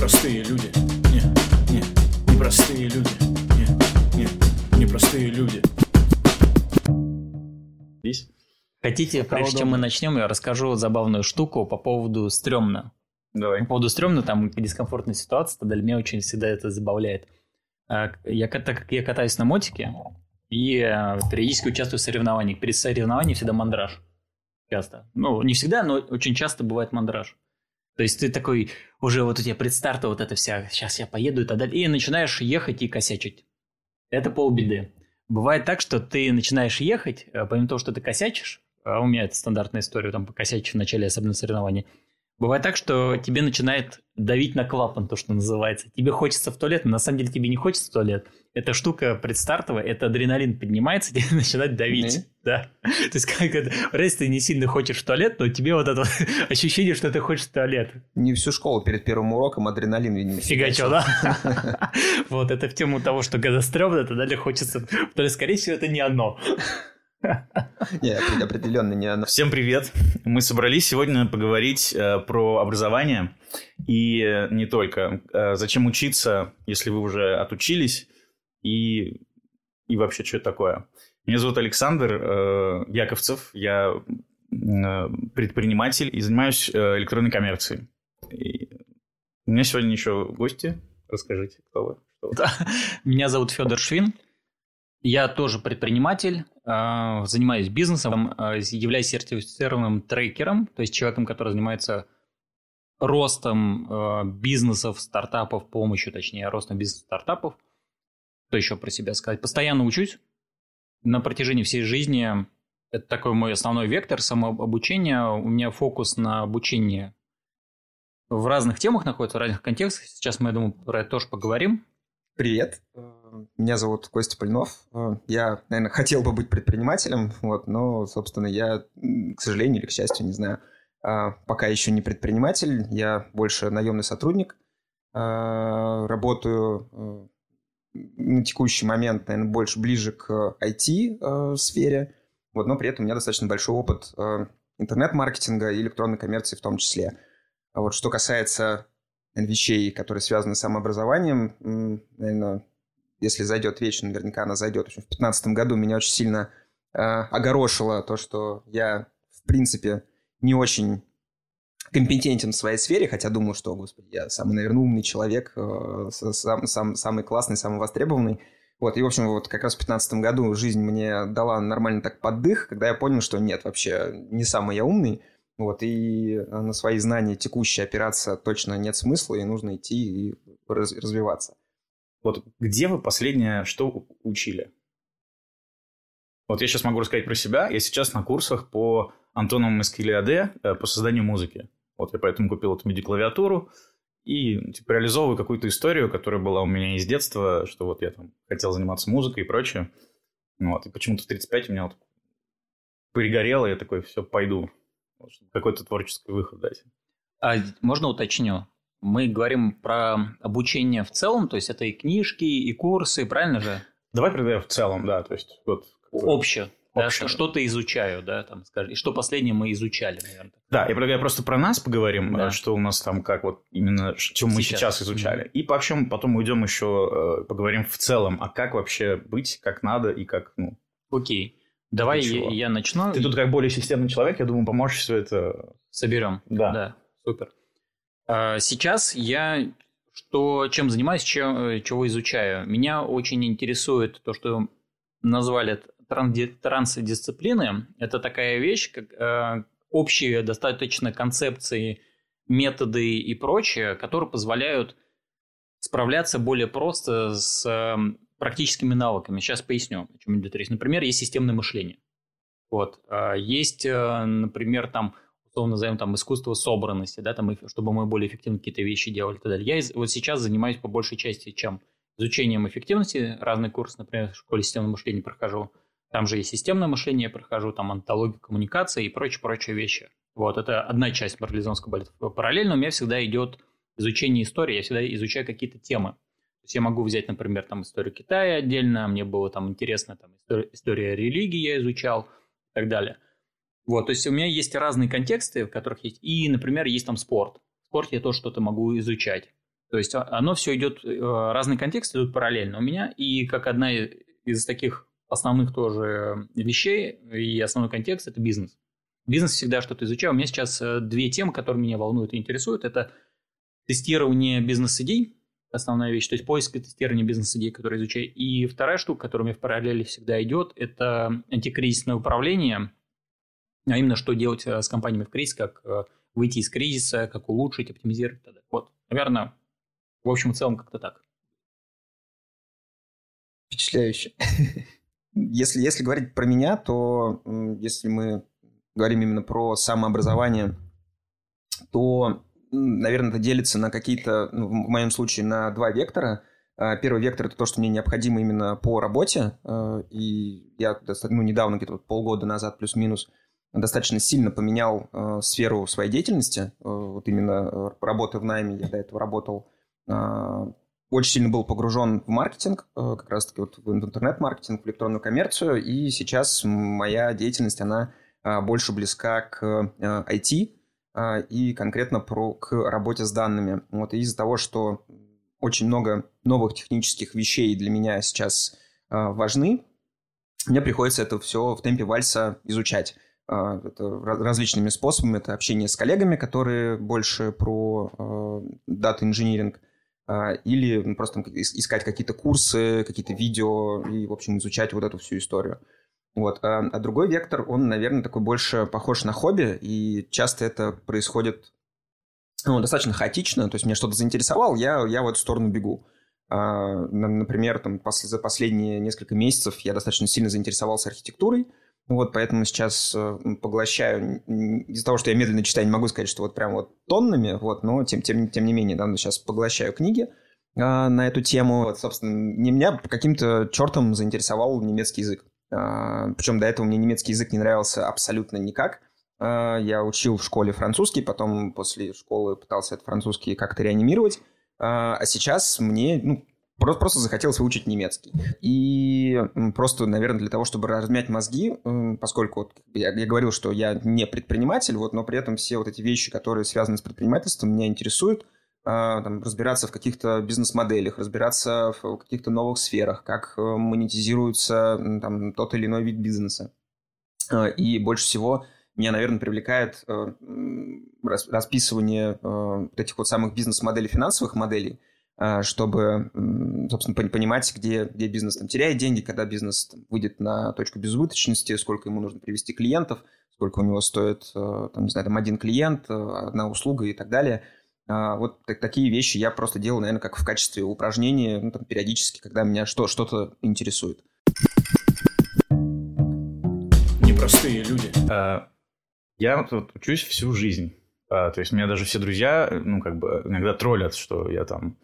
непростые люди. Не, не, непростые люди. Не, не, непростые люди. Здесь? Хотите, прежде чем мы начнем, я расскажу забавную штуку по поводу стрёмно. Давай. По поводу стрёмно, там дискомфортная ситуация, тогда меня очень всегда это забавляет. А, Я, так как я катаюсь на мотике и э, периодически участвую в соревнованиях. Перед соревнованием всегда мандраж. Часто. Ну, не всегда, но очень часто бывает мандраж. То есть ты такой, уже вот у тебя предстарта вот это вся, сейчас я поеду и так и начинаешь ехать и косячить. Это полбеды. Бывает так, что ты начинаешь ехать, э, помимо того, что ты косячишь, а у меня это стандартная история, там покосячишь в начале особенно соревнований, бывает так, что тебе начинает давить на клапан, то, что называется. Тебе хочется в туалет, но на самом деле тебе не хочется в туалет. Эта штука предстартовая, это адреналин поднимается, тебе начинает давить. Мгм. Да. То есть как это, раз ты не сильно хочешь в туалет, но тебе вот это вот ощущение, что ты хочешь в туалет. Не всю школу перед первым уроком адреналин, видимо. Фигачил, да? Вот, это в тему того, что когда стрёмно, то далее хочется... То есть, скорее всего, это не оно. Не, опре- определенно не оно. Всем привет! Мы собрались сегодня поговорить э, про образование и э, не только. Э, зачем учиться, если вы уже отучились, и, и вообще, что это такое. Меня зовут Александр э, Яковцев, я э, предприниматель и занимаюсь э, электронной коммерцией. И у меня сегодня еще гости. Расскажите, кто вы? Что вы? Меня зовут Федор Швин. Я тоже предприниматель, э, занимаюсь бизнесом, э, являюсь сертифицированным трекером, то есть человеком, который занимается ростом э, бизнесов, стартапов, помощью, точнее, ростом бизнес-стартапов. Что еще про себя сказать? Постоянно учусь на протяжении всей жизни. Это такой мой основной вектор самообучения. У меня фокус на обучение в разных темах находится, в разных контекстах. Сейчас мы, я думаю, про это тоже поговорим. Привет, э, меня зовут Костя Пальнов. Э, Я, наверное, хотел бы быть предпринимателем, вот, но, собственно, я, к сожалению или к счастью, не знаю, а, пока еще не предприниматель, я больше наемный сотрудник. Работаю э, на текущий момент, наверное, больше ближе к IT-сфере, вот, но при этом у меня достаточно большой опыт э, интернет-маркетинга и электронной коммерции в том числе. А вот что касается вещей, которые связаны с самообразованием. Наверное, если зайдет речь, наверняка она зайдет. В 2015 году меня очень сильно э, огорошило то, что я, в принципе, не очень компетентен в своей сфере, хотя думаю, что, господи, я самый, наверное, умный человек, э, сам, сам- самый классный, самый востребованный. Вот, и, в общем, вот как раз в 2015 году жизнь мне дала нормально так поддых, когда я понял, что нет, вообще не самый я умный, вот, и э, на свои знания текущие опираться точно нет смысла, и нужно идти и раз- развиваться. Вот где вы последнее что учили? Вот я сейчас могу рассказать про себя. Я сейчас на курсах по Антоновому SQL э, по созданию музыки. Вот я поэтому купил эту MIDI-клавиатуру и типа, реализовываю какую-то историю, которая была у меня из детства, что вот я там хотел заниматься музыкой и прочее. Вот, и почему-то в 35 у меня вот пригорело, я такой, все, пойду. Вот, какой-то творческий выход дать. А можно уточню? Мы говорим про обучение в целом, то есть это и книжки, и курсы, правильно же? Давай тогда в целом, да, то есть вот... Общее. Да, что что-то изучаю, да, там, скажи. И что последнее мы изучали, наверное. Да, я, я просто про нас поговорим, Да. э, что у нас там, как вот именно, что мы Сейчас. сейчас, изучали. И потом, потом уйдем еще, э, поговорим в целом, а как вообще быть, как надо и как, ну... Окей. Давай я, я начну. Ты тут как более системный человек, я думаю, поможешь все это... Соберем. Да. Да, супер. А, Сейчас я что, чем занимаюсь, чем, э, чего изучаю. Меня очень интересует то, что назвали трансдисциплины. Это такая вещь, как э, общие достаточно концепции, методы и прочее, которые позволяют справляться более просто с э, практическими навыками. Сейчас поясню, о чем идет речь. Например, есть системное мышление. Вот. А, Есть, э, например, там, условно назовем там искусство собранности, да, там, чтобы мы более эффективно какие-то вещи делали и так далее. Я вот сейчас занимаюсь по большей части чем изучением эффективности, разный курс, например, в школе системного мышления прохожу, там же и системное мышление прохожу, там антологию коммуникации и прочие-прочие вещи. Вот, это одна часть марлезонского балета. Параллельно у меня всегда идет изучение истории, я всегда изучаю какие-то темы. То есть я могу взять, например, там историю Китая отдельно, мне было там интересно, там история, история религии я изучал и так далее. Вот, то есть у меня есть разные контексты, в которых есть, и, например, есть там спорт. В спорте я тоже что-то могу изучать. То есть а, оно все идет, э, разные контексты идут параллельно у меня, и как одна из таких основных тоже вещей и основной контекст – это бизнес. Бизнес всегда что-то изучаю. У меня сейчас э, две темы, которые меня волнуют и интересуют. Это тестирование бизнес-идей, основная вещь, то есть поиск и тестирование бизнес-идей, которые изучаю. И вторая штука, которая меня в параллели всегда идет, это антикризисное управление, а именно что делать э, с компаниями в кризис, как э, выйти из кризиса, как улучшить, оптимизировать. Вот, наверное, в общем и целом как-то так. Впечатляюще. Если, если говорить про меня, то если мы говорим именно про самообразование, то, наверное, это делится на какие-то, ну, в моем случае, на два вектора. А, первый вектор – это то, что мне необходимо именно по работе. А, и я ну, недавно, где-то полгода назад, плюс-минус, достаточно сильно поменял э, сферу своей деятельности. Вот именно работы в найме, я до этого работал, очень сильно был погружен в маркетинг, э, как раз-таки вот в интернет-маркетинг, в электронную коммерцию. И сейчас моя деятельность, она а, больше близка к IT а, а, и конкретно про, к работе с данными. Вот, из-за того, что очень много новых технических вещей для меня сейчас важны, мне приходится это все в темпе вальса изучать. Это различными способами. Это общение с коллегами, которые больше про дата-инжиниринг, или просто искать какие-то курсы, какие-то видео и, в общем, изучать вот эту всю историю. Вот. А, а другой вектор, он, наверное, такой больше похож на хобби, и часто это происходит ну, достаточно хаотично, то есть меня что-то заинтересовало, я, я в эту сторону бегу. А, например, там, за последние несколько месяцев я достаточно сильно заинтересовался архитектурой, вот, поэтому сейчас э, поглощаю, из-за того, что я медленно читаю, не могу сказать, что вот прям вот тоннами, вот, но тем, тем, тем не менее, да, сейчас поглощаю книги а, на эту тему. Вот, собственно, не меня каким-то чертом заинтересовал немецкий язык. А, Причем до этого мне немецкий язык не нравился абсолютно никак. А, я учил в школе французский, потом после школы пытался этот французский как-то реанимировать. А, а сейчас мне ну, просто, захотелось выучить немецкий. И просто, наверное, для того, чтобы размять мозги, поскольку вот я, я говорил, что я не предприниматель, вот, но при этом все вот эти вещи, которые связаны с предпринимательством, меня интересуют. А, там, разбираться в каких-то бизнес-моделях, разбираться в каких-то новых сферах, как э, монетизируется там, тот или иной вид бизнеса. А, и больше всего меня, наверное, привлекает э, расписывание э, вот этих вот самых бизнес-моделей, финансовых моделей, чтобы, собственно, понимать, где, где бизнес там, теряет деньги, когда бизнес там, выйдет на точку безубыточности, сколько ему нужно привести клиентов, сколько у него стоит, там, не знаю, там, один клиент, одна услуга и так далее – а, вот так, такие вещи я просто делаю, наверное, как в качестве упражнения, ну, там, периодически, когда меня что, что-то интересует. Непростые люди. А, я вот учусь всю жизнь. А, то есть меня даже все друзья, ну, как бы, иногда троллят, что я там...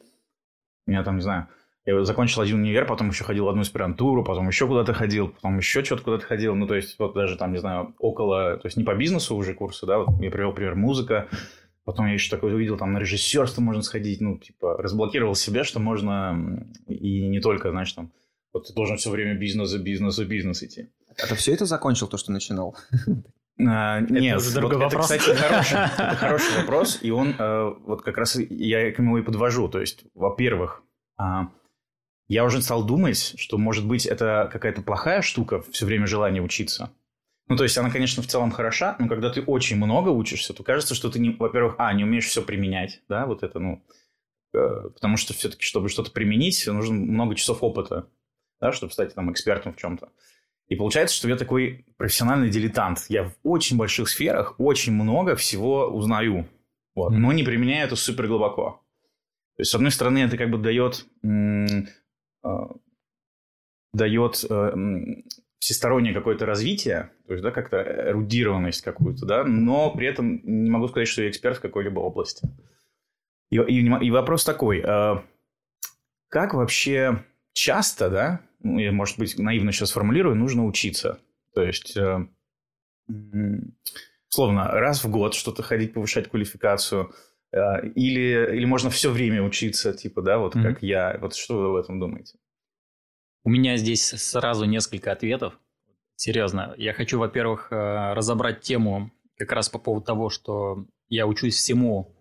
Меня там, не знаю, я закончил один универ, потом еще ходил в одну аспирантуру, потом еще куда-то ходил, потом еще что-то куда-то ходил. Ну, то есть, вот даже там, не знаю, около... То есть, не по бизнесу уже курсы, да, вот я привел пример музыка, Потом я еще такой увидел, там на режиссерство можно сходить, ну, типа, разблокировал себя, что можно и не только, знаешь, там, вот ты должен все время бизнес за бизнес за бизнес идти. А ты все это закончил, то, что начинал? А, нет, уже другой вот вопрос. это, кстати, хороший, это хороший вопрос, и он э, вот как раз я к нему и подвожу. То есть, во-первых, а, я уже стал думать, что, может быть, это какая-то плохая штука, все время желание учиться. Ну, то есть она, конечно, в целом хороша, но когда ты очень много учишься, то кажется, что ты, не, во-первых, а, не умеешь все применять, да, вот это, ну, э, потому что все-таки, чтобы что-то применить, нужно много часов опыта, да, чтобы стать там экспертом в чем-то. И получается, что я такой профессиональный дилетант. Я в очень больших сферах очень много всего узнаю, вот, mm-hmm. но не применяю это супер глубоко. То есть, с одной стороны, это как бы дает, м- э, дает э, всестороннее какое-то развитие, то есть, да, как-то эрудированность какую-то, да, но при этом не могу сказать, что я эксперт в какой-либо области. И, и, и вопрос такой, э, как вообще часто, да, ну, я, может быть, наивно сейчас формулирую, нужно учиться? То есть, э, словно раз в год что-то ходить, повышать квалификацию, э, или, или можно все время учиться, типа, да, вот mm-hmm. как я. Вот что вы об этом думаете? У меня здесь сразу несколько ответов. Серьезно. Я хочу, во-первых, э, разобрать тему как раз по поводу того, что я учусь всему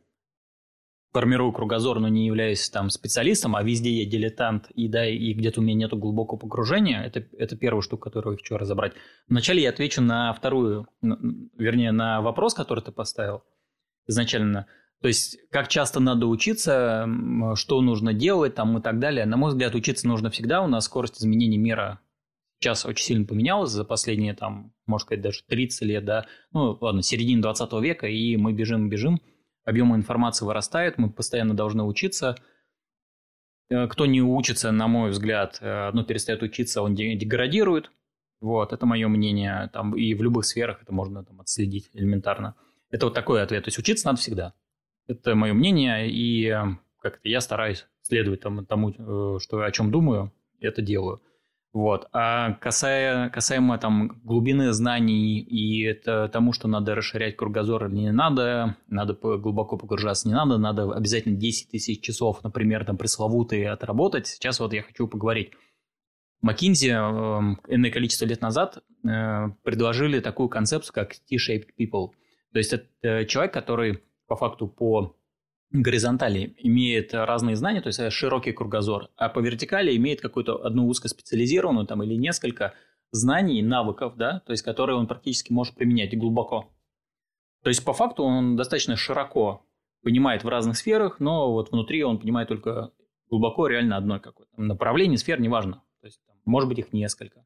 формирую кругозор, но не являюсь там специалистом, а везде я дилетант, и да, и где-то у меня нету глубокого погружения, это, это первая штука, которую я хочу разобрать. Вначале я отвечу на вторую, вернее, на вопрос, который ты поставил изначально. То есть, как часто надо учиться, что нужно делать там и так далее. На мой взгляд, учиться нужно всегда. У нас скорость изменения мира сейчас очень сильно поменялась за последние, там, можно сказать, даже 30 лет, да. Ну, ладно, середина 20 века, и мы бежим-бежим объемы информации вырастают, мы постоянно должны учиться. Э, кто не учится, на мой взгляд, одно перестает учиться, он деградирует. Вот, это мое мнение. Там, и в любых сферах это можно там, отследить элементарно. Это вот такой ответ. То есть учиться надо всегда. Это мое мнение, и э, как-то я стараюсь следовать тому, тому что, о чем думаю, это делаю. Вот. А касая, касаемо там глубины знаний и это тому, что надо расширять кругозор или не надо, надо глубоко погружаться не надо, надо обязательно 10 тысяч часов, например, там пресловутые отработать. Сейчас вот я хочу поговорить. Маккинзи э, энное количество лет назад э, предложили такую концепцию, как T-shaped people. То есть это человек, который по факту по горизонтали имеет разные знания, то есть э, широкий кругозор, а по вертикали имеет какую-то одну узкоспециализированную там или несколько знаний, навыков, да, то есть которые он практически может применять глубоко. То есть по факту он достаточно широко понимает в разных сферах, но вот внутри он понимает только глубоко реально одно какое-то направление, сфер, неважно. То есть там, может быть их несколько.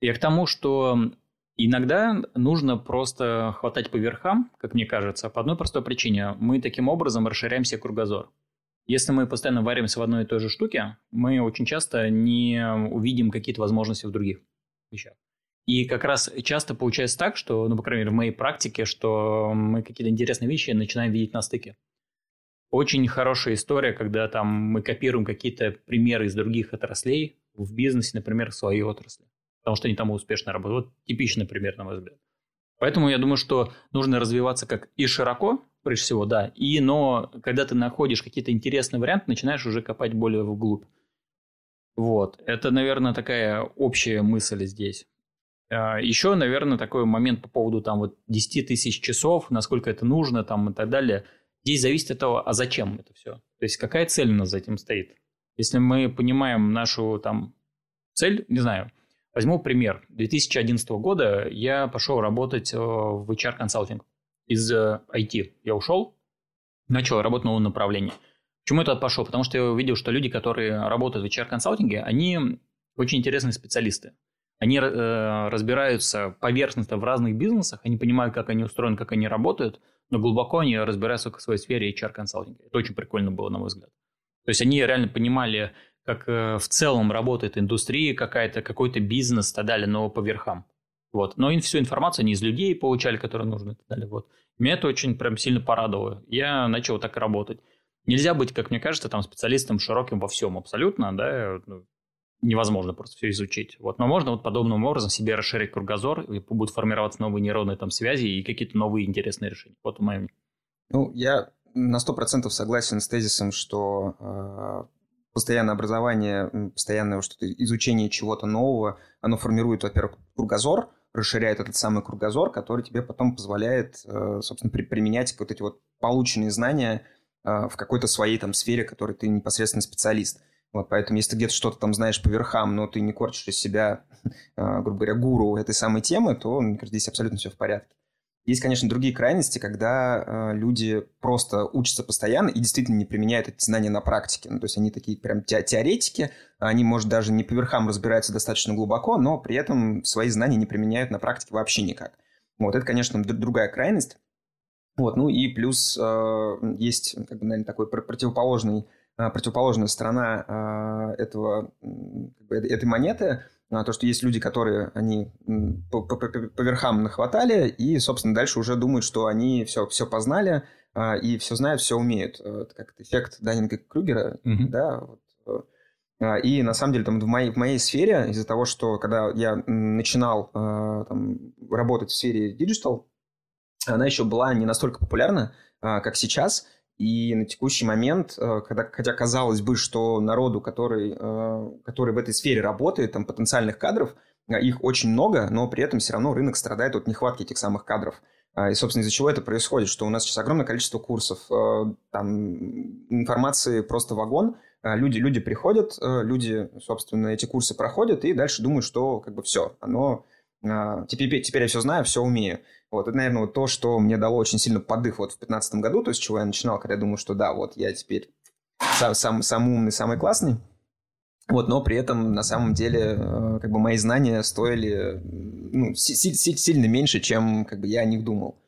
Я к тому, что Иногда нужно просто хватать по верхам, как мне кажется, по одной простой причине. Мы таким образом расширяем себе кругозор. Если мы постоянно варимся в одной и той же штуке, мы очень часто не увидим какие-то возможности в других вещах. И как раз часто получается так, что, ну, по крайней мере, в моей практике, что мы какие-то интересные вещи начинаем видеть на стыке. Очень хорошая история, когда там мы копируем какие-то примеры из других отраслей в бизнесе, например, в своей отрасли потому что они там успешно работают. Вот типичный пример, на мой взгляд. Поэтому я думаю, что нужно развиваться как и широко, прежде всего, да, и, но когда ты находишь какие-то интересные варианты, начинаешь уже копать более вглубь. Вот, это, наверное, такая общая мысль здесь. А, Еще, наверное, такой момент по поводу там вот 10 тысяч часов, насколько это нужно там и так далее. Здесь зависит от того, а зачем это все. То есть какая цель у нас за этим стоит. Если мы понимаем нашу там цель, не знаю, Возьму пример. 2011 года я пошел работать э, в HR-консалтинг. Из IT э, я ушел, начал работать в новом направлении. Почему туда пошел? Потому что я увидел, что люди, которые работают в HR-консалтинге, они очень интересные специалисты. Они э, разбираются поверхностно в разных бизнесах, они понимают, как они устроены, как они работают, но глубоко они разбираются в своей сфере HR-консалтинга. Это очень прикольно было, на мой взгляд. То есть они реально понимали, как э, в целом работает индустрия какая-то, какой-то бизнес и так далее, но по верхам. Вот. Но всю информацию они из людей получали, которые нужны и так далее. Вот. Меня это очень прям сильно порадовало. Я начал так работать. Нельзя быть, как мне кажется, там специалистом широким во всем абсолютно, да, ну, невозможно просто все изучить. Вот. Но можно вот подобным образом себе расширить кругозор, и будут формироваться новые нейронные там связи и какие-то новые интересные решения. Вот мое мнение. Ну, я на сто процентов согласен с тезисом, что э, постоянное образование, постоянное что-то изучение чего-то нового, оно формирует, во-первых, кругозор, расширяет этот самый кругозор, который тебе потом позволяет, э, собственно, применять вот эти вот полученные знания э, в какой-то своей там сфере, которой ты непосредственно специалист. Вот, поэтому если ты где-то что-то там знаешь по верхам, но ты не корчишь из себя, э, грубо говоря, гуру этой самой темы, то, мне кажется, здесь абсолютно все в порядке. Есть, конечно, другие крайности, когда э, люди просто учатся постоянно и действительно не применяют эти знания на практике. Ну, то есть они такие прям те теоретики, они, может, даже не по верхам разбираются достаточно глубоко, но при этом свои знания не применяют на практике вообще никак. Вот это, конечно, другая крайность. Вот, ну и плюс э, есть, как бы, наверное, такой противоположный, э, противоположная сторона э, этого, как этой монеты – то, что есть люди, которые они по, по, по верхам нахватали, и, собственно, дальше уже думают, что они все, все познали, а, и все знают, все умеют. Это как эффект Даннинга-Крюгера, mm-hmm. да, вот. Э, и на самом деле там в моей, в моей сфере, из-за того, что когда я начинал э, там, работать в сфере digital, она еще была не настолько популярна, как сейчас, и на текущий момент, э, когда, хотя казалось бы, что народу, который, э, который в этой сфере работает, там потенциальных кадров, э, их очень много, но при этом все равно рынок страдает от нехватки этих самых кадров. А, и, собственно, из-за чего это происходит? Что у нас сейчас огромное количество курсов, там информации просто вагон, а, люди, люди приходят, люди, собственно, эти курсы проходят и дальше думают, что как бы все, оно а, теперь, теперь я все знаю, все умею. Вот, это, наверное, вот то, что мне дало очень сильно подых вот в 2015 году, то есть, чего я начинал, когда я думал, что да, вот я теперь сам, сам, самый умный, самый классный. Вот, но при этом на самом деле э, как бы мои знания стоили ну, си- си- сильно меньше, чем как бы я о них думал.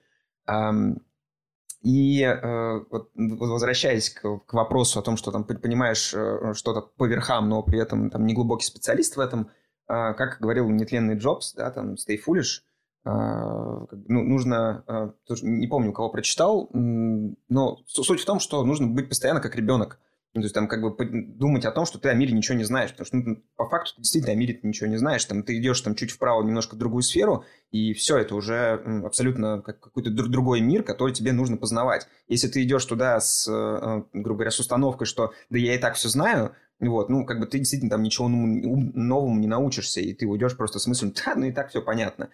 И э, вот, возвращаясь к, к вопросу о том, что там понимаешь э, что-то по верхам, но при этом там не глубокий специалист в этом, э, как говорил нетленный Джобс, да, там stay foolish, ну, нужно, тоже не помню, кого прочитал, но суть в том, что нужно быть постоянно как ребенок. Ну, то есть там как бы думать о том, что ты о мире ничего не знаешь, потому что ну, по факту ты действительно о мире ты ничего не знаешь. Там ты идешь там чуть вправо немножко в другую сферу, и все, это уже абсолютно как какой-то другой мир, который тебе нужно познавать. Если ты идешь туда с, э, грубо говоря, с установкой, что да я и так все знаю, вот, ну, как бы ты действительно там ничего новому не научишься, и ты уйдешь просто с мыслью, да, ну и так все понятно.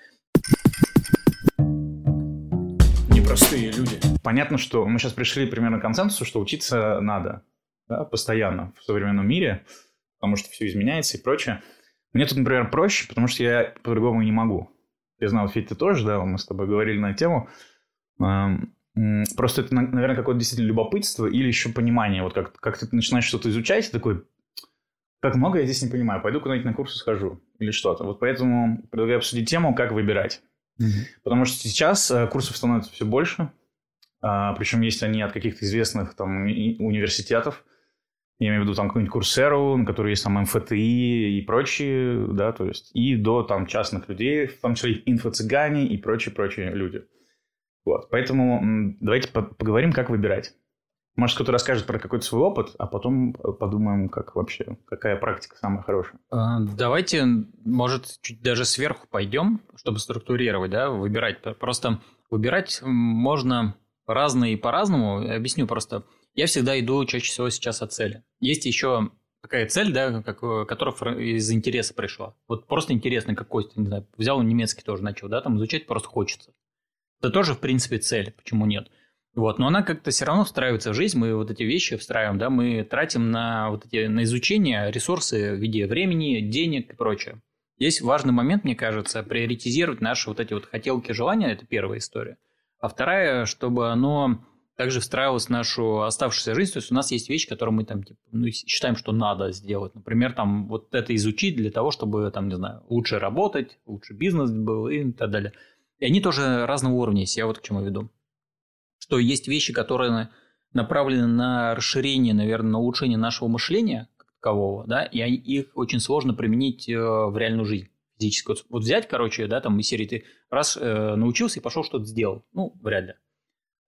Непростые люди. Понятно, что мы сейчас пришли примерно к консенсусу, что учиться надо да, постоянно в современном мире, потому что все изменяется и прочее. Мне тут, например, проще, потому что я по-другому не могу. Я знал, Федь, ты тоже, да, мы с тобой говорили на эту тему. Просто это, наверное, какое-то действительно любопытство или еще понимание. Вот как, как ты начинаешь что-то изучать, ты такой, как много я здесь не понимаю, пойду куда-нибудь на курсы схожу или что-то. Вот поэтому предлагаю обсудить тему, как выбирать. Mm-hmm. Потому что сейчас э, курсов становится все больше, а, причем есть они от каких-то известных там университетов, я имею в виду там какую-нибудь Курсеру, на которой есть там МФТИ и прочие, да, то есть и до там частных людей, в том числе инфо-цыгане и прочие-прочие люди. Вот, поэтому давайте поговорим, как выбирать. Может, кто-то расскажет про какой-то свой опыт, а потом подумаем, как вообще, какая практика самая хорошая. А, давайте, может, чуть даже сверху пойдем, чтобы структурировать, да, выбирать. Просто выбирать можно разные по-разному. Объясню просто. Я всегда иду чаще всего сейчас от цели. Есть еще такая цель, да, как, которая из интереса пришла. Вот просто интересно какой не знаю, взял немецкий тоже начал, да, там изучать просто хочется. Это тоже, в принципе, цель, почему нет. Вот, но она как-то все равно встраивается в жизнь, мы вот эти вещи встраиваем, да, мы тратим на вот эти, на изучение ресурсы в виде времени, денег и прочее. Здесь важный момент, мне кажется, приоритизировать наши вот эти вот хотелки, желания, это первая история. А вторая, чтобы оно также встраивалось в нашу оставшуюся жизнь. То есть у нас есть вещи, которые мы там типа, ну, считаем, что надо сделать. Например, там вот это изучить для того, чтобы там, не знаю, лучше работать, лучше бизнес был и так далее. И они тоже разного уровня. Я вот к чему веду. Что есть вещи, которые направлены на расширение, наверное, на улучшение нашего мышления как такового, да, и их очень сложно применить э, в реальную жизнь физически. Вот, взять, короче, да, там из серии ты раз э, научился и пошел что-то сделал. Ну, вряд ли.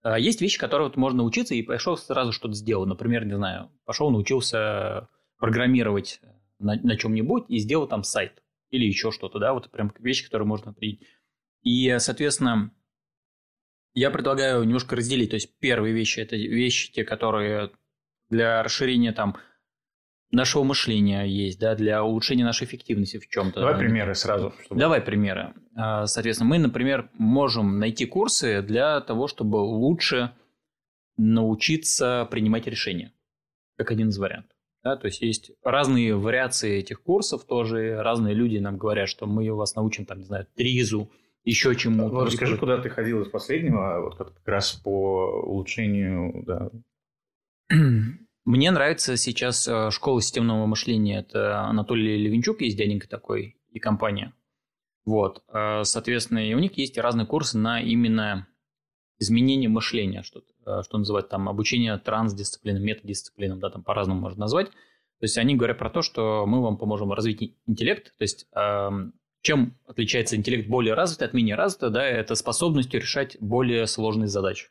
А есть вещи, которые вот можно учиться и пошел сразу что-то сделал. Например, не знаю, пошел научился программировать на, на чем-нибудь и сделал там сайт или еще что-то, да, вот прям вещи, которые можно применить. И, соответственно, я предлагаю немножко разделить. То есть первые вещи – это вещи, те, которые для расширения там нашего мышления есть, да, для улучшения нашей эффективности в чем-то. Давай примеры сразу. Чтобы... Давай примеры. А, соответственно, мы, например, можем найти курсы для того, чтобы лучше научиться принимать решения, как один из вариантов. Да, то есть есть разные вариации этих курсов тоже, разные люди нам говорят, что мы вас научим, там, не знаю, тризу, еще чему-то. Ну, расскажи, куда ты ходил из последнего, вот как раз по улучшению, да. Мне нравится сейчас э, школа системного мышления. Это Анатолий Левинчук есть дяденька такой и компания. Вот, э, соответственно, и у них есть разные курсы на именно изменение мышления, что, э, что называют там обучение трансдисциплинам, метадисциплинам, да, там по-разному можно назвать. То есть они говорят про то, что мы вам поможем развить интеллект. То есть эм, чем отличается интеллект более развитый от менее развитого, да, это способностью решать более сложные задачи.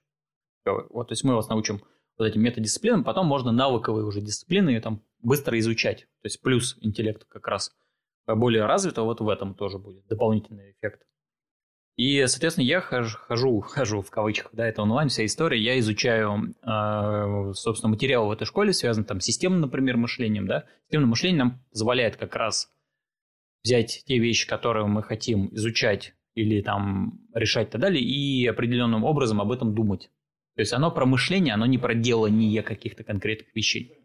Вот, то есть мы вас научим вот этим метадисциплинам, потом можно навыковые уже дисциплины там быстро изучать. То есть плюс интеллект как раз более развитого вот в этом тоже будет дополнительный эффект. И, соответственно, я хожу, хожу, хожу в кавычках, да, это онлайн, вся история, я изучаю, э, собственно, материал в этой школе, связан там с системным, например, мышлением, да. Системное мышление нам позволяет как раз взять те вещи, которые мы хотим изучать или там решать и так далее, и определенным образом об этом думать. То есть оно про мышление, оно не про делание каких-то конкретных вещей.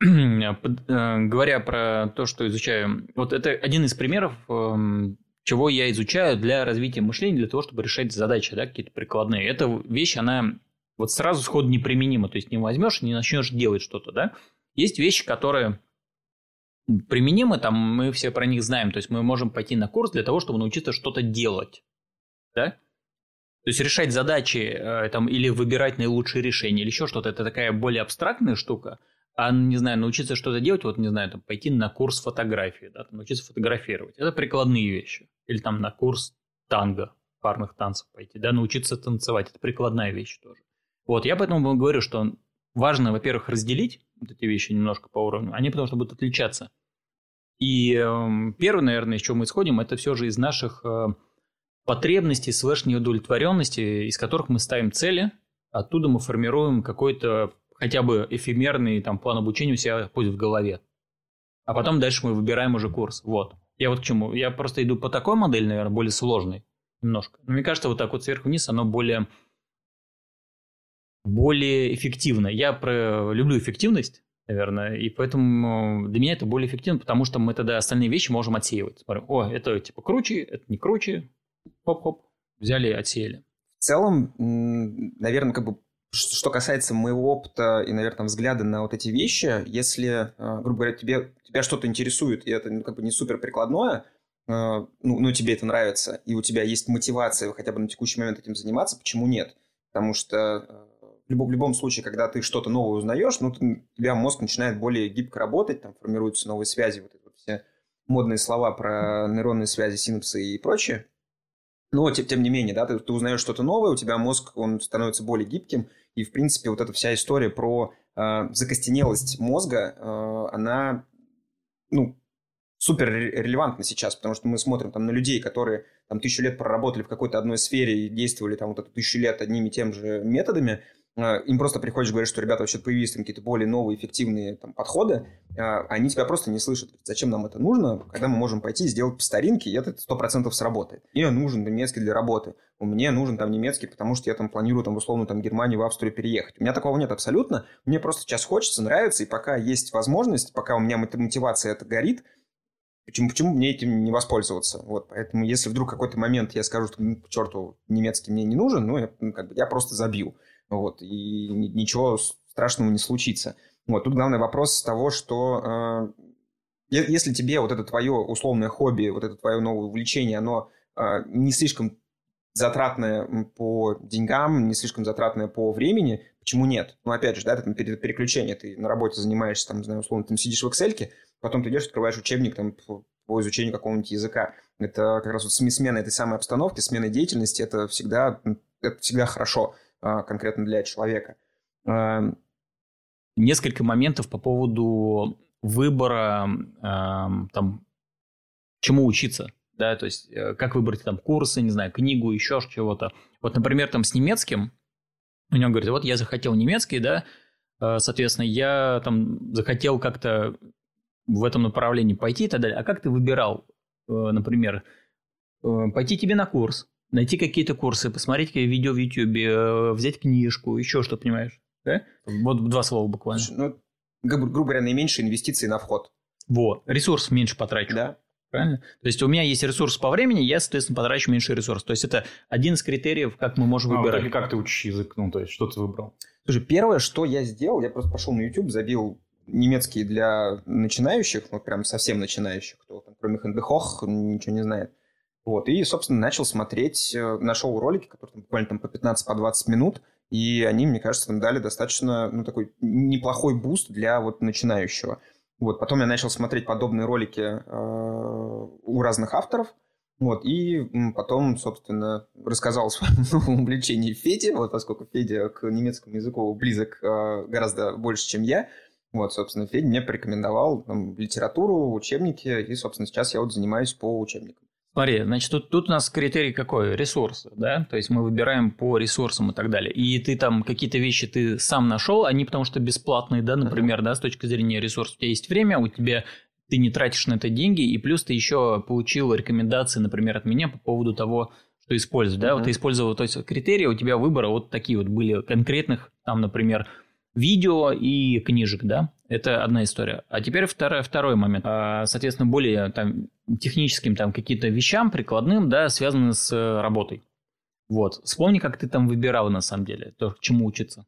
Э, говоря про то, что изучаю, вот это один из примеров, эм, чего я изучаю для развития мышления, для того, чтобы решать задачи, да, какие-то прикладные. Эта вещь, она вот сразу сход неприменима, то есть не возьмешь, не начнешь делать что-то, да. Есть вещи, которые применимы, там мы все про них знаем, то есть мы можем пойти на курс для того, чтобы научиться что-то делать, да. То есть решать задачи э, там, или выбирать наилучшие решения, или еще что-то, это такая более абстрактная штука – а, не знаю, научиться что-то делать, вот, не знаю, там, пойти на курс фотографии, да, там, научиться фотографировать. Это прикладные вещи. Или там на курс танго, парных танцев пойти, да, научиться танцевать. Это прикладная вещь тоже. Вот, я поэтому говорю, что важно, во-первых, разделить вот эти вещи немножко по уровню, они потому что будут отличаться. И э, первое, наверное, из чего мы исходим, это все же из наших э, потребностей, слэш неудовлетворенности, из которых мы ставим цели, оттуда мы формируем какой-то хотя бы эфемерный там план обучения у себя пусть в голове. А потом дальше мы выбираем уже курс. Вот. Я вот к чему. Я просто иду по такой модели, наверное, более сложной немножко. Но мне кажется, вот так вот сверху вниз оно более более эффективно. Я про... люблю эффективность, наверное, и поэтому для меня это более эффективно, потому что мы тогда остальные вещи можем отсеивать. Смотрим, о, это типа круче, это не круче, хоп-хоп, взяли и отсеяли. В целом, наверное, как бы что касается моего опыта и, наверное, взгляда на вот эти вещи, если, э, грубо говоря, тебе, тебя что-то интересует, и это ну, как бы не супер прикладное, э, ну, ну, тебе это нравится, и у тебя есть мотивация хотя бы на текущий момент этим заниматься, почему нет? Потому что э, в любом, любом случае, когда ты что-то новое узнаешь, ну, у тебя мозг начинает более гибко работать, там формируются новые связи, вот эти вот все модные слова про нейронные связи, синапсы и прочее. Но, тем, тем не менее, да, ты, ты узнаешь что-то новое, у тебя мозг, он становится более гибким, и, в принципе, вот эта вся история про э, закостенелость мозга, э, она, ну, супер релевантна сейчас, потому что мы смотрим там на людей, которые там тысячу лет проработали в какой-то одной сфере и действовали там вот эту тысячу лет одними и тем же методами, им просто приходишь говоришь, что ребята вообще появились там какие-то более новые эффективные там, подходы, а, они тебя просто не слышат. Зачем нам это нужно, когда мы можем пойти и сделать по старинке, и это сто процентов сработает. Мне нужен немецкий для работы. У меня нужен там немецкий, потому что я там планирую там условно там Германию, в Австрию переехать. У меня такого нет абсолютно. Мне просто сейчас хочется, нравится, и пока есть возможность, пока у меня мотивация это горит, Почему, почему мне этим не воспользоваться? Вот, поэтому если вдруг какой-то момент я скажу, что, ну, к черту, немецкий мне не нужен, ну, я, ну, как бы, я просто забью. Вот, и ничего страшного не случится. Вот, тут главный вопрос того, что э, если тебе вот это твое условное хобби, вот это твое новое увлечение, оно э, не слишком затратное по деньгам, не слишком затратное по времени, почему нет? Ну, опять же, да, это переключение, ты на работе занимаешься, там, не знаю, условно, ты сидишь в Excel, потом ты идешь, открываешь учебник там, по, по изучению какого-нибудь языка. Это как раз вот смена этой самой обстановки, смена деятельности, это всегда, это всегда хорошо. А, конкретно для человека. Несколько моментов по поводу выбора там, чему учиться, да, то есть э, как выбрать там курсы, не знаю, книгу, еще чего-то. Вот, например, там с немецким, у него говорит, вот я захотел немецкий, да, э, соответственно, я там захотел как-то в этом направлении пойти и так далее. А как ты выбирал, э, например, пойти тебе на курс, найти какие-то курсы, посмотреть какие видео в YouTube, э, взять книжку, еще что, понимаешь? Да? Вот два слова буквально. Ну, грубо говоря, наименьшие инвестиции на вход. Вот, ресурс меньше потрачу. Да. Правильно? То есть у меня есть ресурс по времени, я, соответственно, потрачу меньше ресурс. То есть это один из критериев, как мы можем а, выбирать. Вот, как ты учишь язык? Ну, то есть что ты выбрал? Слушай, первое, что я сделал, я просто пошел на YouTube, забил немецкий для начинающих, вот прям совсем начинающих, кто там, кроме Hände hoch, ничего не знает. Вот, и, собственно, начал смотреть, э, нашел ролики, которые там, буквально там по 15-20 по минут, и они, мне кажется, там дали достаточно, ну, такой неплохой буст для вот начинающего. Вот, потом я начал смотреть подобные ролики э, у разных авторов, вот, и потом, собственно, рассказал о своем увлечении Феде, вот, поскольку Федя к немецкому языку близок э, гораздо больше, чем я, вот, собственно, Федя мне порекомендовал там, литературу, учебники, и, собственно, сейчас я вот занимаюсь по учебникам. Смотри, значит, тут, тут у нас критерий какой? Ресурсы, да? То есть мы выбираем по ресурсам и так далее. И ты там какие-то вещи ты сам нашел, они потому что бесплатные, да, например, uh-huh. да, с точки зрения ресурсов. У тебя есть время, у тебя ты не тратишь на это деньги, и плюс ты еще получил рекомендации, например, от меня по поводу того, что использовать, да, Мгм. вот ты использовал, то есть критерии у тебя выбора вот такие вот были конкретных, там, например, видео и книжек, да, это одна история. А теперь второй, второй момент, А, соответственно, более там техническим там какие-то вещам, прикладным, да, связанные с э, работой. Вот, вспомни, как ты там выбирал на самом деле, то, чему учиться.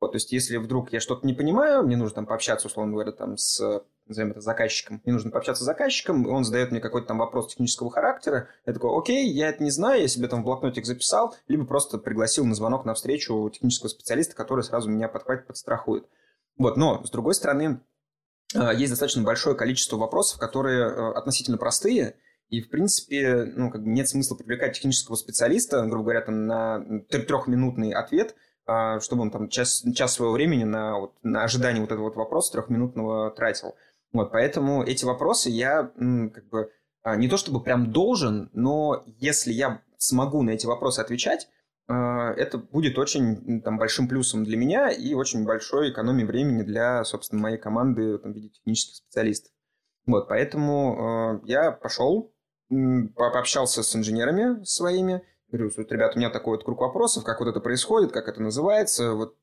Вот, то есть, если вдруг я что-то не понимаю, мне нужно там пообщаться, условно говоря, там с назовем это заказчиком, мне нужно пообщаться с заказчиком, он задает мне какой-то там вопрос технического характера, я такой, окей, я это не знаю, я себе там в блокнотик записал, либо просто пригласил на звонок на встречу технического специалиста, который сразу меня подхватит, подстрахует. Вот, но, с другой стороны, э, есть достаточно большое количество вопросов, которые э, относительно простые, и, в принципе, ну, как бы нет смысла привлекать технического специалиста, грубо говоря, там, на тр- трехминутный ответ, а, чтобы он там час, час своего времени на, вот, на ожидание вот этого вот вопроса трехминутного тратил. Вот, поэтому эти вопросы я как бы а, не то чтобы прям должен, но если я смогу на эти вопросы отвечать, а, это будет очень там, большим плюсом для меня и очень большой экономией времени для, собственно, моей команды там, в виде технических специалистов. Вот, поэтому э, я пошел, пообщался с инженерами своими, говорю, вот, ребят, у меня такой вот круг вопросов, как вот это происходит, как это называется, вот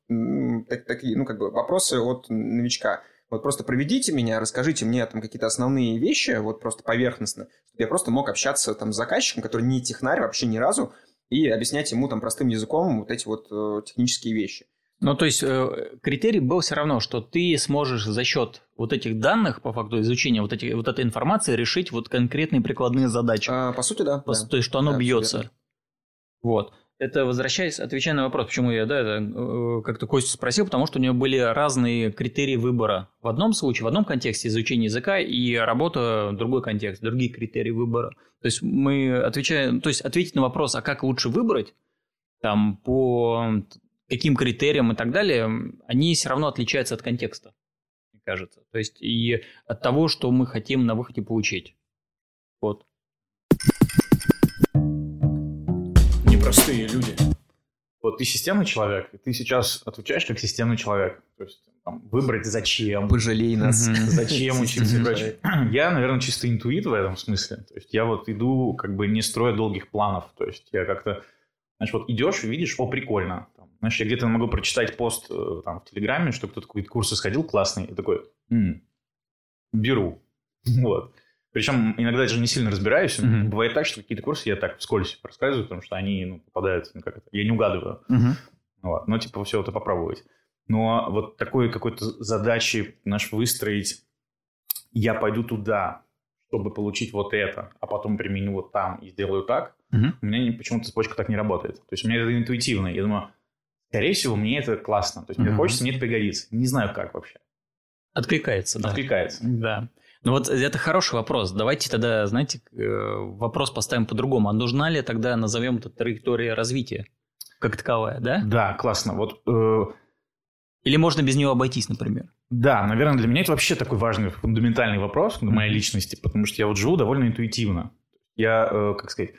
такие, ну, как бы вопросы от новичка. Вот просто проведите меня, расскажите мне там какие-то основные вещи, вот просто поверхностно, чтобы я просто мог общаться там с заказчиком, который не технарь вообще ни разу, и объяснять ему там простым языком вот эти вот э, технические вещи. Ну, то есть э, критерий был все равно, что ты сможешь за счет вот этих данных, по факту изучения вот, этих, вот этой информации, решить вот конкретные прикладные задачи. А, по сути, да. По- да. То есть, что оно Да, бьется. верно. Вот. Это возвращаясь, отвечая на вопрос, почему я, да, это, э, как-то Костю спросил, потому что у него были разные критерии выбора. В одном случае, в одном контексте изучение языка и работа другой контекст, другие критерии выбора. То есть мы отвечаем, то есть ответить на вопрос, а как лучше выбрать, там, по каким критериям и так далее, они все равно отличаются от контекста, мне кажется. То есть и от того, что мы хотим на выходе получить. Вот. Непростые люди. Вот ты системный человек, и ты сейчас отвечаешь как системный человек. То есть там, выбрать зачем, Пожалей нас. Зачем учиться прочее. Я, наверное, чисто интуит в этом смысле. То есть я вот иду, как бы не строя долгих планов. То есть я как-то, знаешь, вот идешь видишь, о, прикольно. Там, знаешь, я где-то могу прочитать пост э, там, в Телеграме, что кто-то какой-то курс сходил классный, и такой, «М, беру. Вот. Причем иногда даже не сильно разбираюсь. Мгм. Бывает так, что какие-то курсы я так вскользь рассказываю, потому что они ну, попадают, ну, как это, я не угадываю. Мгм. Вот. Ну, типа, все это попробовать. Но вот такой какой-то задачи наш выстроить, я пойду туда, чтобы получить вот это, а потом применю вот там и сделаю так, Мгм. у меня почему-то цепочка так не работает. То есть у меня это интуитивно. Я думаю, скорее всего, мне это классно. То есть мне Мгм. хочется, мне это пригодится. Не знаю, как вообще. Откликается, да. Откликается. Да. Ну вот это хороший вопрос. Давайте тогда, знаете, э, вопрос поставим по-другому. А нужна ли тогда, назовем это траектория развития как таковая, да? Да, классно. Вот э, Или можно без нее обойтись, например? Да, наверное, для меня это вообще такой важный, фундаментальный вопрос для моей личности, потому что я вот живу довольно интуитивно. Я, э, как сказать,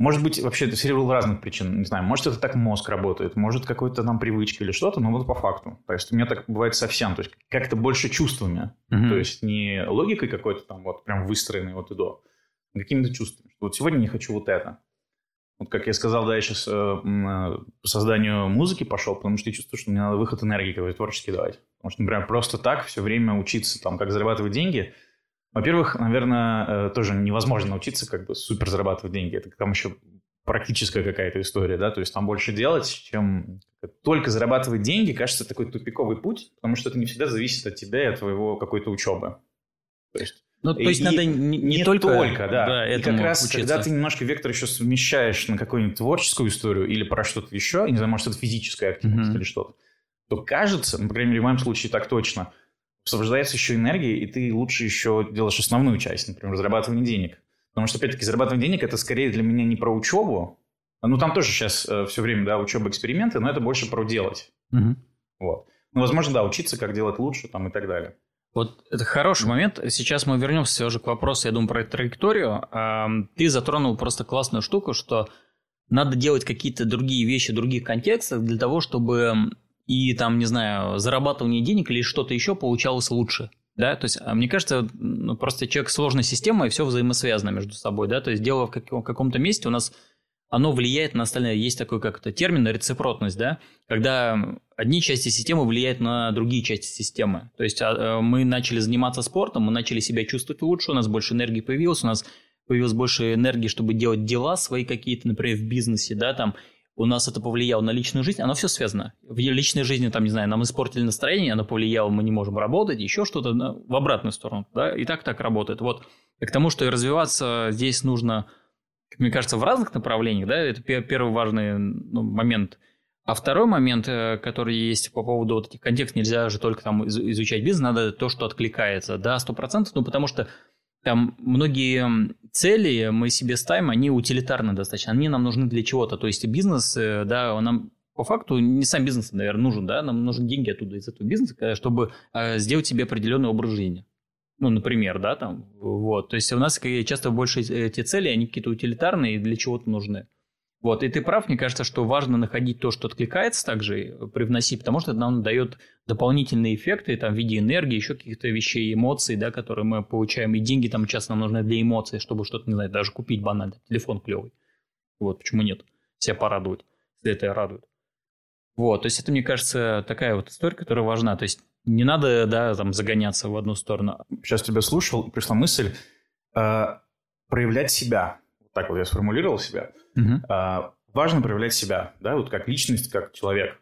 может быть, вообще это сериал разных причин, не знаю, может, это так мозг работает, может, какой-то там привычка или что-то, но вот по факту. То есть у меня так бывает совсем, то есть как-то больше чувствами, то есть не логикой какой-то там вот прям выстроенной вот и до, а какими-то чувствами. Что Вот сегодня не хочу вот это. Вот как я сказал, да, я сейчас э, э, по созданию музыки пошел, потому что я чувствую, что мне надо выход энергии какой-то творческий давать. Потому что, например, просто так все время учиться, там, как зарабатывать деньги. Во-первых, наверное, э, тоже невозможно научиться как бы супер зарабатывать деньги. Это там еще практическая какая-то история, да, то есть там больше делать, чем только зарабатывать деньги, кажется, такой тупиковый путь, потому что это не всегда зависит от тебя и от твоего какой-то учебы. То есть Ну, то И- есть и надо не, не только, да. и этому как раз, учиться. когда ты немножко вектор еще смещаешь на какую-нибудь творческую историю или про что-то еще, не знаю, может, это физическая активность Мгм. или что-то, то кажется, ну, по крайней мере, в моем случае так точно, освобождается еще энергия, и ты лучше еще делаешь основную часть, например, зарабатывание денег. Потому что, опять-таки, зарабатывание денег – это скорее для меня не про учебу, ну, там тоже сейчас все время, да, учеба, эксперименты, но это больше про делать. Мгм. Вот. Ну, возможно, да, учиться, как делать лучше там и так далее. Вот это хороший момент. Сейчас мы вернемся все же к вопросу, я думаю, про траекторию. Ты затронул просто классную штуку, что надо делать какие-то другие вещи в других контекстах для того, чтобы и там, не знаю, зарабатывание денег или что-то еще получалось лучше. Да, то есть, а мне кажется, ну, просто человек сложная система, и все взаимосвязано между собой, да, то есть дело в каком- каком-то месте у нас оно влияет на остальные. Есть такой как это термин рецепротность, да, когда одни части системы влияют на другие части системы. То есть а, э, мы начали заниматься спортом, мы начали себя чувствовать лучше, у нас больше энергии появилось, у нас появилось больше энергии, чтобы делать дела свои какие-то, например, в бизнесе, да, там, у нас это повлияло на личную жизнь, оно все связано. В личной жизни, там, не знаю, нам испортили настроение, оно повлияло, мы не можем работать, еще что-то в обратную сторону, да, и так так работает. Вот, и к тому, что и развиваться здесь нужно, мне кажется, в разных направлениях, да, это первый важный ну, момент. А второй момент, э, который есть по поводу вот этих контекстов, нельзя же только там изучать бизнес, надо то, что откликается, да, сто процентов, ну, потому что там многие цели мы себе ставим, они утилитарны достаточно, они нам нужны для чего-то. То есть бизнес, э, да, он нам по факту не сам бизнес, наверное, нужен, да, нам нужны деньги оттуда из этого бизнеса, э, чтобы э, сделать себе определенный образ жизни. Ну, например, да, там, вот. То есть у нас часто больше эти цели, они какие-то утилитарные и для чего-то нужны. Вот, и ты прав, мне кажется, что важно находить то, что откликается также, э, привносить, потому что это нам дает дополнительные эффекты там, в виде энергии, еще каких-то вещей, эмоций, да, которые мы получаем. И деньги там часто нам нужны для эмоций, чтобы что-то, не знаю, даже купить банально, телефон клевый. Вот, почему нет? Себя порадовать, если это радует. Вот, то есть это, мне кажется, такая вот история, которая важна. То есть не надо, да, там, загоняться в одну сторону. Сейчас тебя слушал, пришла мысль э, проявлять себя. Так вот я сформулировал себя. Угу. А, важно проявлять себя, да, вот как личность, как человек.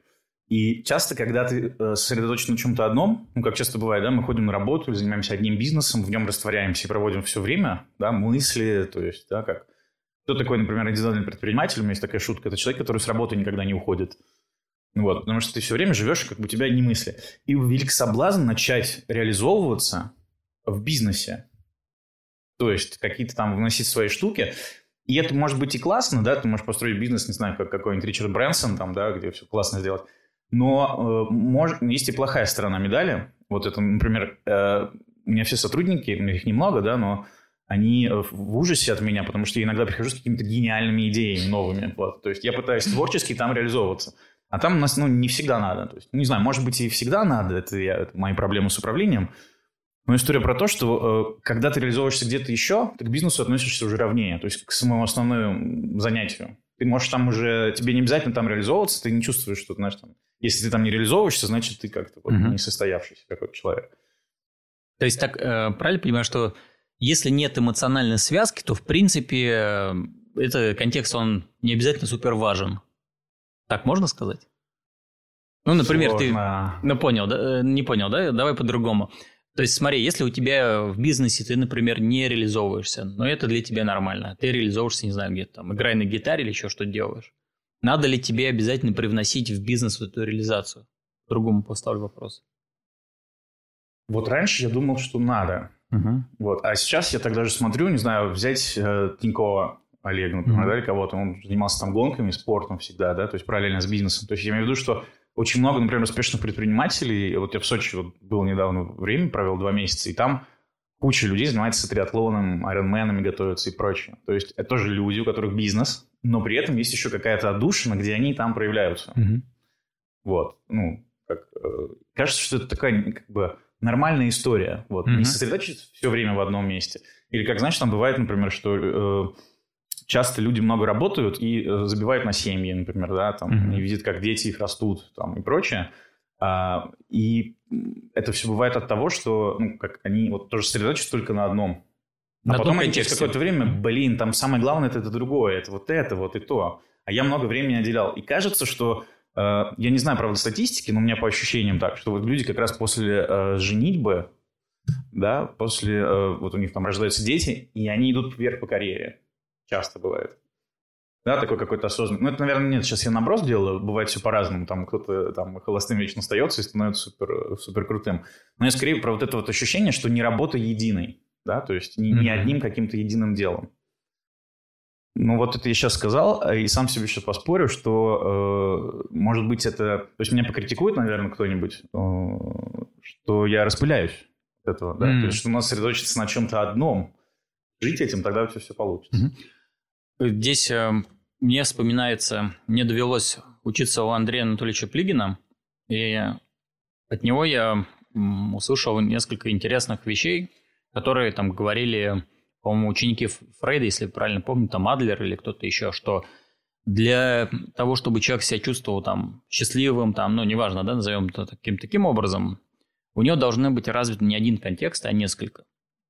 И часто, когда ты э, сосредоточен на чем-то одном, ну, как часто бывает, да, мы ходим на работу занимаемся одним бизнесом, в нем растворяемся и проводим все время, да, мысли, то есть, да, как... Кто такой, например, индивидуальный предприниматель? У меня есть такая шутка. Это человек, который с работы никогда не уходит. Вот, потому что ты все время живешь, как бы у тебя не мысли. И велик соблазн начать реализовываться в бизнесе. То есть какие-то там вносить свои штуки. И это может быть и классно, да, ты можешь построить бизнес, не знаю, как какой-нибудь Ричард Брэнсон, там, да, где все классно сделать. Но э, может, есть и плохая сторона медали. Вот это, например, э, у меня все сотрудники, у меня их немного, да, но они в ужасе от меня, потому что я иногда прихожу с какими-то гениальными идеями новыми. Вот. То есть я пытаюсь творчески там реализовываться. А там у нас ну, не всегда надо. То есть, не знаю, может быть, и всегда надо, это, я, это мои проблемы с управлением, но история про то, что э, когда ты реализовываешься где-то еще, ты к бизнесу относишься уже ровнее, то есть к самому основному занятию. Ты можешь там уже, тебе не обязательно там реализовываться, ты не чувствуешь, что, знаешь, там, если ты там не реализовываешься, значит, ты как-то вот, uh-huh. не состоявшийся какой-то человек. То есть так, э, правильно понимаю, что если нет эмоциональной связки, то, в принципе, э, этот контекст, он не обязательно супер важен. Так можно сказать? Ну, например, Сложно. ты... Ну, понял, да? Э, не понял, да? Давай по-другому. То есть смотри, если у тебя в бизнесе ты, например, не реализовываешься, но это для тебя нормально, ты реализовываешься, не знаю, где-то там, играй на гитаре или еще что делаешь, надо ли тебе обязательно привносить в бизнес эту реализацию? Другому поставлю вопрос. Вот раньше я думал, что надо. Угу. Вот. А сейчас я тогда же смотрю, не знаю, взять э, Тинькова Олега, например, угу. да, или кого-то, он занимался там гонками, спортом всегда, да, то есть параллельно с бизнесом. То есть я имею в виду, что очень много, например, успешных предпринимателей. Вот я в Сочи вот был недавно время, провел два месяца, и там куча людей занимается триатлоном, айронменами готовятся и прочее. То есть это тоже люди, у которых бизнес, но при этом есть еще какая-то отдушина, где они там проявляются. Mm-hmm. Вот. Ну, как, э, кажется, что это такая как бы нормальная история. Вот. Mm-hmm. Не сосредоточиться все время в одном месте. Или как, знаешь, там бывает, например, что э, часто люди много работают и э, забивают на семьи, например, да, там, mm-hmm. не видят, как дети их растут, там, и прочее. А, и это все бывает от того, что, ну, как они вот тоже сосредоточатся только на одном. А на потом они через какое-то время, блин, там самое главное это, это другое, это вот это, вот и то. А я много времени отделял. И кажется, что э, я не знаю, правда, статистики, но у меня по ощущениям так, что вот люди как раз после э, женитьбы, да, после, э, вот у них там рождаются дети, и они идут вверх по карьере. Часто бывает. Да, такой какой-то осознанный. Ну, это, наверное, нет, сейчас я наброс делаю, бывает все по-разному. Там кто-то там холостым вечно остается и становится супер, супер крутым. Но я скорее про вот это вот ощущение, что не работа единой, да, то есть не, не одним каким-то единым делом. Ну, вот это я сейчас сказал, а и сам себе еще поспорю, что, э, может быть, это... То есть меня покритикует, наверное, кто-нибудь, э, что я распыляюсь от этого, да? Mm. То есть что у нас сосредоточиться на чем-то одном, жить этим, тогда тебя все получится. Mm-hmm. Здесь э, мне вспоминается, мне довелось учиться у Андрея Анатольевича Плигина, и от него я услышал несколько интересных вещей, которые там говорили, по-моему, ученики Фрейда, если правильно помню, там Адлер или кто-то еще, что для того, чтобы человек себя чувствовал там счастливым, там, ну, неважно, да, назовем это таким, таким образом, у него должны быть развиты не один контекст, а несколько.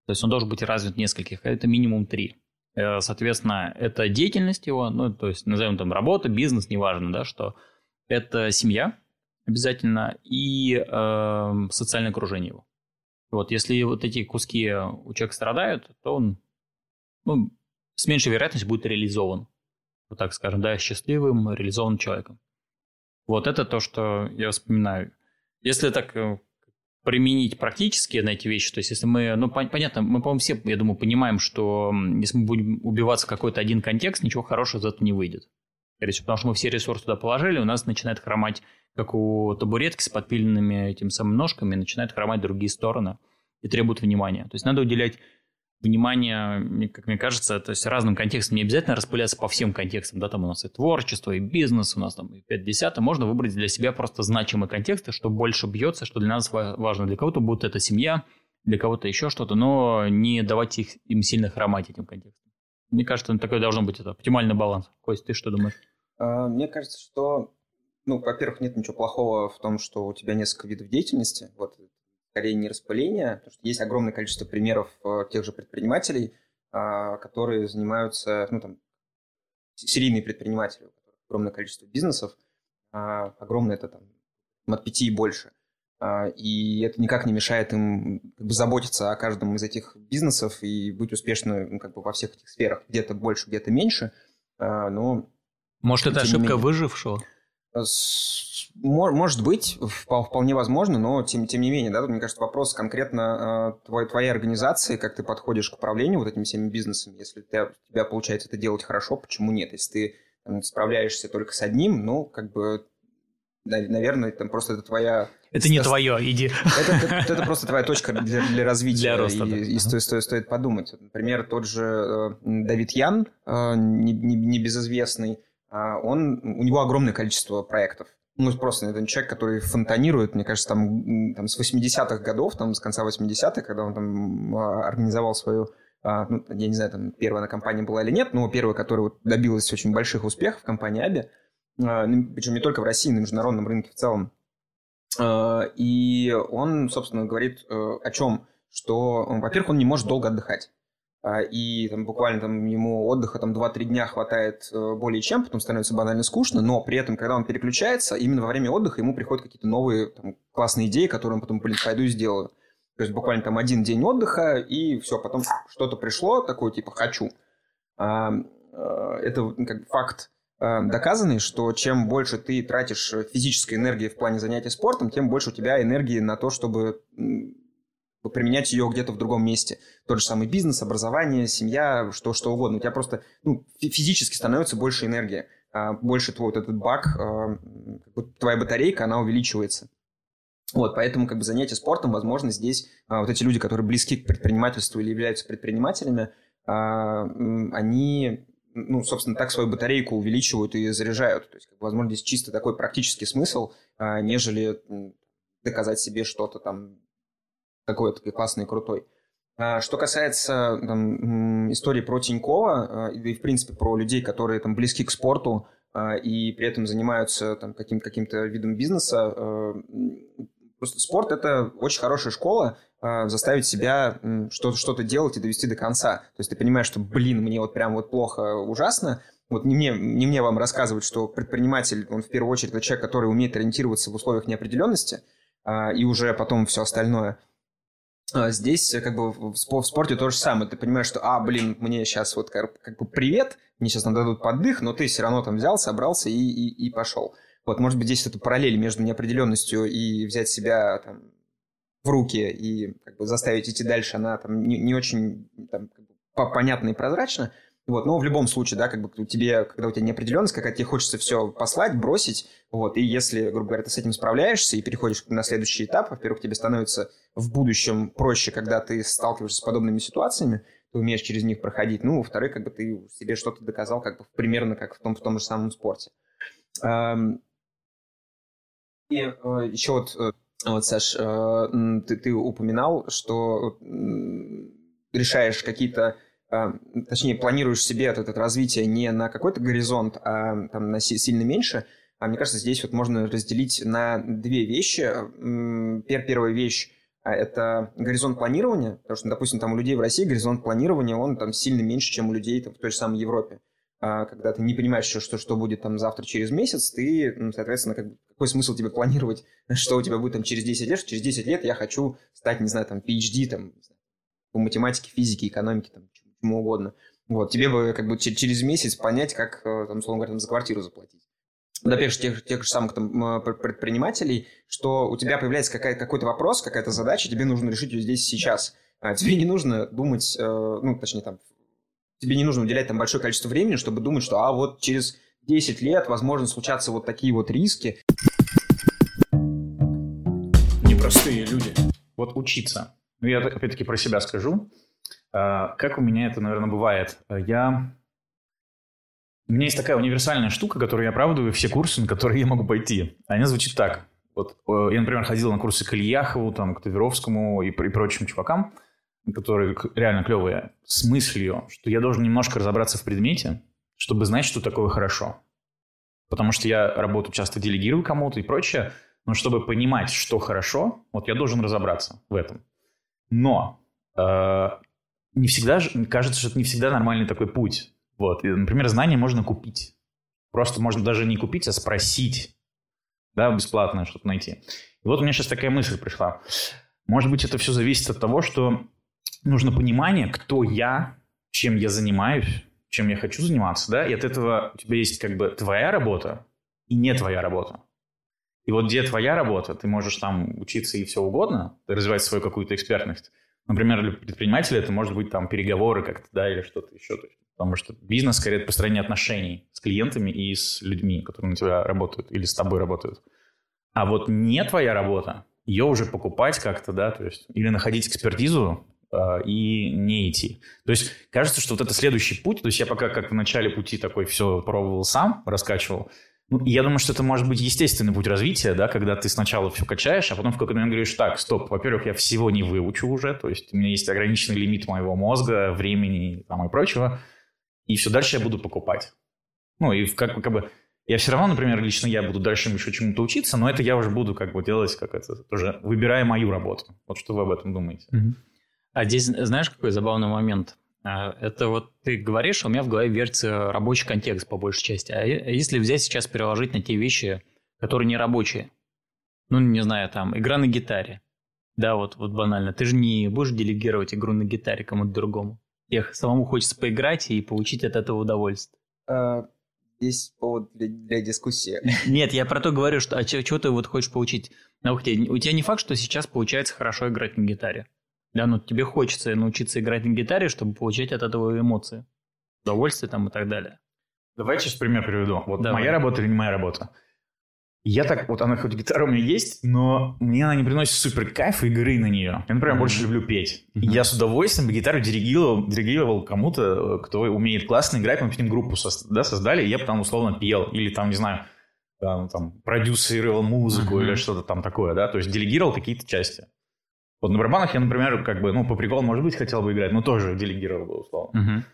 То есть он должен быть развит в нескольких, а это минимум три. Э, соответственно, это деятельность его, ну, то есть назовем там работа, бизнес, неважно, да, что это семья обязательно и э, социальное окружение его. Вот, если вот эти куски у человека страдают, то он ну, с меньшей вероятностью будет реализован. Вот так скажем, да, счастливым, реализованным человеком. Вот это то, что я вспоминаю. Если так э, применить практически на эти вещи, то есть если мы, ну, понятно, мы, по-моему, все, я думаю, понимаем, что если мы будем убиваться в какой-то один контекст, ничего хорошего из этого не выйдет. Потому что мы все ресурсы туда положили, у нас начинает хромать, как у табуретки с подпиленными этим самым ножками, начинают хромать другие стороны и требуют внимания. То есть надо уделять внимание, как мне кажется, то есть разным контекстам. Не обязательно распыляться по всем контекстам. Да, там у нас и творчество, и бизнес, у нас там и 5 Можно выбрать для себя просто значимые контексты, что больше бьется, что для нас важно. Для кого-то будет это семья, для кого-то еще что-то, но не давать их, им сильно хромать этим контекстом. Мне кажется, такой должен быть это, оптимальный баланс. Кость, ты что думаешь? А, мне кажется, что, ну, во-первых, нет ничего плохого в том, что у тебя несколько видов деятельности. Вот, скорее не распыление, потому что есть огромное количество примеров э, тех же предпринимателей, а, которые занимаются, ну, там, серийные предприниматели, у которых огромное количество бизнесов, а, огромное это там от пяти и больше. И это никак не мешает им как бы, заботиться о каждом из этих бизнесов и быть успешным ну, как бы, во всех этих сферах. Где-то больше, где-то меньше. Но может, это ошибка выжившего? Э, может быть, вполне возможно, но тем, тем не менее, да, тут, мне кажется, вопрос конкретно э, твоей, твоей организации, как ты подходишь к управлению вот этими всеми бизнесами. Если ты, у тебя получается это делать хорошо, почему нет? Если ты там, справляешься только с одним, ну, как бы, наверное, там просто это твоя... Это не твое, иди. Это, это, это просто твоя точка для, для развития. Для роста, и, да. и стоит, стоит, стоит подумать. Например, тот же э, Давид Ян, не, не, небезызвестный, а он, у него огромное количество проектов. Ну, просто это человек, который фонтанирует, мне кажется, там, там с 80-х годов, там, с конца 80-х, когда он там а, организовал свою, а, ну, я не знаю, там, первая на компания была или нет, но первая, которая добилась очень больших успехов, компания Аби, ну, причем не только в России, на международном рынке в целом. И он, собственно, говорит э, о чем? Что, во-первых, он не может долго отдыхать. А, и там, буквально там, ему отдыха там 2-3 дня хватает э, более чем, потом становится банально скучно, но при этом, когда он переключается, именно во время отдыха ему приходят какие-то новые там, классные идеи, которые он потом, блин, пойду и сделаю. То есть буквально там один день отдыха, и все, потом что-то пришло, такое типа «хочу». Э, это как факт э, доказанный, что чем больше ты тратишь физической энергии в плане занятия спортом, тем больше у тебя энергии на то, чтобы применять ее где-то в другом месте. Тот же самый бизнес, образование, семья, что, что угодно. У тебя просто ну, физически становится больше энергии. А больше твой вот этот бак, а, твоя батарейка, она увеличивается. Вот, поэтому как бы занятие спортом, возможно, здесь а, вот эти люди, которые близки к предпринимательству или являются предпринимателями, они, ну, собственно, так свою батарейку увеличивают и заряжают. То есть, возможно, здесь чисто такой практический смысл, нежели доказать себе что-то там такой вот классный крутой. А, что касается там, истории про Тинькова, а, и, в принципе, про людей, которые там близки к спорту а, и при этом занимаются там, каким- каким-то видом бизнеса, просто спорт – это очень хорошая школа, заставить себя что-то, что-то делать и довести до конца. То есть ты понимаешь, что, блин, мне вот прям вот плохо, ужасно, вот не мне, не мне вам рассказывать, что предприниматель, он в первую очередь это человек, который умеет ориентироваться в условиях неопределенности, и уже потом все остальное – здесь как бы в спорте то же самое. Ты понимаешь, что, а, блин, мне сейчас вот как, бы привет, мне сейчас дадут поддых, но ты все равно там взял, собрался и, и, и пошел. Вот, может быть, здесь это параллель между неопределенностью и взять себя там, в руки и как бы заставить идти дальше, она там не, не очень там, как бы, понятна и прозрачна. Вот, но в любом случае, да, как бы тебе, когда у тебя неопределенность, какая тебе хочется все послать, бросить, вот, и если, грубо говоря, ты с этим справляешься и переходишь на следующий этап, во-первых, тебе становится в будущем проще, когда ты сталкиваешься с подобными ситуациями, ты умеешь через них проходить, ну, во-вторых, как бы ты себе что-то доказал, как бы примерно как в том, в том же самом спорте. И э, еще вот э, Вот, Саш, э, ты, ты упоминал, что решаешь какие-то точнее, планируешь себе это, это развитие не на какой-то горизонт, а там, на сильно меньше, а мне кажется, здесь вот можно разделить на две вещи. Первая вещь а, это горизонт планирования, потому что, допустим, там у людей в России горизонт планирования, он там сильно меньше, чем у людей там, в той же самой Европе. А когда ты не понимаешь, что, что, что будет там завтра, через месяц, ты, ну, соответственно, как, какой смысл тебе планировать, что у тебя будет там через 10 лет, через 10 лет я хочу стать, не знаю, там, PhD, там, по математике, физике, экономике, там, чему угодно. Вот, тебе бы как бы через месяц понять, как, э, там, условно говоря, за квартиру заплатить. Например, тех, тех же самых там, предпринимателей, что у тебя появляется какая, какой-то вопрос, какая-то задача, тебе нужно решить ее здесь сейчас. А тебе не нужно думать, э, ну, точнее, там, тебе не нужно уделять там большое количество времени, чтобы думать, что, а вот через 10 лет, возможно, случатся вот такие вот риски. Непростые люди. Вот учиться. Ну, я опять-таки про себя скажу. А, как у меня это, наверное, бывает? Я... У меня есть такая универсальная штука, которую я оправдываю все курсы, на которые я могу пойти. Она звучит так. Вот я, например, ходил на курсы к Ильяхову, там, к Таверовскому и, и прочим чувакам, которые реально клевые, с мыслью, что я должен немножко разобраться в предмете, чтобы знать, что такое хорошо. Потому что я работу часто делегирую кому-то и прочее, но чтобы понимать, что хорошо, вот я должен разобраться в этом. Но э, не всегда, кажется, что это не всегда нормальный такой путь. Вот. И, например, знания можно купить. Просто можно даже не купить, а спросить. Да, бесплатно что-то найти. И вот у меня сейчас такая мысль пришла. Может быть, это все зависит от того, что нужно понимание, кто я, чем я занимаюсь, чем я хочу заниматься, да, и от этого у тебя есть как бы твоя работа и не твоя работа. И вот где твоя работа, ты можешь там учиться и все угодно, развивать свою какую-то экспертность, Например, для предпринимателя это может быть там переговоры как-то, да, или что-то еще. Потому что бизнес скорее построение отношений с клиентами и с людьми, которые на тебя работают или с тобой работают. А вот не твоя работа, ее уже покупать как-то, да, то есть или находить экспертизу э, и не идти. То есть кажется, что вот это следующий путь, то есть я пока как в начале пути такой все пробовал сам, раскачивал, я думаю, что это может быть естественный путь развития, да, когда ты сначала все качаешь, а потом в какой-то момент говоришь, так, стоп, во-первых, я всего не выучу уже, то есть у меня есть ограниченный лимит моего мозга, времени там, и прочего, и все дальше я буду покупать. Ну, и как, как бы, я все равно, например, лично я буду дальше еще чему-то учиться, но это я уже буду как бы делать, как это, тоже выбирая мою работу. Вот что вы об этом думаете? А здесь, знаешь, какой забавный момент? А, это вот ты говоришь, а у меня в голове вертится рабочий контекст по большей части. А если взять сейчас переложить на те вещи, которые не рабочие? Ну, не знаю, там, игра на гитаре. Да, вот, вот банально. Ты же не будешь делегировать игру на гитаре кому-то другому. Эх, самому хочется поиграть и получить от этого удовольствие. А, есть повод для, для дискуссии. Нет, я про то говорю, что а чего ты вот хочешь получить? Ну, у тебя не факт, что сейчас получается хорошо играть на гитаре. Да, ну тебе хочется научиться играть на гитаре, чтобы получать от этого эмоции, удовольствие там и так далее. Давай сейчас пример приведу. Вот Давай. моя работа или не моя работа. Я так, вот она хоть гитара у меня есть, но мне она не приносит супер кайф игры на нее. Я, например, mm-hmm. больше люблю петь. Mm-hmm. Я с удовольствием гитару диригировал, диригировал кому-то, кто умеет классно играть, мы ним группу со, да, создали, и я потом условно пел. Или там, не знаю, там, там продюсировал музыку mm-hmm. или что-то там такое, да, то есть делегировал какие-то части. Вот на барабанах я, например, как бы, ну, по приколу, может быть, хотел бы играть, но тоже делегировал бы, условно. Угу.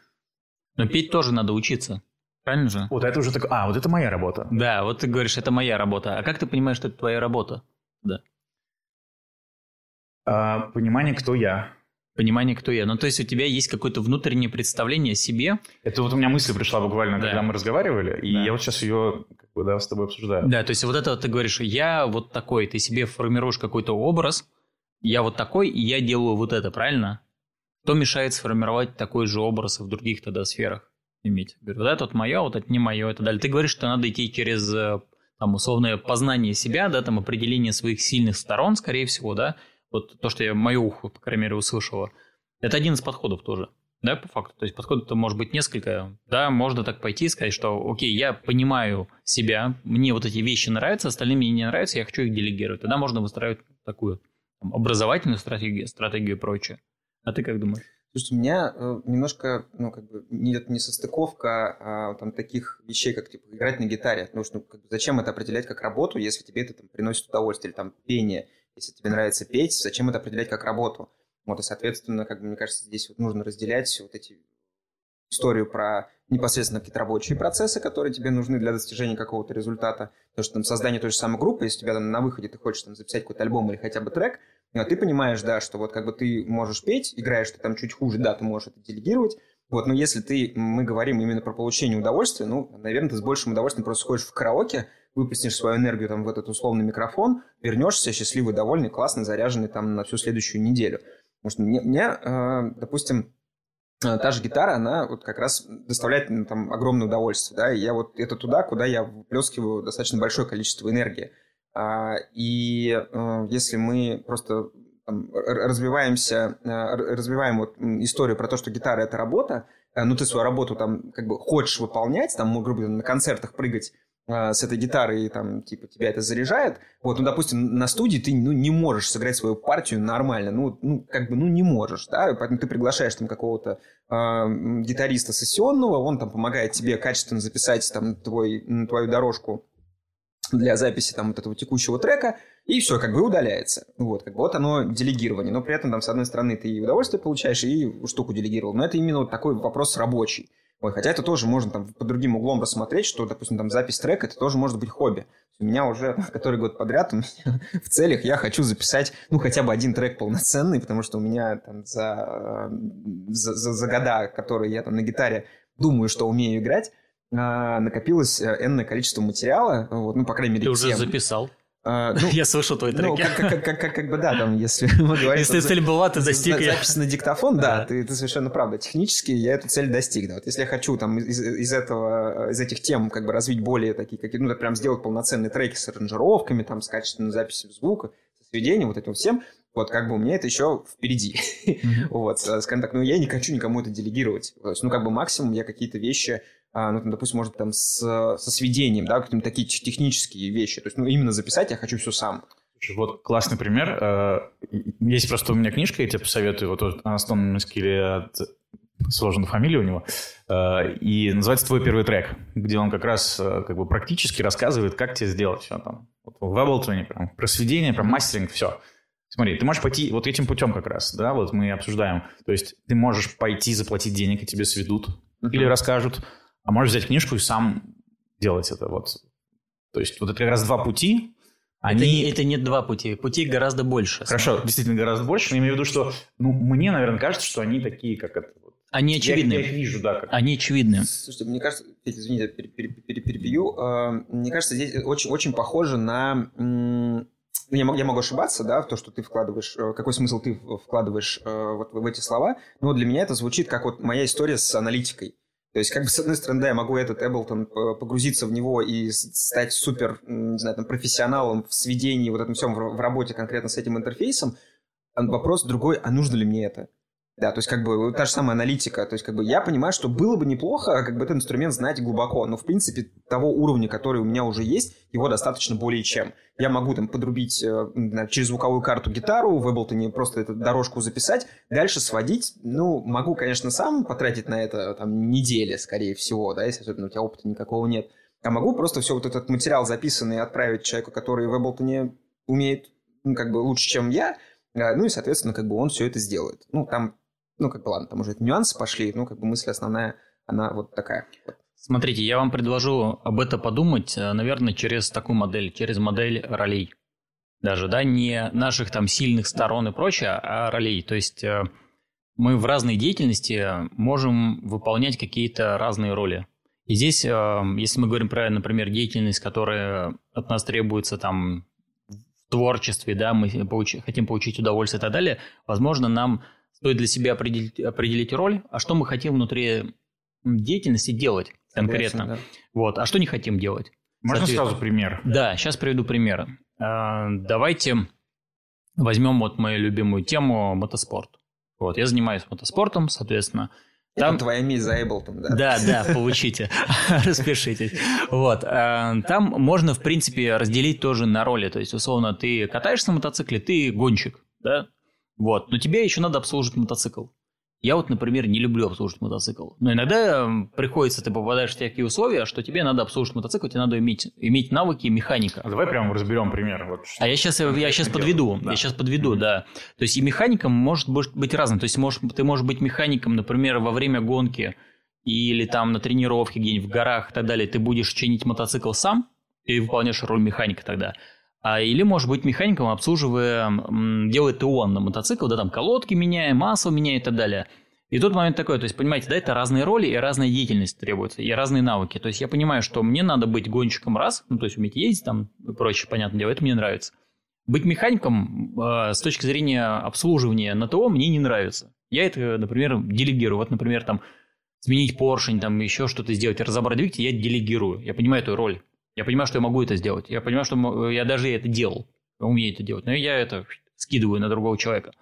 Но петь тоже надо учиться. Правильно же? Вот это уже так... А, вот это моя работа. Да, вот ты говоришь, это моя работа. А как ты понимаешь, что это твоя работа? Да. А, понимание, кто я. Понимание, кто я. Ну, то есть у тебя есть какое-то внутреннее представление о себе. Это вот у меня мысль пришла буквально, да. когда мы разговаривали, и да. я вот сейчас ее как бы, да, с тобой обсуждаю. Да, то есть вот это вот ты говоришь, я вот такой, ты себе формируешь какой-то образ, я вот такой, и я делаю вот это, правильно? Кто мешает сформировать такой же образ в других тогда сферах иметь? Говорю, вот это вот мое, вот это не мое, это далее. Ты говоришь, что надо идти через э, там условное познание себя, да, там определение своих сильных сторон, скорее всего, да, вот то, что я мое ухо, по крайней мере, услышала. Это один из подходов тоже, да, по факту. То есть подходов-то может быть несколько. Да, можно так пойти и сказать, что, окей, я понимаю себя, мне вот эти вещи нравятся, остальные мне не нравятся, я хочу их делегировать. Тогда можно выстраивать такую там, образовательную стратегию, стратегию и прочее. А ты как думаешь? Слушайте, у меня э, немножко, ну, как бы, идет не состыковка а, там таких вещей, как, типа, играть на гитаре. Потому что, ну, как бы, зачем это определять как работу, если тебе это там приносит удовольствие, или там пение. Если тебе нравится петь, зачем это определять как работу? Вот, и, соответственно, как бы, мне кажется, здесь вот нужно разделять вот эти историю про непосредственно какие-то рабочие процессы, которые тебе нужны для достижения какого-то результата. Потому что там создание той же самой группы, если тебя там на выходе ты хочешь там записать какой-то альбом или хотя бы трек, а ты понимаешь, да, что вот как бы ты можешь петь, играешь ты там чуть хуже, да, ты можешь это делегировать, вот, но если ты, мы говорим именно про получение удовольствия, ну, наверное, ты с большим удовольствием просто сходишь в караоке, выплеснешь свою энергию там в этот условный микрофон, вернешься счастливый, довольный, классный, заряженный там на всю следующую неделю. Потому что мне, мне э, допустим, та же гитара, она вот как раз доставляет ну, там огромное удовольствие, да, и я вот это туда, куда я выплескиваю достаточно большое количество энергии. А, и э, если мы просто там, развиваемся, развиваем вот историю про то, что гитара это работа, ну ты свою работу там как бы хочешь выполнять, там, грубо говоря, на концертах прыгать с этой гитарой, там, типа, тебя это заряжает, вот, ну, допустим, на студии ты, ну, не можешь сыграть свою партию нормально, ну, ну как бы, ну, не можешь, да, поэтому ты приглашаешь там какого-то э, гитариста сессионного, он там помогает тебе качественно записать там твой, твою дорожку для записи там вот этого текущего трека, и все, как бы удаляется. Вот, как бы вот оно делегирование. Но при этом там, с одной стороны, ты и удовольствие получаешь, и штуку делегировал. Но это именно вот такой вопрос рабочий. Ой, хотя это тоже можно там под другим углом рассмотреть, что, допустим, там запись трека, это тоже может быть хобби. У меня уже который год подряд в целях я хочу записать, ну, хотя бы один трек полноценный, потому что у меня там за, за, за, за года, которые я там на гитаре думаю, что умею играть, а, накопилось э, энное количество материала, вот, ну, по крайней мере, Ты уже тем. записал? А, ну, Я слышу твои ну, треки. как, как, как, как, как бы да, там, если мы говорим... Если цель была, ты достиг ее. Запись на диктофон, да. Ты, ты совершенно правда. Технически я эту цель достиг. Да. Вот если я хочу там из, из этого, из этих тем как бы развить более такие, какие, ну, прям сделать полноценные треки с аранжировками, там, с качественной записью звука, со сведением, вот этим всем, вот как бы у меня это еще впереди. Вот, э, скажем так, ну я не хочу никому это делегировать. То есть, ну как бы максимум я какие-то вещи, ну, там, допустим, может там с, со сведением, да, какие-то такие тех- технические вещи. То есть, ну именно записать я хочу все сам. Вот классный пример. Э, Есть просто у меня книжка, я тебе посоветую, вот на основном скилле от сложную фамилию у него, Э, и называется «Твой первый трек», где он как раз э, как бы практически рассказывает, как тебе сделать все там. Вот в Ableton, прям, про сведение, про мастеринг, все. Смотри, ты можешь пойти вот этим путем как раз, да, вот мы обсуждаем. То есть ты можешь пойти заплатить денег, и тебе сведут или расскажут, а можешь взять книжку и сам делать это вот. То есть вот это как раз два пути, Это, они... это не два пути. Путей гораздо больше. Хорошо, действительно гораздо больше, но я имею в виду, что, ну, мне, наверное, кажется, что они такие, как это. вот. Они Я, я их очевидны. вижу, да, как. Они очевидны. Слушайте, мне кажется, извините, пере- перебью. Э, Мне кажется, здесь очень, очень похоже на... ну, Я могу, я могу ошибаться, да, в то, что ты вкладываешь, э, какой смысл ты вкладываешь э, вот в эти слова, но для меня это звучит как вот моя история с аналитикой. То есть, как бы, с одной стороны, да, я могу этот Эблтон погрузиться в него и стать супер, не знаю, там, профессионалом в сведении, вот этом всем, в, работе конкретно с этим интерфейсом. Вопрос другой, а нужно ли мне это? Да, то есть как бы та же самая аналитика. То есть как бы я понимаю, что было бы неплохо как бы этот инструмент знать глубоко, но в принципе того уровня, который у меня уже есть, его достаточно более чем. Я могу там подрубить э, через звуковую карту гитару, в Ableton просто эту дорожку записать, дальше сводить. Ну, могу, конечно, сам потратить на это там недели, скорее всего, да, если особенно у тебя опыта никакого нет. А могу просто все вот этот материал записанный отправить человеку, который в Ableton умеет, ну, как бы лучше, чем я, а, ну и, соответственно, как бы он все это сделает. Ну, там ну, как бы, ладно, там уже нюансы пошли, ну, как бы мысль основная, она вот такая. Смотрите, я вам предложу об этом подумать, э, наверное, через такую модель, через модель ролей. Даже, да, не наших там сильных сторон и прочее, а ролей. То есть э, мы в разной деятельности можем выполнять какие-то разные роли. И здесь, э, если мы говорим про, например, деятельность, которая от нас требуется там в творчестве, да, мы получ- хотим получить удовольствие и так далее, возможно, нам стоит для себя определить, определить роль, а что мы хотим внутри деятельности делать конкретно. Согласен, Вот, а что не хотим делать? Можно сразу пример? Да, сейчас приведу примеры. А, Давайте возьмем вот мою любимую тему мотоспорт. Вот, я занимаюсь мотоспортом, соответственно. да. Там, Это твоя за Эйблтон, да? да, да, получите, распишитесь. Вот, а, там можно, в принципе, разделить тоже на роли. То есть, условно, ты катаешься на мотоцикле, ты гонщик, да? Вот, но тебе еще надо обслуживать мотоцикл. Я вот, например, не люблю обслуживать мотоцикл. Но иногда приходится, ты попадаешь в такие условия, что тебе надо обслуживать мотоцикл, тебе надо иметь, иметь навыки механика. А давай прямо разберем пример. Вот, а я сейчас, я сейчас подведу, да. я сейчас подведу, да. То есть и механиком может быть разным. То есть можешь, ты можешь быть механиком, например, во время гонки или там на тренировке где-нибудь в горах и так далее, ты будешь чинить мотоцикл сам, и выполняешь роль механика тогда. А, или, может быть, механиком обслуживая, делает он на мотоцикл, да, там колодки меняя, масло меняя и так далее. И тут момент такой, то есть, понимаете, да, это разные роли и разная деятельность требуется, и разные навыки. То есть, я понимаю, что мне надо быть гонщиком раз, ну, то есть, уметь ездить там и прочее, понятное дело, это мне нравится. Быть механиком э, с точки зрения обслуживания на ТО мне не нравится. Я это, например, делегирую. Вот, например, там, сменить поршень, там, еще что-то сделать, разобрать двигатель, я делегирую. Я понимаю эту роль. Я понимаю, что я могу это сделать. Я понимаю, что я даже это делал. Умею это делать. Но я это скидываю на другого человека.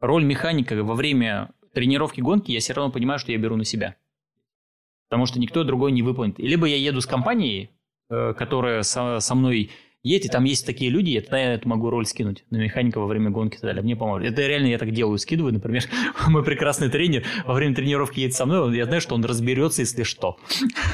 Роль механика во время тренировки гонки я все равно понимаю, что я беру на себя. Потому что никто другой не выполнит. Либо я еду с компанией, э, которая со, со мной едет, и там есть такие люди, я тогда я эту могу роль скинуть на механика во время гонки и так далее. Мне поможет. Это реально я так делаю, скидываю. Например, мой прекрасный тренер во время тренировки едет со мной, я знаю, что он разберется, если что.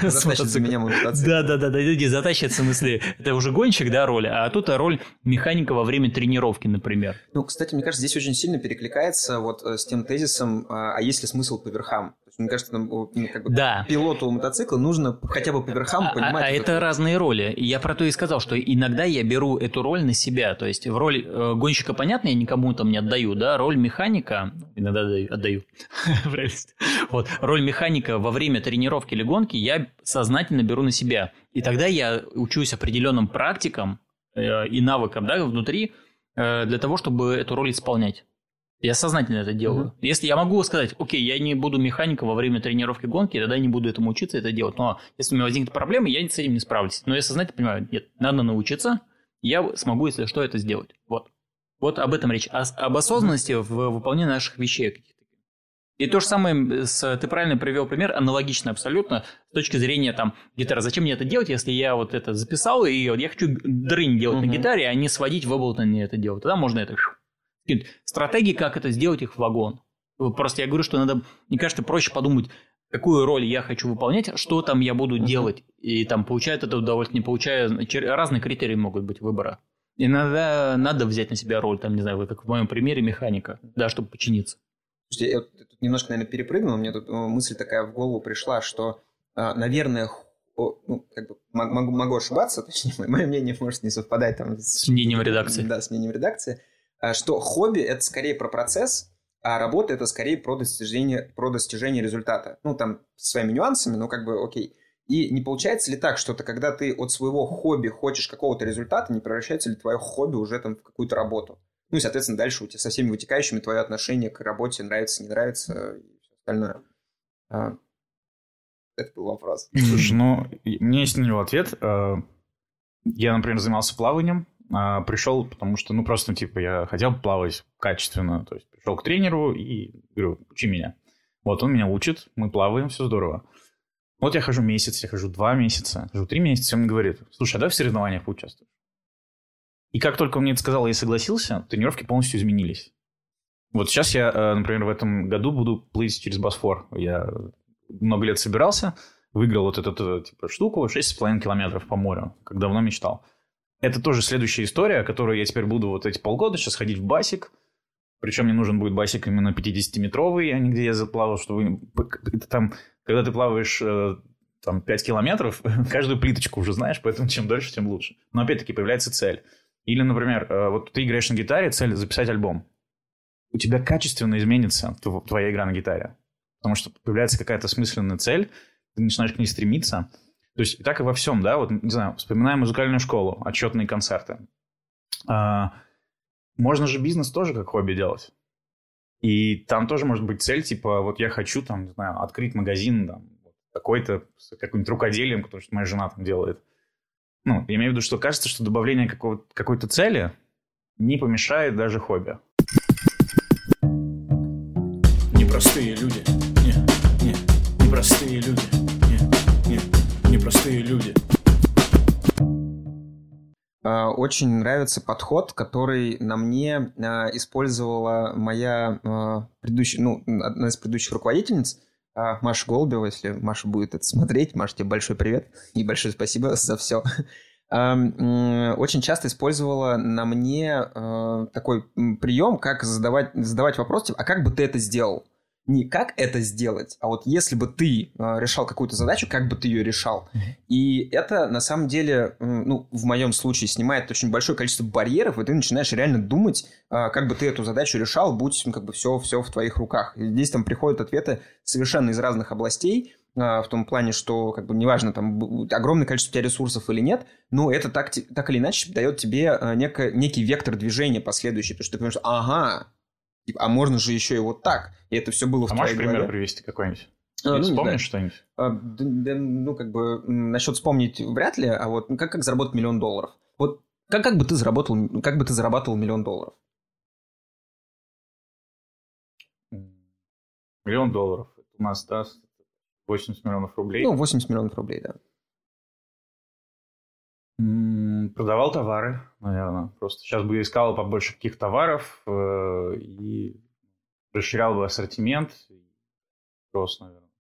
Затащит за меня мотоцикл. Да, да, да, да, люди затащат, в смысле, это уже гонщик, да, роль, а тут роль механика во время тренировки, например. Ну, кстати, мне кажется, здесь очень сильно перекликается вот э, с тем тезисом, а, а есть ли смысл по верхам? Мне кажется, там, ну, как бы, да. пилоту мотоцикла нужно хотя бы по верхам а, понимать. А, а это разные роли. Я про то и сказал, что иногда я беру эту роль на себя. То есть в роль э, гонщика, понятно, я никому там не отдаю, да, роль механика, иногда отдаю, отдаю. вот, роль механика во время тренировки или гонки я сознательно беру на себя. И тогда я учусь определенным практикам э, и навыкам, да, внутри, э, для того, чтобы эту роль исполнять. Я сознательно это делаю. Mm-hmm. Если я могу сказать, окей, я не буду механиком во время тренировки гонки, тогда не буду этому учиться это делать. Но если у меня возникнет проблема, я с этим не справлюсь. Но я сознательно понимаю, нет, надо научиться, я смогу, если что, это сделать. Вот. Вот об этом речь. О, об осознанности в выполнении наших вещей. И то же самое, с, ты правильно привел пример, аналогично абсолютно, с точки зрения там гитары. Зачем мне это делать, если я вот это записал, и вот я хочу дрынь делать uh-huh. на гитаре, а не сводить в Ableton это делать. Тогда можно это стратегии, как это сделать их в вагон. Просто я говорю, что надо, мне кажется, проще подумать, какую роль я хочу выполнять, что там я буду uh-huh. делать, и там получает это удовольствие, не получая, разные критерии могут быть выбора. Иногда надо взять на себя роль, там, не знаю, как в моем примере, механика, да, чтобы починиться. Слушайте, я тут немножко, наверное, перепрыгнул, мне тут мысль такая в голову пришла, что, а, наверное, ну, как бы могу, могу ошибаться, точнее, мое мнение может не совпадать там с, с мнением редакции. Да, с мнением редакции. А, что хобби – это скорее про процесс, а работа – это скорее про достижение, про достижение результата. Ну, там, с своими нюансами, но как бы окей. И не получается ли так, что то, когда ты от своего хобби хочешь какого-то результата, не превращается ли твое хобби уже там в какую-то работу? Ну и, соответственно, дальше у тебя со всеми вытекающими твое отношение к работе нравится, не нравится и все остальное. А, это был вопрос. Слушай, ну, у меня есть на него ответ. А, я, например, занимался плаванием, а, пришел, потому что, ну, просто, типа, я хотел плавать качественно. То есть пришел к тренеру и говорю, учи меня. Вот он меня учит, мы плаваем, все здорово. Вот я хожу месяц, я хожу два месяца, хожу три месяца, он мне говорит, слушай, а давай в соревнованиях поучаствуешь. И как только он мне это сказал, я согласился, тренировки полностью изменились. Вот сейчас я, э, например, в этом году буду плыть через Босфор. Я много лет собирался, выиграл вот эту типа, штуку, 6,5 километров по морю, как давно мечтал. Это тоже следующая история, которую я теперь буду вот эти полгода сейчас ходить в басик. Причем мне нужен будет басик именно 50-метровый, а не где я заплавал, чтобы... Это там, когда ты плаваешь э, там 5 километров, каждую плиточку уже знаешь, поэтому чем дольше, тем лучше. Но опять-таки появляется цель. Или, например, э, вот ты играешь на гитаре, цель записать альбом. У тебя качественно изменится твоя игра на гитаре. Потому что появляется какая-то смысленная цель, ты начинаешь к ней стремиться – то есть так и во всем, да, вот, не знаю, вспоминаем музыкальную школу, отчетные концерты. А, можно же бизнес тоже как хобби делать. И там тоже может быть цель, типа, вот я хочу, там, не знаю, открыть магазин, там, такой-то, с каким-нибудь рукоделием, потому что моя жена там делает. Ну, я имею в виду, что кажется, что добавление какой-то цели не помешает даже хобби. Непростые люди. Не, не, непростые люди непростые люди. э, очень нравится подход, который на мне э, использовала моя э, предыдущая, ну, одна из предыдущих руководительниц, Маша Голубева, если Маша будет это смотреть. Маша, тебе большой привет и большое спасибо за все. Очень часто использовала на мне такой прием, как задавать, задавать вопрос, типа, а как бы ты это сделал? Не как это сделать, а вот если бы ты э, решал какую-то задачу, как бы ты ее решал. И это на самом деле, э, ну, в моем случае снимает очень большое количество барьеров, и ты начинаешь реально думать, э, как бы ты эту задачу решал, будь ну, как бы все, все в твоих руках. И здесь там приходят ответы совершенно из разных областей, э, в том плане, что как бы неважно, там огромное количество у тебя ресурсов или нет, но это так, так или иначе дает тебе неко, некий вектор движения последующий, потому что ты понимаешь, ага, а можно же еще и вот так. И это все было а в твоей голове. пример привести какой-нибудь? А, ну, Вспомнишь что-нибудь? А, да, да, ну, как бы, насчет вспомнить вряд ли, а вот ну, как, как заработать миллион долларов? Вот как, как бы ты заработал, как бы ты зарабатывал миллион долларов? Миллион долларов. Это у нас даст 80 миллионов рублей. Ну, 80 миллионов рублей, да. Продавал товары, наверное. Просто сейчас бы искал побольше каких товаров э, и расширял бы ассортимент. Просто, наверное.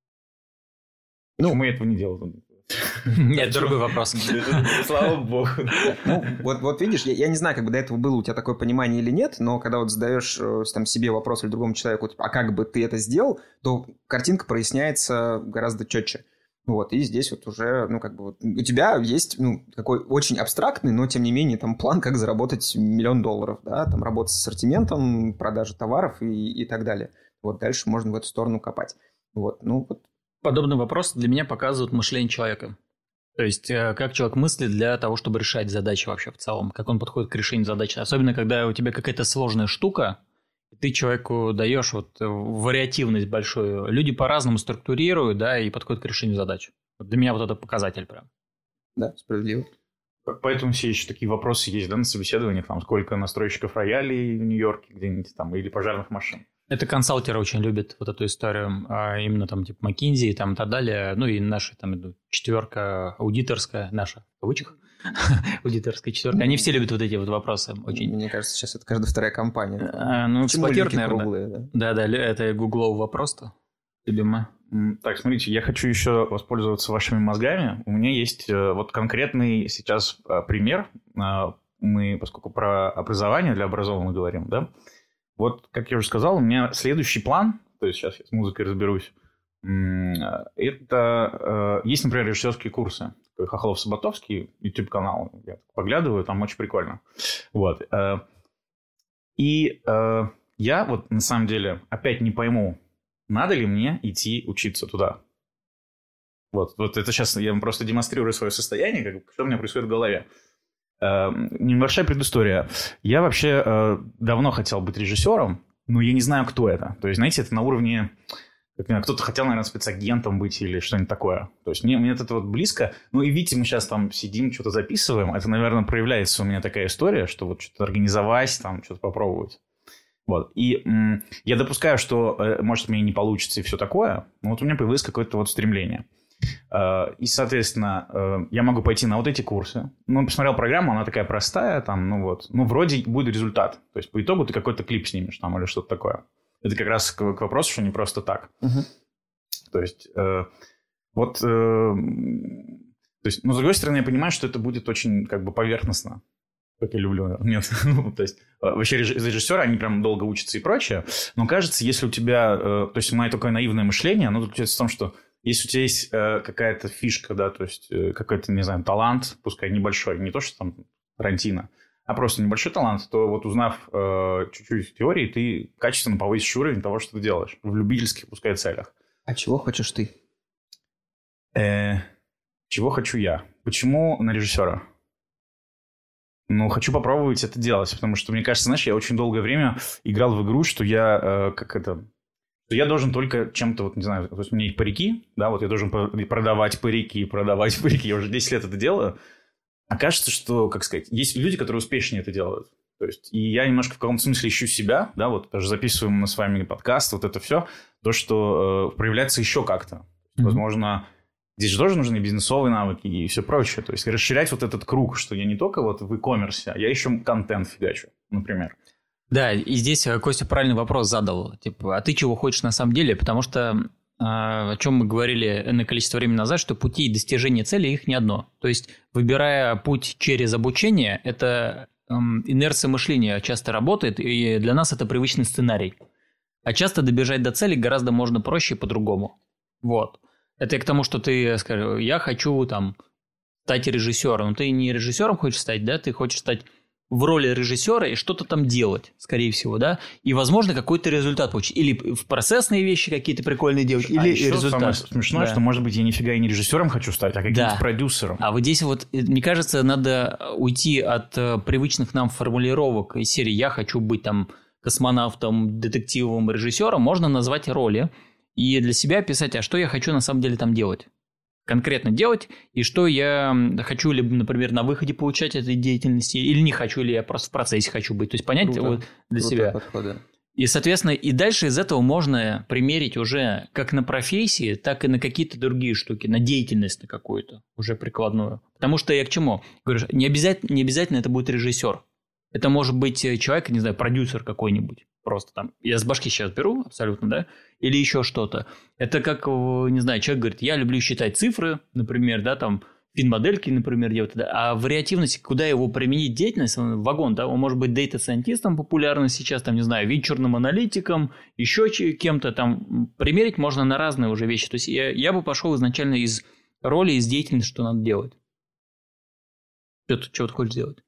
Ну, Почему я этого не делал? Нет, другой вопрос. Слава богу. Ну, вот, вот видишь, я, я не знаю, как бы до этого было у тебя такое понимание или нет, но когда вот задаешь э, там, себе вопрос или другому человеку, типа, а как бы ты это сделал, то картинка проясняется гораздо четче. Вот, и здесь вот уже, ну, как бы, вот, у тебя есть, ну, такой очень абстрактный, но, тем не менее, там план, как заработать миллион долларов, да, там работа с ассортиментом, продажа товаров и, и так далее. Вот дальше можно в эту сторону копать. Вот, ну, вот. Подобный вопрос для меня показывает мышление человека. То есть, э, как человек мыслит для того, чтобы решать задачи вообще в целом, как он подходит к решению задачи. Особенно, когда у тебя какая-то сложная штука, ты человеку даешь вот э, вариативность большую. Люди по-разному структурируют, да, и подходят к решению задач. Вот для меня вот это показатель прям. Да, справедливо. Поэтому все еще такие вопросы есть, да, на собеседованиях, там, сколько настройщиков роялей в Нью-Йорке где-нибудь там, или пожарных машин. Это консалтеры очень любят вот эту историю, а именно там типа McKinsey там и так далее, ну и наша там четверка аудиторская, наша, в кавычках, аудиторская четверка. Они все любят вот эти вот вопросы очень. Мне кажется, сейчас это каждая вторая компания. А, ну, эксплуатер, наверное. Круглые, да? да, да, это гугловый вопрос-то, любимый. Так, смотрите, я хочу еще воспользоваться вашими мозгами. У меня есть э, вот конкретный сейчас э, пример. Э, мы, поскольку про образование для образованных говорим, да, вот, как я уже сказал, у меня следующий план, то есть сейчас я с музыкой разберусь, это есть, например, режиссерские курсы. Хохлов-Саботовский, YouTube-канал, я поглядываю, там очень прикольно. Вот. И я вот на самом деле опять не пойму, надо ли мне идти учиться туда. Вот, вот это сейчас я вам просто демонстрирую свое состояние, как, что у меня происходит в голове. Э, небольшая предыстория. Я вообще э, давно хотел быть режиссером, но я не знаю, кто это. То есть, знаете, это на уровне... Кто-то хотел, наверное, спецагентом быть или что-нибудь такое. То есть мне, мне это вот близко. Ну и видите, мы сейчас там сидим, что-то записываем. Это, наверное, проявляется у меня такая история, что вот что-то организовать, там что-то попробовать. Вот. И м, я допускаю, что, э, может, мне не получится и все такое, но вот у меня появилось какое-то вот стремление. Э, и, соответственно, э, я могу пойти на вот эти курсы. Ну, посмотрел программу, она такая простая, там, ну вот. Ну, вроде будет результат. То есть, по итогу ты какой-то клип снимешь там или что-то такое. Это как раз к, к вопросу, что не просто так. Угу. То есть, э, вот... Э, то есть, но с другой стороны, я понимаю, что это будет очень как бы поверхностно как я люблю. Нет, ну, то есть э, вообще режиссеры, они прям долго учатся и прочее. Но кажется, если у тебя, э, то есть мое такое наивное мышление, оно заключается в том, что если у тебя есть э, какая-то фишка, да, то есть какой-то, не знаю, талант, пускай небольшой, не то, что там Тарантино, а просто небольшой талант, то вот узнав э, чуть-чуть теории, ты качественно повысишь уровень того, что ты делаешь в любительских, пускай, целях. А чего хочешь ты? Э, чего хочу я? Почему на режиссера? Ну, хочу попробовать это делать, потому что, мне кажется, знаешь, я очень долгое время играл в игру, что я, э, как это, что я должен только чем-то, вот, не знаю, то есть у меня есть парики, да, вот я должен продавать парики, продавать парики, я уже 10 лет это делаю, а кажется, что, как сказать, есть люди, которые успешнее это делают. То есть, и я немножко в каком-то смысле ищу себя, да, вот даже записываем мы с вами подкаст, вот это все, то, что э, проявляется еще как-то. Mm-hmm. Возможно, Здесь же тоже нужны бизнесовые навыки и все прочее. То есть расширять вот этот круг, что я не только вот в e-commerce, а я еще контент фигачу, например. Да, и здесь э, Костя правильный вопрос задал. Типа, а ты чего хочешь на самом деле? Потому что а, о чем мы говорили на количество времени назад, что пути достижения цели их не одно. То есть, выбирая путь через обучение, это эм, инерция мышления часто работает, и для нас это привычный сценарий. А часто добежать до цели гораздо можно проще и по-другому. Вот. Это к тому, что ты скажешь, я хочу там стать режиссером. Но ты не режиссером хочешь стать, да, ты хочешь стать в роли режиссера и что-то там делать, скорее всего, да, и, возможно, какой-то результат получить. Или в процессные вещи какие-то прикольные делать, а или еще результат. Самое смешное, да. что, может быть, я нифига и не режиссером хочу стать, а каким-то да. продюсером. А вот здесь вот, э, мне кажется, надо уйти от э, привычных нам формулировок из серии «я хочу быть там космонавтом, детективом, режиссером», можно назвать роли и для себя писать, а что я хочу на самом деле там делать конкретно делать, и что я хочу, либо, например, на выходе получать этой деятельности, или не хочу, или я просто в процессе хочу быть. То есть понять Круто. вот для Круто себя. Подхода. И, соответственно, и дальше из этого можно примерить уже как на профессии, так и на какие-то другие штуки, на деятельность на какую-то, уже прикладную. Потому что я к чему? Говорю, не обязательно, не обязательно это будет режиссер. Это может быть э, человек, не знаю, продюсер какой-нибудь. Просто там, я с башки сейчас беру, абсолютно, да, или еще что-то. Это как, не знаю, человек говорит, я люблю считать цифры, например, да, там, фин-модельки, например, делать, да, а вариативности, куда его применить деятельность, вагон, да, он может быть дейта-сайентистом популярным сейчас, там, не знаю, вечерным аналитиком, еще кем-то, там, примерить можно на разные уже вещи. То есть я, я бы пошел изначально из роли, из деятельности, что надо делать. Что ты, что ты хочешь делать?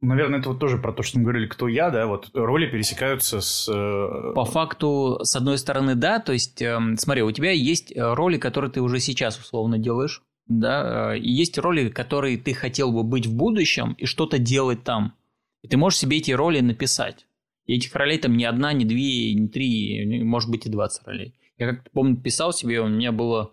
Наверное, это вот тоже про то, что мы говорили, кто я, да, вот роли пересекаются с... Э, По факту, с одной стороны, да, то есть, э, смотри, у тебя есть э, роли, которые ты уже сейчас условно делаешь, да, э, и есть роли, которые ты хотел бы быть в будущем и что-то делать там. И ты можешь себе эти роли написать. И этих ролей там не одна, не две, не три, может быть и 20 ролей. Я как-то помню, писал себе, у меня было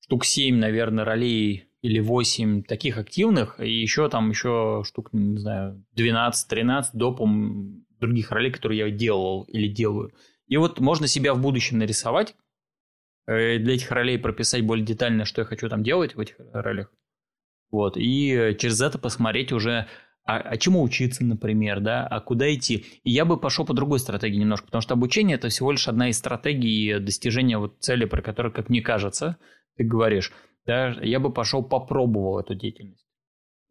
штук 7, наверное, ролей или 8 таких активных, и еще там еще штук, не знаю, 12-13 допом других ролей, которые я делал или делаю. И вот можно себя в будущем нарисовать, э, для этих ролей прописать более детально, что я хочу там делать в этих ролях. Вот, и через это посмотреть уже, а, а чему учиться, например, да, а куда идти. И я бы пошел по другой стратегии немножко, потому что обучение это всего лишь одна из стратегий достижения вот цели, про которую, как мне кажется, ты говоришь да, я бы пошел попробовал эту деятельность.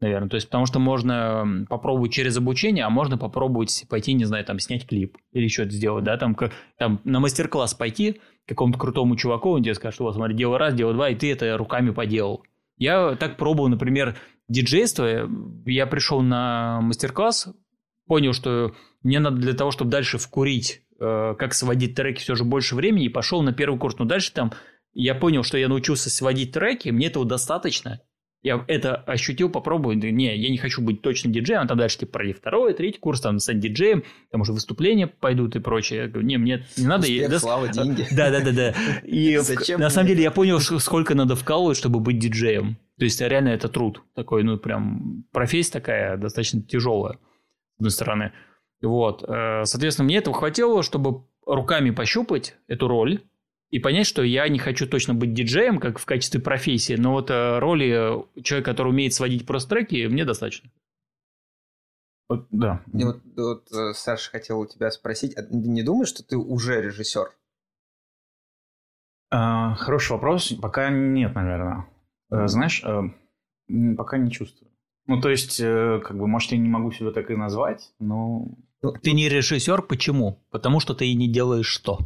Наверное, то есть потому что можно попробовать через обучение, а можно попробовать пойти, не знаю, там снять клип или что-то сделать, да, там, как, там на мастер-класс пойти какому-то крутому чуваку, он тебе скажет, что вот смотри, делай раз, делай два, и ты это руками поделал. Я так пробовал, например, диджейство, я пришел на мастер-класс, понял, что мне надо для того, чтобы дальше вкурить, э, как сводить треки все же больше времени, и пошел на первый курс, но дальше там я понял, что я научился сводить треки, мне этого достаточно. Я это ощутил, попробую. Не, я не хочу быть точно диджеем, а там дальше типа пройди второй, третий курс, там стать диджеем, там уже выступления пойдут и прочее. Я говорю, не, мне не надо. Успех, да, слава, деньги. Да, да, да, да. И Зачем на самом деле я понял, сколько надо вкалывать, чтобы быть диджеем. То есть реально это труд такой, ну прям профессия такая достаточно тяжелая, с одной стороны. Вот, э, соответственно, мне этого хватило, чтобы руками пощупать эту роль, и понять, что я не хочу точно быть диджеем, как в качестве профессии, но вот э, роли э, человека, который умеет сводить просто треки, мне достаточно. Вот, да. И вот, вот э, Саша хотел у тебя спросить, а ты не думаешь, что ты уже режиссер? А, хороший вопрос. Пока нет, наверное. Mm-hmm. Знаешь, пока не чувствую. Ну, то есть, как бы, может, я не могу себя так и назвать, но... Ты не режиссер, почему? Потому что ты и не делаешь что?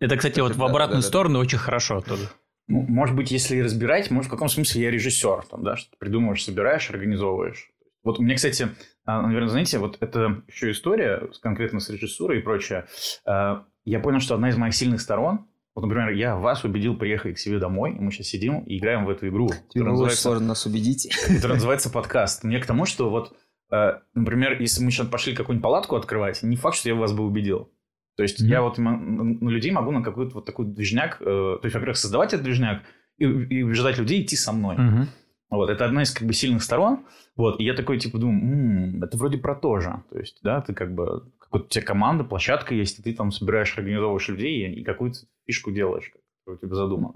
Это, кстати, вот в обратную сторону очень хорошо тоже. Ну, может быть, если разбирать, может, в каком смысле я режиссер, там, да, что ты придумываешь, собираешь, организовываешь. Вот у меня, кстати, а, наверное, знаете, вот это еще история конкретно с режиссурой и прочее. А, я понял, что одна из моих сильных сторон, вот, например, я вас убедил приехать к себе домой, и мы сейчас сидим и играем в эту игру. Тебе называется, сложно нас убедить. Это называется подкаст. Мне к тому, что вот, а, например, если мы сейчас пошли какую-нибудь палатку открывать, не факт, что я вас бы убедил. То есть mm-hmm. я вот на людей могу на какой-то вот такой движняк, э, то есть, во-первых, создавать этот движняк и, и убеждать людей идти со мной. Mm-hmm. Вот, это одна из как бы сильных сторон. Вот, и я такой, типа, думаю, м-м, это вроде про то же. То есть, да, ты как бы, какая-то у тебя команда, площадка есть, и ты там собираешь, организовываешь людей и, и какую-то фишку делаешь, как у тебя задумано.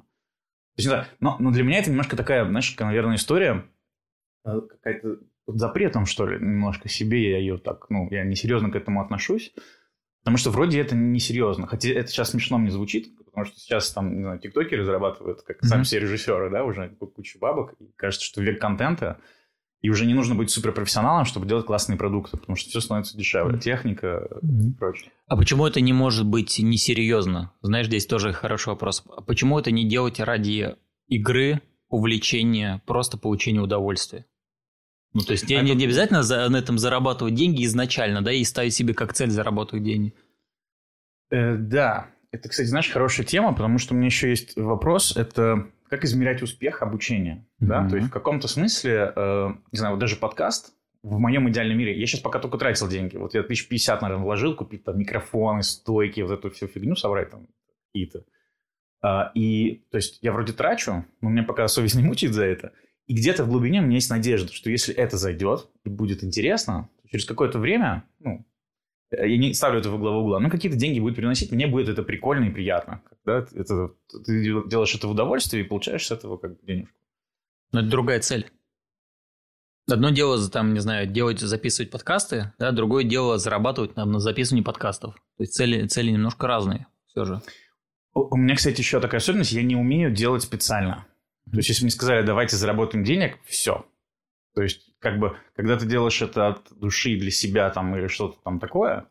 есть, не знаю, но, но для меня это немножко такая, знаешь, наверное, история э, какая-то под запретом, что ли, немножко себе я ее так, ну, я несерьезно к этому отношусь. Потому что вроде это несерьезно. Хотя это сейчас смешно мне звучит, потому что сейчас там, не знаю, тиктокеры зарабатывают, как mm-hmm. сами все режиссеры, да, уже кучу бабок. И кажется, что век контента, и уже не нужно быть суперпрофессионалом, чтобы делать классные продукты, потому что все становится дешевле. Mm-hmm. Техника mm-hmm. и прочее. А почему это не может быть несерьезно? Знаешь, здесь тоже хороший вопрос. А почему это не делать ради игры, увлечения, просто получения удовольствия? Ну, то есть, а не, не обязательно за, на этом зарабатывать деньги изначально, да, и ставить себе как цель зарабатывать деньги. Э, да, это, кстати, знаешь, хорошая тема, потому что у меня еще есть вопрос, это как измерять успех обучения, mm-hmm. да, то есть в каком-то смысле, э, не знаю, вот даже подкаст в моем идеальном мире, я сейчас пока только тратил деньги, вот я тысяч пятьдесят, наверное, вложил, купить там микрофоны, стойки, вот эту всю фигню собрать там какие-то, э, и, то есть, я вроде трачу, но мне пока совесть не мучает за это, и где-то в глубине у меня есть надежда, что если это зайдет и будет интересно, через какое-то время, ну, я не ставлю это во главу угла, но какие-то деньги будет приносить, мне будет это прикольно и приятно. Когда это, ты делаешь это в удовольствие и получаешь с этого как бы денежку. Но это другая цель. Одно дело, там, не знаю, делать, записывать подкасты, да, другое дело зарабатывать там, на записывании подкастов. То есть цели, цели немножко разные все же. У меня, кстати, еще такая особенность, я не умею делать специально. То есть, если мне сказали, давайте заработаем денег, все. То есть, как бы, когда ты делаешь это от души для себя там или что-то там такое...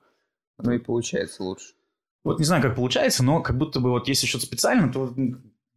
Ну и получается лучше. Вот не знаю, как получается, но как будто бы вот если что-то специально, то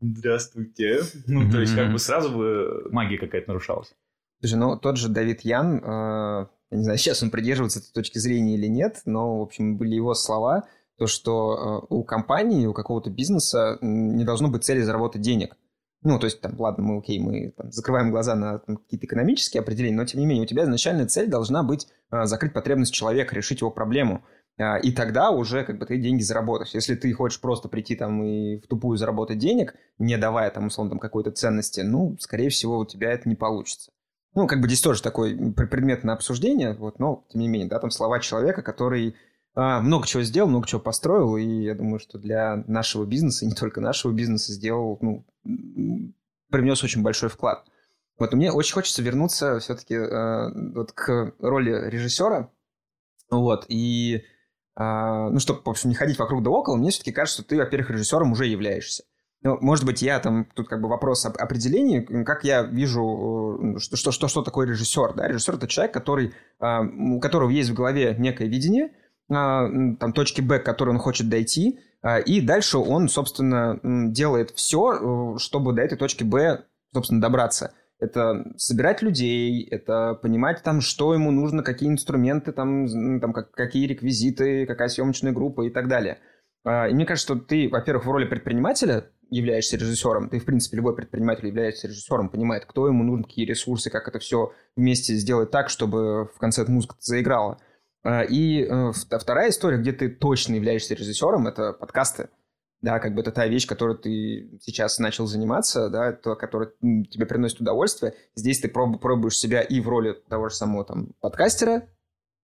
здравствуйте. Ну, то есть, как бы сразу бы магия какая-то нарушалась. Слушай, ну тот же Давид Ян, э, я не знаю, сейчас он придерживается этой точки зрения или нет, но, в общем, были его слова, то, что э, у компании, у какого-то бизнеса не должно быть цели заработать денег. Ну, то есть, там, ладно, мы, окей, мы там, закрываем глаза на какие-то экономические определения, но, тем не менее, у тебя изначальная цель должна быть а, закрыть потребность человека, решить его проблему. А, и тогда уже как бы ты деньги заработаешь. Если ты хочешь просто прийти там и в тупую заработать денег, не давая там, условно, там, какой-то ценности, ну, скорее всего, у тебя это не получится. Ну, как бы здесь тоже такой предмет на обсуждение, вот, но, тем не менее, да, там слова человека, который а, много чего сделал, много чего построил, и я думаю, что для нашего бизнеса, не только нашего бизнеса, сделал, ну, привнес очень большой вклад. Вот мне очень хочется вернуться все-таки э, вот к роли режиссера, вот, и, э, ну, чтобы, в общем, не ходить вокруг да около, мне все-таки кажется, что ты, во-первых, режиссером уже являешься. Ну, может быть, я там, тут как бы вопрос об определении, как я вижу, что, что, что, что такое режиссер, да, режиссер это человек, который, э, у которого есть в голове некое видение, там, точки Б, к которой он хочет дойти, а, и дальше он, собственно, делает все, э, чтобы до этой точки Б, собственно, добраться. Это собирать людей, это понимать там, что ему нужно, какие инструменты, там, там как, какие реквизиты, какая съемочная группа и так далее. И мне кажется, что ты, во-первых, в роли предпринимателя являешься режиссером, ты, в принципе, любой предприниматель является режиссером, понимает, кто ему нужен, какие ресурсы, как это все вместе сделать так, чтобы в конце эта музыка заиграла. А, и э, вторая история, где ты точно являешься режиссером, это подкасты. Да, как бы это та вещь, которой ты сейчас начал заниматься, да, то, которая тебе приносит удовольствие. Здесь ты проб, пробуешь себя и в роли того же самого там подкастера,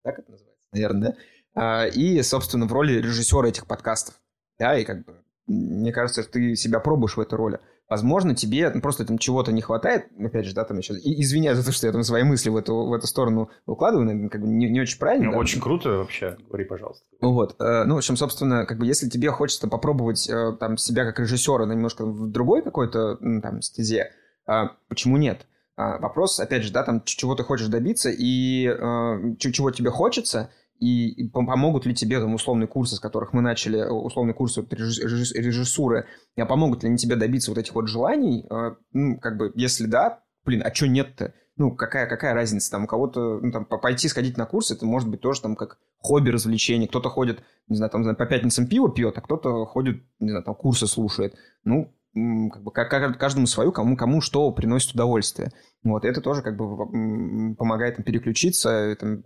так это называется, наверное, да, а, и, собственно, в роли режиссера этих подкастов. Да, и как бы мне кажется, ты себя пробуешь в этой роли. Возможно, тебе просто там чего-то не хватает, опять же, да, там еще, извиняюсь за то, что я там свои мысли в эту, в эту сторону укладываю, наверное, как бы не, не очень правильно. Ну, да? очень круто вообще, говори, пожалуйста. Вот, э, ну, в общем, собственно, как бы, если тебе хочется попробовать э, там себя как режиссера на немножко в другой какой-то там стезе, э, почему нет? А, вопрос, опять же, да, там, чего ты хочешь добиться и э, чего тебе хочется – и помогут ли тебе там условные курсы, с которых мы начали, э, условные курсы режиссуры, а помогут ли они тебе добиться вот этих вот желаний? А, ну, как бы, если да, блин, а что нет-то? Ну, какая, какая разница? Там у кого-то, ну, там, пойти сходить на курсы, это может быть тоже там как хобби, развлечение. Кто-то ходит, не знаю, там, по пятницам пиво пьет, а кто-то ходит, не знаю, там, курсы слушает. Ну, как бы каждому свою, кому, кому что приносит удовольствие. Вот, это тоже как бы помогает им переключиться, там,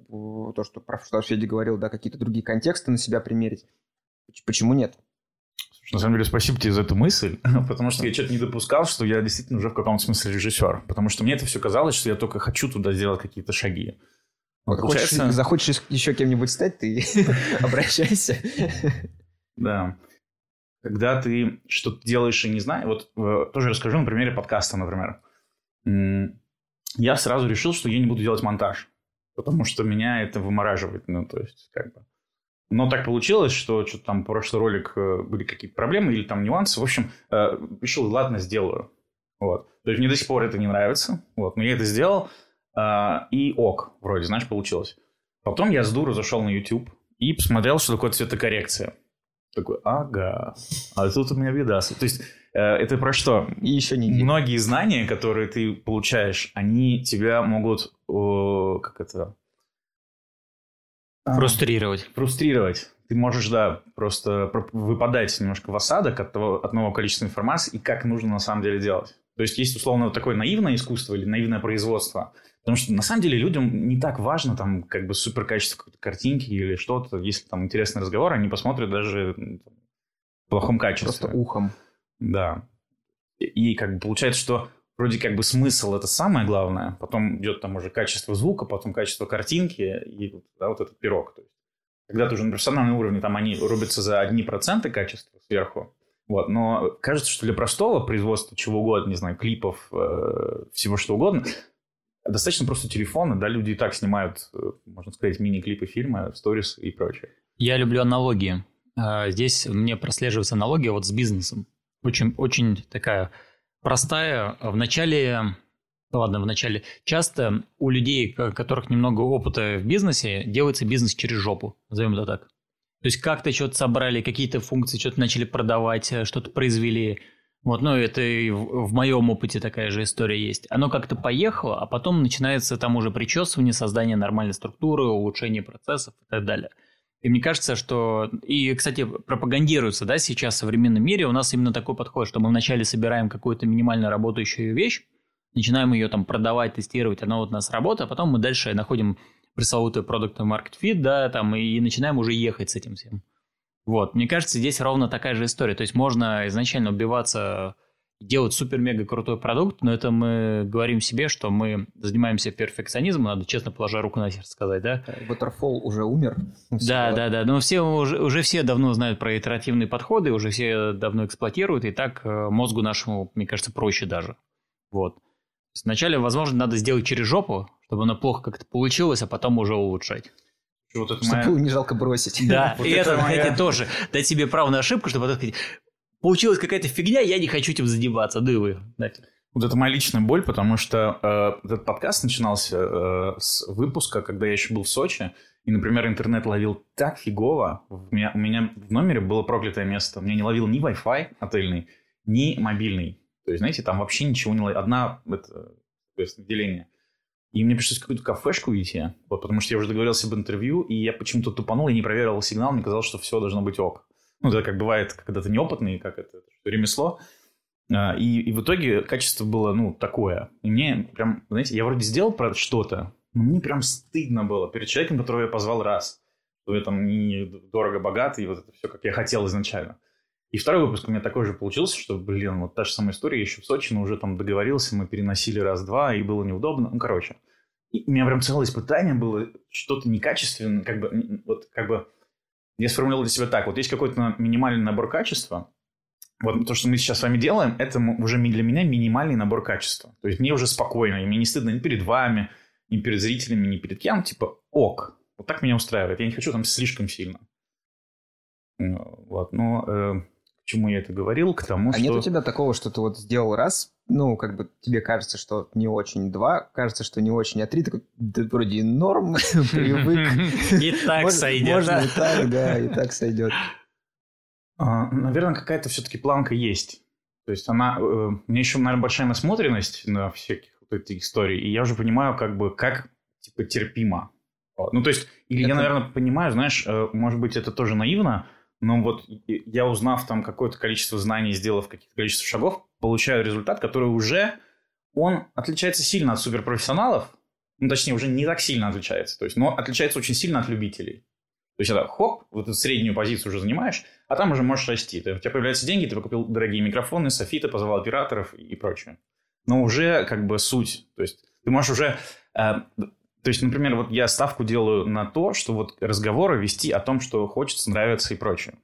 то, что про что Федя говорил, да, какие-то другие контексты на себя примерить. Почему нет? На самом деле, спасибо тебе за эту мысль, потому что я что-то не допускал, что я действительно уже в каком-то смысле режиссер. Потому что мне это все казалось, что я только хочу туда сделать какие-то шаги. Вот, Получается... Хочешь, захочешь еще кем-нибудь стать, ты обращайся. Да. Когда ты что-то делаешь и не знаешь, вот э, тоже расскажу на примере подкаста, например. Я сразу решил, что я не буду делать монтаж, потому что меня это вымораживает, ну, то есть, как бы. Но так получилось, что что-то там прошлый ролик э, были какие-то проблемы или там нюансы. В общем, э, решил, ладно, сделаю. Вот. То есть мне до сих пор это не нравится. Вот. Но я это сделал. И ок, вроде, знаешь, получилось. Потом я с дуру зашел на YouTube и посмотрел, что такое цветокоррекция. Такой, ага, а тут у меня беда. То есть э, это про что? И еще не Многие знания, которые ты получаешь, они тебя могут, о, как это... А, Фрустрировать. фрустрировать. Ты можешь, да, просто про- выпадать немножко в осадок от, того, от нового количества информации и как нужно на самом деле делать. То есть есть условно вот такое наивное искусство или наивное производство. Потому что на самом деле людям не так важно там как бы супер качество какой-то картинки или что-то. Если там интересный разговор, они посмотрят даже в плохом качестве. Просто ухом. Да. И, и как бы получается, что вроде как бы смысл это самое главное, потом идет там уже качество звука, потом качество картинки и да, вот этот пирог. То есть, когда ты уже на профессиональном уровне, там они рубятся за одни проценты качества сверху, вот, но кажется, что для простого производства чего угодно, не знаю, клипов, э, всего что угодно, достаточно просто телефона, да, люди и так снимают, э, можно сказать, мини-клипы, фильмы, сторис и прочее. Я люблю аналогии. А, Здесь мне прослеживается аналогия вот с бизнесом. Очень, очень такая простая. В начале, ладно, в начале, часто у людей, у которых немного опыта в бизнесе, делается бизнес через жопу, назовем это так. То есть как-то что-то собрали, какие-то функции, что-то начали продавать, э, что-то произвели. Вот, ну, это и в, в моем опыте такая же история есть. Оно как-то поехало, а потом начинается там уже причесывание, создание нормальной структуры, улучшение процессов и так далее. И мне кажется, что... И, кстати, пропагандируется, да, сейчас в современном мире у нас именно такой подход, что мы вначале собираем какую-то минимально работающую вещь, начинаем ее там продавать, тестировать, она вот у нас работает, а потом мы дальше находим пресловутый продукт market fit, да, там, и начинаем уже ехать с этим всем. Вот, мне кажется, здесь ровно такая же история. То есть можно изначально убиваться, делать супер-мега крутой продукт, но это мы говорим себе, что мы занимаемся перфекционизмом, надо честно положа руку на сердце сказать, да? Waterfall уже умер. Да, да, да. Но все уже, уже все давно знают про итеративные подходы, уже все давно эксплуатируют, и так э, мозгу нашему, мне кажется, проще даже. Вот. Вначале, возможно, надо сделать через жопу, чтобы оно плохо как-то получилось, а потом уже улучшать. Вот это Чтобы моя- не жалко бросить. Да, Вот и это это, моя- кстати, тоже дать себе право на ошибку, чтобы потом сказать, получилась какая-то фигня, я не хочу этим задеваться, да и вы. нафиг». Вот это моя личная боль, потому что э, этот подкаст начинался э, с выпуска, когда я еще был в Сочи, и, например, интернет ловил так фигово. У меня, у меня в номере было проклятое место. У меня не ловил ни Wi-Fi отельный, ни мобильный. То есть, знаете, там вообще ничего не ловил. Одна, это, соответственно, деление. И мне пришлось какую-то кафешку идти, вот, потому что я уже договорился об интервью, и я почему-то тупанул, я не проверил сигнал, мне казалось, что все должно быть ок. Ну, это как бывает, когда ты неопытный, как это, это ремесло. А, И, и в итоге качество было, ну, такое. И мне прям, знаете, я вроде сделал про что-то, но мне прям стыдно было перед человеком, которого я позвал раз. Что я там не дорого-богатый, и вот это все, как я хотел изначально. И второй выпуск у меня такой же получился, что, блин, вот та же самая история, еще в Сочи, но уже там договорился, мы переносили раз-два, и было неудобно. Ну, короче. И у меня прям целое испытание было, что-то некачественное, как бы, вот, как бы, я сформулировал для себя так, вот есть какой-то минимальный набор качества, вот то, что мы сейчас с вами делаем, это уже для меня минимальный набор качества. То есть мне уже спокойно, и мне не стыдно ни перед вами, ни перед зрителями, ни перед кем. Типа, ок. Вот так меня устраивает. Я не хочу там слишком сильно. Ну, Вот, но э, чему я это говорил? К тому, А что... нет у тебя такого, что ты вот сделал раз, ну, как бы тебе кажется, что не очень, два, кажется, что не очень, а три, такой, да вроде и норм, привык. И так сойдет. Можно и так, да, и так сойдет. А, наверное, какая-то все-таки планка есть. То есть она... э, у меня еще, наверное, большая насмотренность на всяких вот этих историй, и я уже понимаю, как бы, как, типа, терпимо. Вот. Ну, то есть, или я, наверное, понимаю, знаешь, э, может быть, это тоже наивно, но вот и- я, узнав там какое-то количество знаний, сделав какие-то количество шагов, получаю результат, который уже, он отличается сильно от суперпрофессионалов, ну, точнее, уже не так сильно отличается, то есть, но отличается очень сильно от любителей. То есть это хоп, вот эту среднюю позицию уже занимаешь, а там уже можешь расти. Ты- у тебя появляются деньги, ты купил дорогие микрофоны, софиты, позвал операторов и прочее. Но уже как бы суть. То есть ты можешь уже... э, то есть, например, вот я ставку делаю на то, что вот разговоры вести о том, что хочется, нравится и прочее.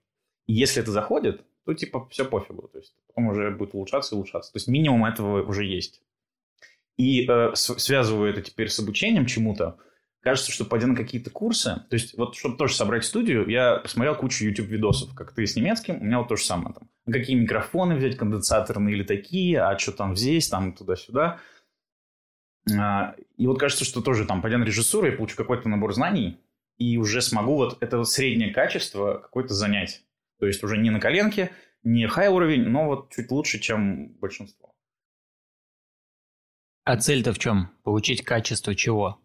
И если это заходит, то типа все пофигу. То есть потом уже будет улучшаться и улучшаться. То есть минимум этого уже есть. И э, связываю это теперь с обучением чему-то. Кажется, что пойдя на какие-то курсы, то есть вот чтобы тоже собрать студию, я посмотрел кучу YouTube-видосов, как ты с немецким, у меня вот то же самое там. Какие микрофоны взять, конденсаторные или такие, а что там здесь, там туда-сюда. А, и вот кажется, что тоже там, пойдя на режиссуру, я получу какой-то набор знаний, и уже смогу вот это вот среднее качество какое-то занять. То есть уже не на коленке, не хай уровень, но вот чуть лучше, чем большинство. А цель-то в чем? Получить качество чего?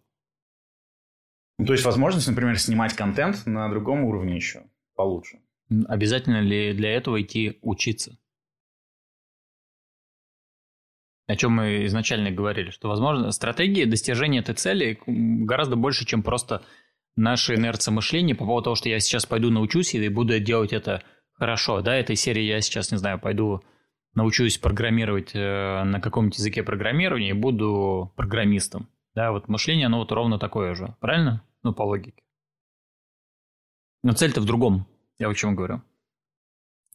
Ну, то есть возможность, например, снимать контент на другом уровне еще получше. Обязательно ли для этого идти учиться? О чем мы изначально говорили, что, возможно, стратегии достижения этой цели гораздо больше, чем просто наша инерция мышления по поводу того, что я сейчас пойду научусь и буду делать это хорошо. Да, этой серии я сейчас, не знаю, пойду научусь программировать э, на каком-нибудь языке программирования и буду программистом. Да, вот мышление, оно вот ровно такое же. Правильно? Ну, по логике. Но цель-то в другом. Я о чем говорю.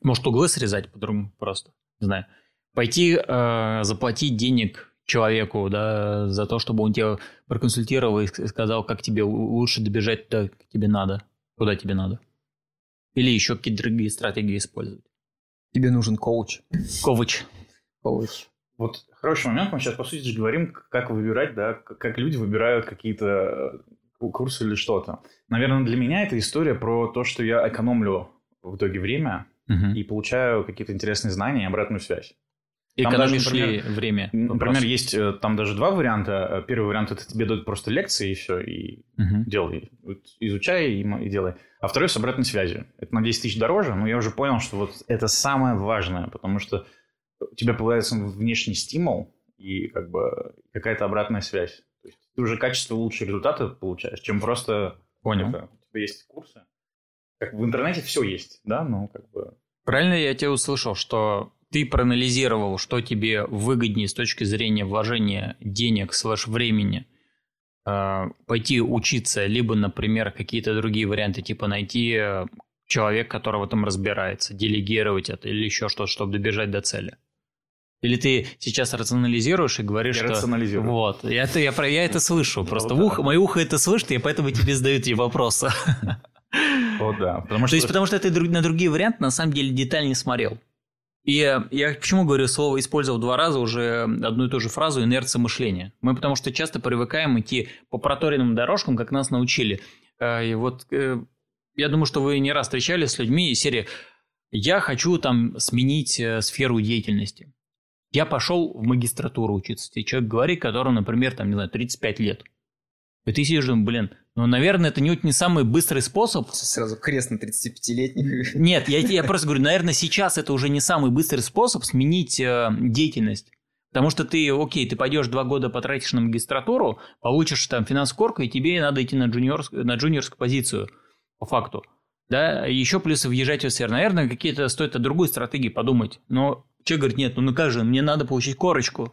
Может, углы срезать по-другому просто. Не знаю. Пойти э, заплатить денег человеку, да, за то, чтобы он тебя проконсультировал и сказал, как тебе лучше добежать туда, как тебе надо, куда тебе надо. Или еще какие-то другие стратегии использовать. Тебе нужен коуч. Коуч. Коуч. Вот хороший момент, мы сейчас, по сути же, говорим, как выбирать, да, как люди выбирают какие-то э, курсы или что-то. Наверное, для меня это история про то, что я экономлю в итоге время угу. и получаю какие-то интересные знания и обратную связь. Экономишь даже, например, ли время? Например, вопрос. есть э, там даже два варианта. Э, первый вариант это тебе дают просто лекции и все, и угу. делай. Изучай и, и делай. А второй с обратной связью. Это на 10 тысяч дороже, но я уже понял, что вот это самое важное, потому что у тебя появляется внешний стимул и как бы какая-то обратная связь. То есть ты уже качество лучше результаты получаешь, чем просто... Понял. Это, у тебя есть курсы. Как в интернете все есть, да, но как бы... Правильно я тебя услышал, что ты проанализировал, что тебе выгоднее с точки зрения вложения денег слэш времени, э, пойти учиться, либо, например, какие-то другие варианты, типа найти э, человек, который в этом разбирается, делегировать это или еще что-то, чтобы добежать до цели. Или ты сейчас рационализируешь и говоришь, я что... рационализирую. Вот, я, это, я, я это слышу, просто ну, ухо, мое ухо это слышит, и поэтому тебе задают эти вопросы. О, да. Потому что... То есть, потому что ты на другие варианты на самом деле деталь не смотрел. И я почему говорю слово использовал два раза уже одну и ту же фразу инерция мышления. Мы потому что часто привыкаем идти по проторенным дорожкам, как нас научили. Э, и вот э, я думаю, что вы не раз встречались с людьми из серии «Я хочу там сменить э, сферу деятельности». Я пошел в магистратуру учиться. Тебе человек говорит, которому, например, там, не знаю, 35 лет. И ты сидишь, думаешь, блин, ну, наверное, это не, не самый быстрый способ. Сразу крест на 35-летних. Нет, я, я просто говорю, наверное, сейчас это уже не самый быстрый способ сменить э, деятельность. Потому что ты, окей, ты пойдешь два года потратишь на магистратуру, получишь там финанс-корку, и тебе надо идти на, джуниор, на джуниорскую позицию, по факту. Да, еще плюс въезжать в СР. Наверное, какие-то стоит о другой стратегии подумать. Но человек говорит, нет, ну, ну как же, мне надо получить корочку.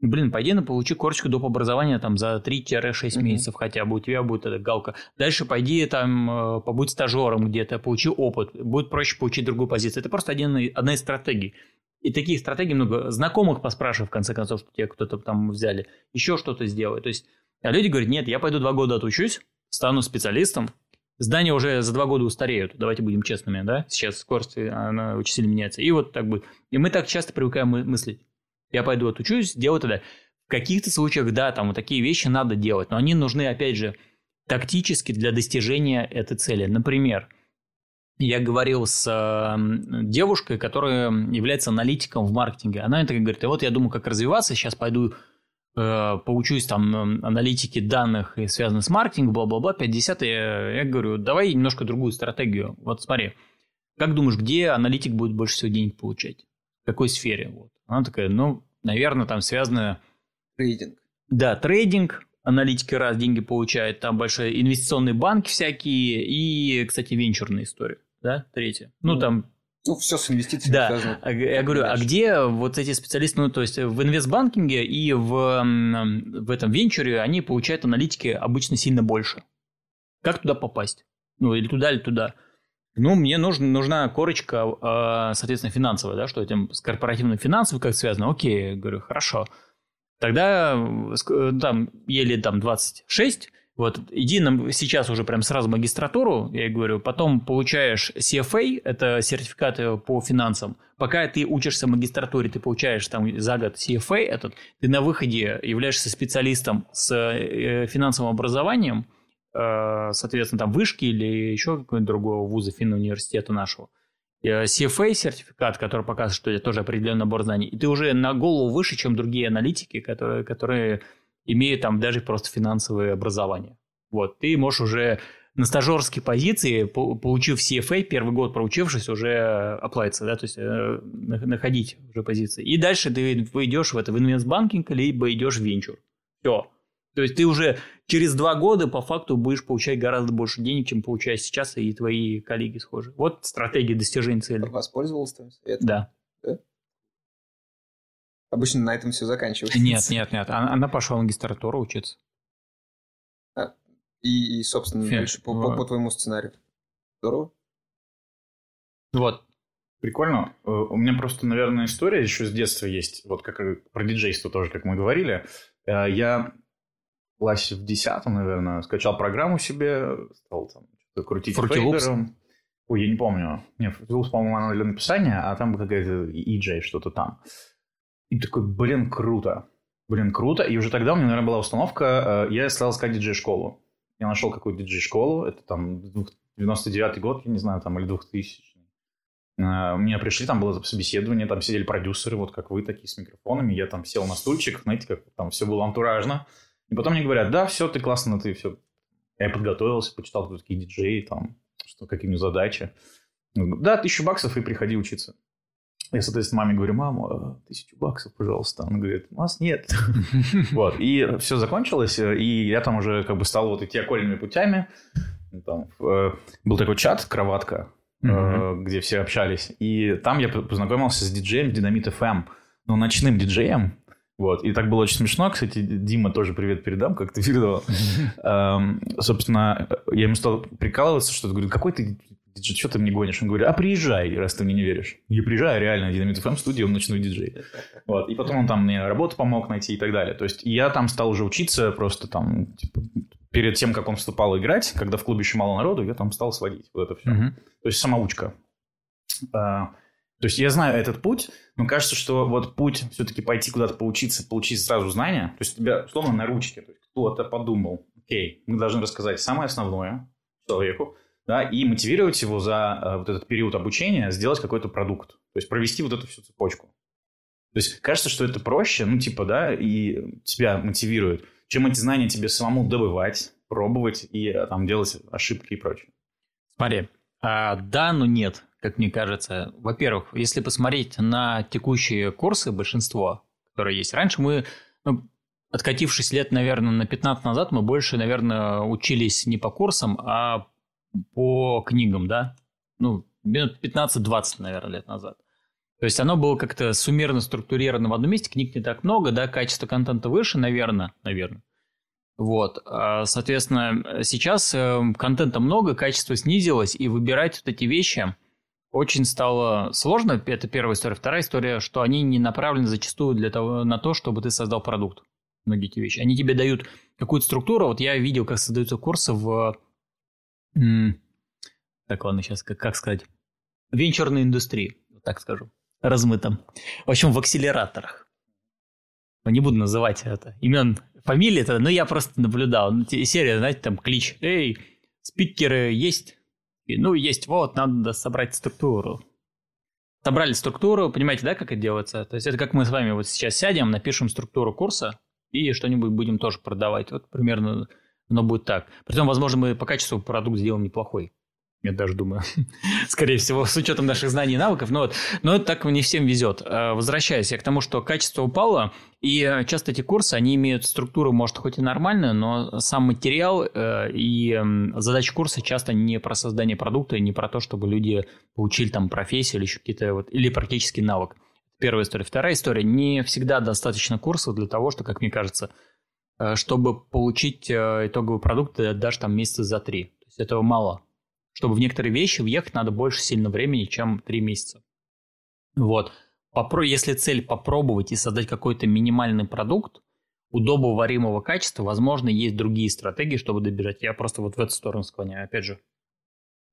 Блин, пойди на получи корочку доп. образования там за 3-6 mm-hmm. месяцев хотя бы, у тебя будет эта галка. Дальше пойди там, э, побудь стажером где-то, получи опыт, будет проще получить другую позицию. Это просто один, одна из стратегий. И таких стратегий много. Знакомых поспрашивай, в конце концов, что тебе кто-то там взяли, еще что-то сделай. То есть, а люди говорят, нет, я пойду два года отучусь, стану специалистом, Здания уже за два года устареют, давайте будем честными, да? Сейчас скорость, она очень сильно меняется. И вот так бы, и мы так часто привыкаем мыслить. Я пойду отучусь, делаю тогда. В каких-то случаях, да, там вот такие вещи надо делать, но они нужны, опять же, тактически для достижения этой цели. Например, я говорил с э, девушкой, которая является аналитиком в маркетинге. Она мне говорит, вот я думаю, как развиваться, сейчас пойду э, поучусь там аналитике данных и связанных с маркетингом, бла-бла-бла, 50 я, я говорю, давай немножко другую стратегию. Вот смотри, как думаешь, где аналитик будет больше всего денег получать? В какой сфере? Вот. Она такая, ну, наверное, там связано... Трейдинг. Да, трейдинг, аналитики раз деньги получают, там большие инвестиционные банки всякие и, кстати, венчурная история, да, третья. Ну, ну там... Ну, все с инвестициями да. связано. А, я говорю, а где вот эти специалисты, ну, то есть в инвестбанкинге и в, в этом венчуре они получают аналитики обычно сильно больше. Как туда попасть? Ну, или туда, или туда. Ну, мне нужен, нужна корочка, э, соответственно, финансовая, да, что этим с корпоративным финансовым как связано. Окей, говорю, хорошо. Тогда э, там еле там 26, вот, иди нам сейчас уже прям сразу магистратуру, я говорю, потом получаешь CFA, это сертификат э, по финансам. Пока ты учишься в магистратуре, ты получаешь там за год CFA этот, ты на выходе являешься специалистом с э, финансовым образованием, э, соответственно, там вышки или еще какого-нибудь другого вуза, финуниверситета нашего. CFA сертификат, который показывает, что это тоже определенный набор знаний, и ты уже на голову выше, чем другие аналитики, которые, которые имеют там даже просто финансовое образование. Вот, ты можешь уже на стажерской позиции, получив CFA, первый год проучившись, уже оплатиться, да, то есть э, находить уже позиции. И дальше ты идешь в это, в инвестбанкинг, либо идешь в венчур. Все. То есть ты уже через два года по факту будешь получать гораздо больше денег, чем получаешь сейчас, и твои коллеги схожи. Вот стратегия достижения цели. Воспользовался твоим советом? Да. да? Обычно на этом все заканчивается. Нет, нет, нет. Она, она пошла в магистратуру учиться. А, и, и, собственно, Фиг. дальше по, по, по твоему сценарию. Здорово. Вот. Прикольно. Э, у меня просто, наверное, история еще с детства есть. Вот как про диджейство тоже, как мы говорили. Э, я классе в десятом, наверное, скачал программу себе, стал там крутить фейдером. Ой, я не помню. Нет, Fruity по-моему, она для написания, а там какая-то EJ, что-то там. И такой, блин, круто. Блин, круто. И уже тогда у меня, наверное, была установка, э, я стал искать диджей-школу. Я нашел какую-то диджей-школу, это там 99 год, я не знаю, там, или 2000 э, Мне пришли, там было собеседование, там сидели продюсеры, вот как вы, такие с микрофонами. Я там сел на стульчик, знаете, как там все было антуражно. И потом мне говорят, да, все, ты классно, ты все. Я подготовился, почитал, кто такие диджеи, там, что, какие у них задачи. Да, тысячу баксов и приходи учиться. Я, соответственно, маме говорю, мама, тысячу баксов, пожалуйста. Она говорит, у нас нет. Вот, и все закончилось, и я там уже как бы стал вот идти окольными путями. Там э, был такой чат, кроватка, э, где все общались. И там я познакомился с диджеем Динамит FM, ну, ночным диджеем. Вот, и так было очень смешно. Кстати, Дима тоже привет передам, как ты передал. Эм, собственно, я ему стал прикалываться, что говорю, какой ты что ты мне гонишь? Он говорит, а приезжай, раз ты мне не веришь. Я приезжаю, реально, Динамит ФМ студия, он ночной диджей. Вот. И потом он там мне работу помог найти и так далее. То есть я там стал уже учиться просто там, типа, перед тем, как он вступал играть, когда в клубе еще мало народу, я там стал сводить вот это все. Угу. То есть самоучка. А, то есть я знаю этот путь, но кажется, что вот путь все-таки пойти куда-то поучиться, получить сразу знания, то есть тебя условно на ручке, то есть кто-то подумал, окей, мы должны рассказать самое основное человеку, да, и мотивировать его за э, вот этот период обучения сделать какой-то продукт. То есть провести вот эту всю цепочку. То есть кажется, что это проще, ну типа, да, и тебя мотивирует, чем эти знания тебе самому добывать, пробовать и э, там делать ошибки и прочее. Смотри, а, да, но нет, как мне кажется. Во-первых, если посмотреть на текущие курсы, большинство, которые есть. Раньше мы, ну, откатившись лет, наверное, на 15 назад, мы больше, наверное, учились не по курсам, а по книгам, да, ну, минут 15-20, наверное, лет назад. То есть оно было как-то суммерно структурировано в одном месте, книг не так много, да, качество контента выше, наверное, наверное. Вот, а, соответственно, сейчас э, контента много, качество снизилось, и выбирать вот эти вещи очень стало сложно. Это первая история. Вторая история, что они не направлены зачастую для того, на то, чтобы ты создал продукт. Многие эти вещи. Они тебе дают какую-то структуру. Вот я видел, как создаются курсы в так, ладно, сейчас как, как сказать? Венчурной индустрии, так скажу, размытом. В общем, в акселераторах. Не буду называть это имен, фамилии, это, но я просто наблюдал. Ну, серия, знаете, там клич, эй, спикеры есть? И, ну, есть, вот, надо собрать структуру. Собрали структуру, понимаете, да, как это делается? То есть это как мы с вами вот сейчас сядем, напишем структуру курса и что-нибудь будем тоже продавать. Вот примерно оно будет так. Притом, возможно, мы по качеству продукт сделаем неплохой. Я даже думаю, скорее всего, с учетом наших знаний и навыков. Но, вот, но это так не всем везет. Э, возвращаясь я к тому, что качество упало, и часто эти курсы, они имеют структуру, может, хоть и нормальную, но сам материал э, и задача курса часто не про создание продукта, не про то, чтобы люди получили там профессию или еще какие-то вот, или практический навык. Первая история. Вторая история. Не всегда достаточно курсов для того, что, как мне кажется, Э, чтобы получить э, итоговый продукт, отдашь там месяца за три. То есть этого мало, чтобы в некоторые вещи въехать надо больше сильно времени, чем 3 месяца. Вот. Попро... Если цель попробовать и создать какой-то минимальный продукт, удобоваримого качества, возможно, есть другие стратегии, чтобы добежать. Я просто вот в эту сторону склоняю. Опять же,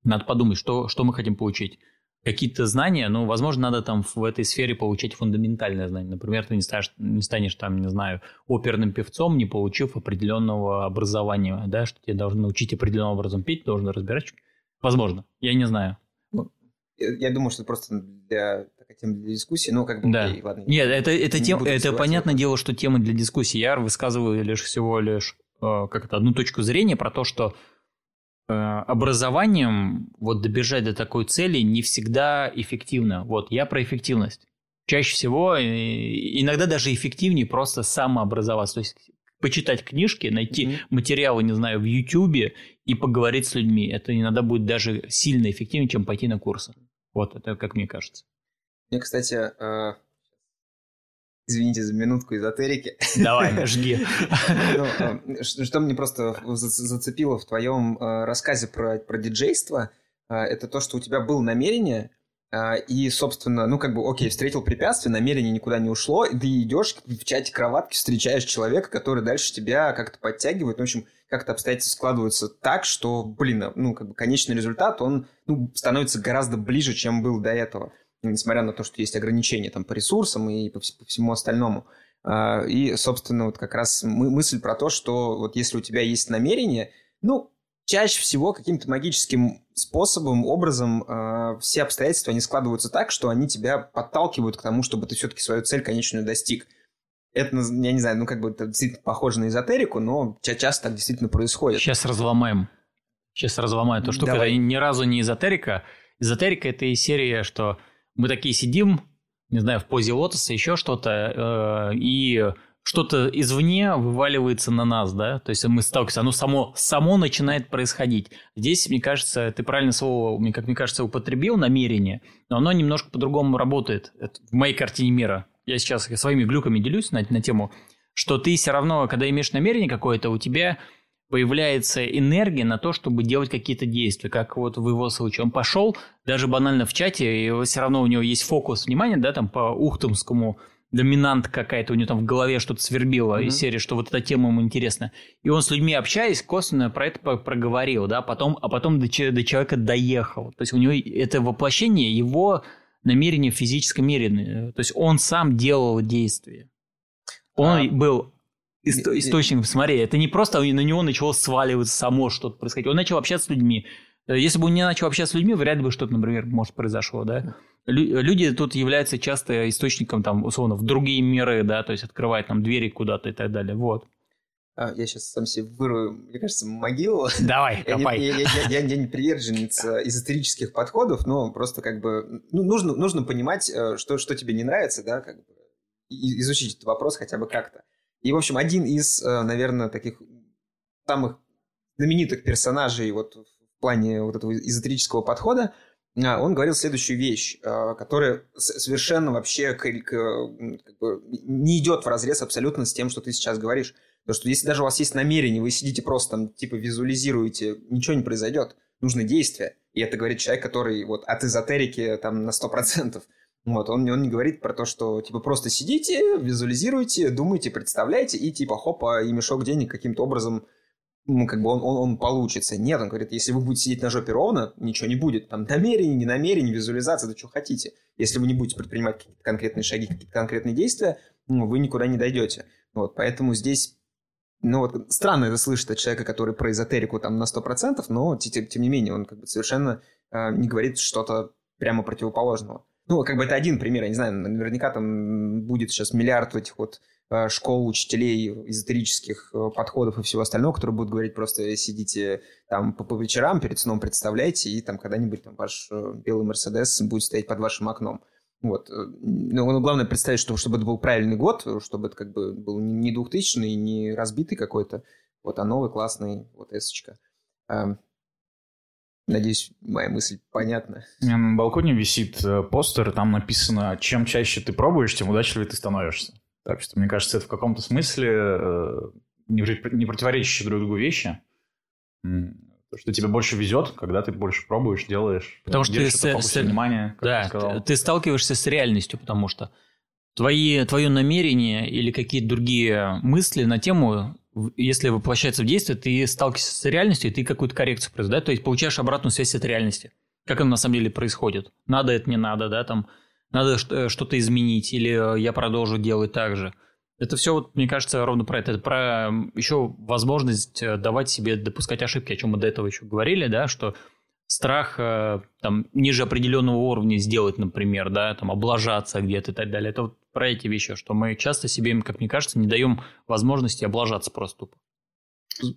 надо подумать, что, что мы хотим получить. Какие-то знания, ну, возможно, надо там в этой сфере получить фундаментальные знания. Например, ты не станешь, не станешь там, не знаю, оперным певцом, не получив определенного образования, да, что тебе должны научить определенным образом петь, должны разбирать. Возможно, я не знаю. Я думаю, что это просто для такая тема для дискуссии, ну, как бы, да. окей, ладно. Нет, это, это, тем, это понятное дело, что тема для дискуссии. Я высказываю лишь всего лишь э, как это, одну точку зрения про то, что э, образованием вот добежать до такой цели не всегда эффективно. Вот, я про эффективность. Чаще всего, э, иногда даже эффективнее просто самообразоваться. То есть почитать книжки, найти mm-hmm. материалы, не знаю, в Ютубе и поговорить с людьми. Это иногда будет даже сильно эффективнее, чем пойти на курсы. Вот, это как мне кажется. Мне, кстати, э, извините за минутку эзотерики. Давай, жги. Ну, э, что мне просто зацепило в твоем э, рассказе про, про диджейство, это то, что у тебя было намерение, и, собственно, ну, как бы, окей, встретил препятствие, намерение никуда не ушло, и ты идешь в чате кроватки, встречаешь человека, который дальше тебя как-то подтягивает. В общем, как-то обстоятельства складываются так, что, блин, ну, как бы конечный результат, он ну, становится гораздо ближе, чем был до этого несмотря на то, что есть ограничения там по ресурсам и по, по всему остальному. А, и, собственно, вот как раз мысль про то, что вот если у тебя есть намерение, ну, чаще всего каким-то магическим способом, образом э, все обстоятельства, они складываются так, что они тебя подталкивают к тому, чтобы ты все-таки свою цель конечную достиг. Это, я не знаю, ну как бы это действительно похоже на эзотерику, но часто так действительно происходит. Сейчас разломаем. Сейчас разломаю эту штуку. Давай. Это ни разу не эзотерика. Эзотерика – это и серия, что мы такие сидим, не знаю, в позе лотоса, еще что-то, э, и что-то извне вываливается на нас, да, то есть мы сталкиваемся, оно само, само начинает происходить. Здесь, мне кажется, ты правильно слово, мне, как мне кажется, употребил, намерение, но оно немножко по-другому работает Это в моей картине мира. Я сейчас своими глюками делюсь на, на тему, что ты все равно, когда имеешь намерение какое-то, у тебя появляется энергия на то, чтобы делать какие-то действия, как вот в его случае. Он пошел даже банально в чате, и все равно у него есть фокус внимания, да, там по ухтомскому доминант какая-то, у него там в голове что-то свербило mm-hmm. из серии, что вот эта тема ему интересна. И он с людьми общаясь, косвенно про это проговорил, да, потом, а потом до, до человека доехал. То есть у него это воплощение его намерения в физическом мире. То есть он сам делал действия. Он а... был Исто- источник, смотри, это не просто на него начало сваливаться само что-то происходить. Он начал общаться с людьми. Э, если бы он не начал общаться с людьми, вряд ли бы что-то, например, может произошло, да. Люди тут являются часто источником, там, условно, в другие миры, да, то есть открывает там двери куда-то и так далее, вот. А, я сейчас сам себе вырую, мне кажется, могилу. Давай, копай. Я, я, я, я, я не приверженец эзотерических подходов, но просто как бы ну, нужно, нужно понимать, э, что, что тебе не нравится, да, как бы изучить этот вопрос хотя бы как-то. И, в общем, один из, э, наверное, таких самых знаменитых персонажей вот в плане вот этого эзотерического подхода, он говорил следующую вещь, э, которая совершенно вообще как бы, не идет в разрез абсолютно с тем, что ты сейчас говоришь. Потому что если даже у вас есть намерение, вы сидите просто там, типа, визуализируете, ничего не произойдет. Нужно действие. И это говорит человек, который вот от эзотерики там на 100%. Вот, он, он не говорит про то, что, типа, просто сидите, визуализируете, думаете, представляете, и, типа, хопа, и мешок денег каким-то образом, ну, как бы он, он, он получится. Нет, он говорит, если вы будете сидеть на жопе ровно, ничего не будет. Там намерение, не намерение, визуализация, да что хотите. Если вы не будете предпринимать какие-то конкретные шаги, какие-то конкретные действия, ну, вы никуда не дойдете. Вот, поэтому здесь ну вот странно это слышать от человека, который про эзотерику там на 100%, но тем, тем не менее он как бы совершенно э, не говорит что-то прямо противоположного. Ну, как бы это один пример, я не знаю, наверняка там будет сейчас миллиард этих вот школ учителей эзотерических э, подходов и всего остального, которые будут говорить просто сидите там по, по вечерам перед сном представляете, и там когда-нибудь там ваш э, белый Мерседес будет стоять под вашим окном. Вот. Но главное представить, что, чтобы это был правильный год, чтобы это как бы был не 2000 не разбитый какой-то, вот, а новый классный вот эсочка. Эм, Надеюсь, моя мысль понятна. На балконе висит э, постер, там написано, чем чаще ты пробуешь, тем удачливее ты становишься. Так что, мне кажется, это в каком-то смысле э, не противоречащие друг другу вещи. То, что тебе больше везет, когда ты больше пробуешь, делаешь. Потому что ты с- с- внимания, как Да, ты сказал. ты, сталкиваешься с реальностью, потому что твои, твое намерение или какие-то другие мысли на тему, если воплощается в действие, ты сталкиваешься с реальностью, и ты какую-то коррекцию производишь, да? то есть получаешь обратную связь от реальности. Как оно на самом деле происходит. Надо это, не надо, да, там, надо э, что-то изменить, или э, я продолжу делать так же. Это все, вот, мне кажется, ровно про это. Это про еще возможность э, давать себе допускать ошибки, о чем мы до этого еще говорили, да, что страх там ниже определенного уровня сделать, например, да, там облажаться где-то и так далее. Это вот про эти вещи, что мы часто себе, как мне кажется, не даем возможности облажаться просто тупо.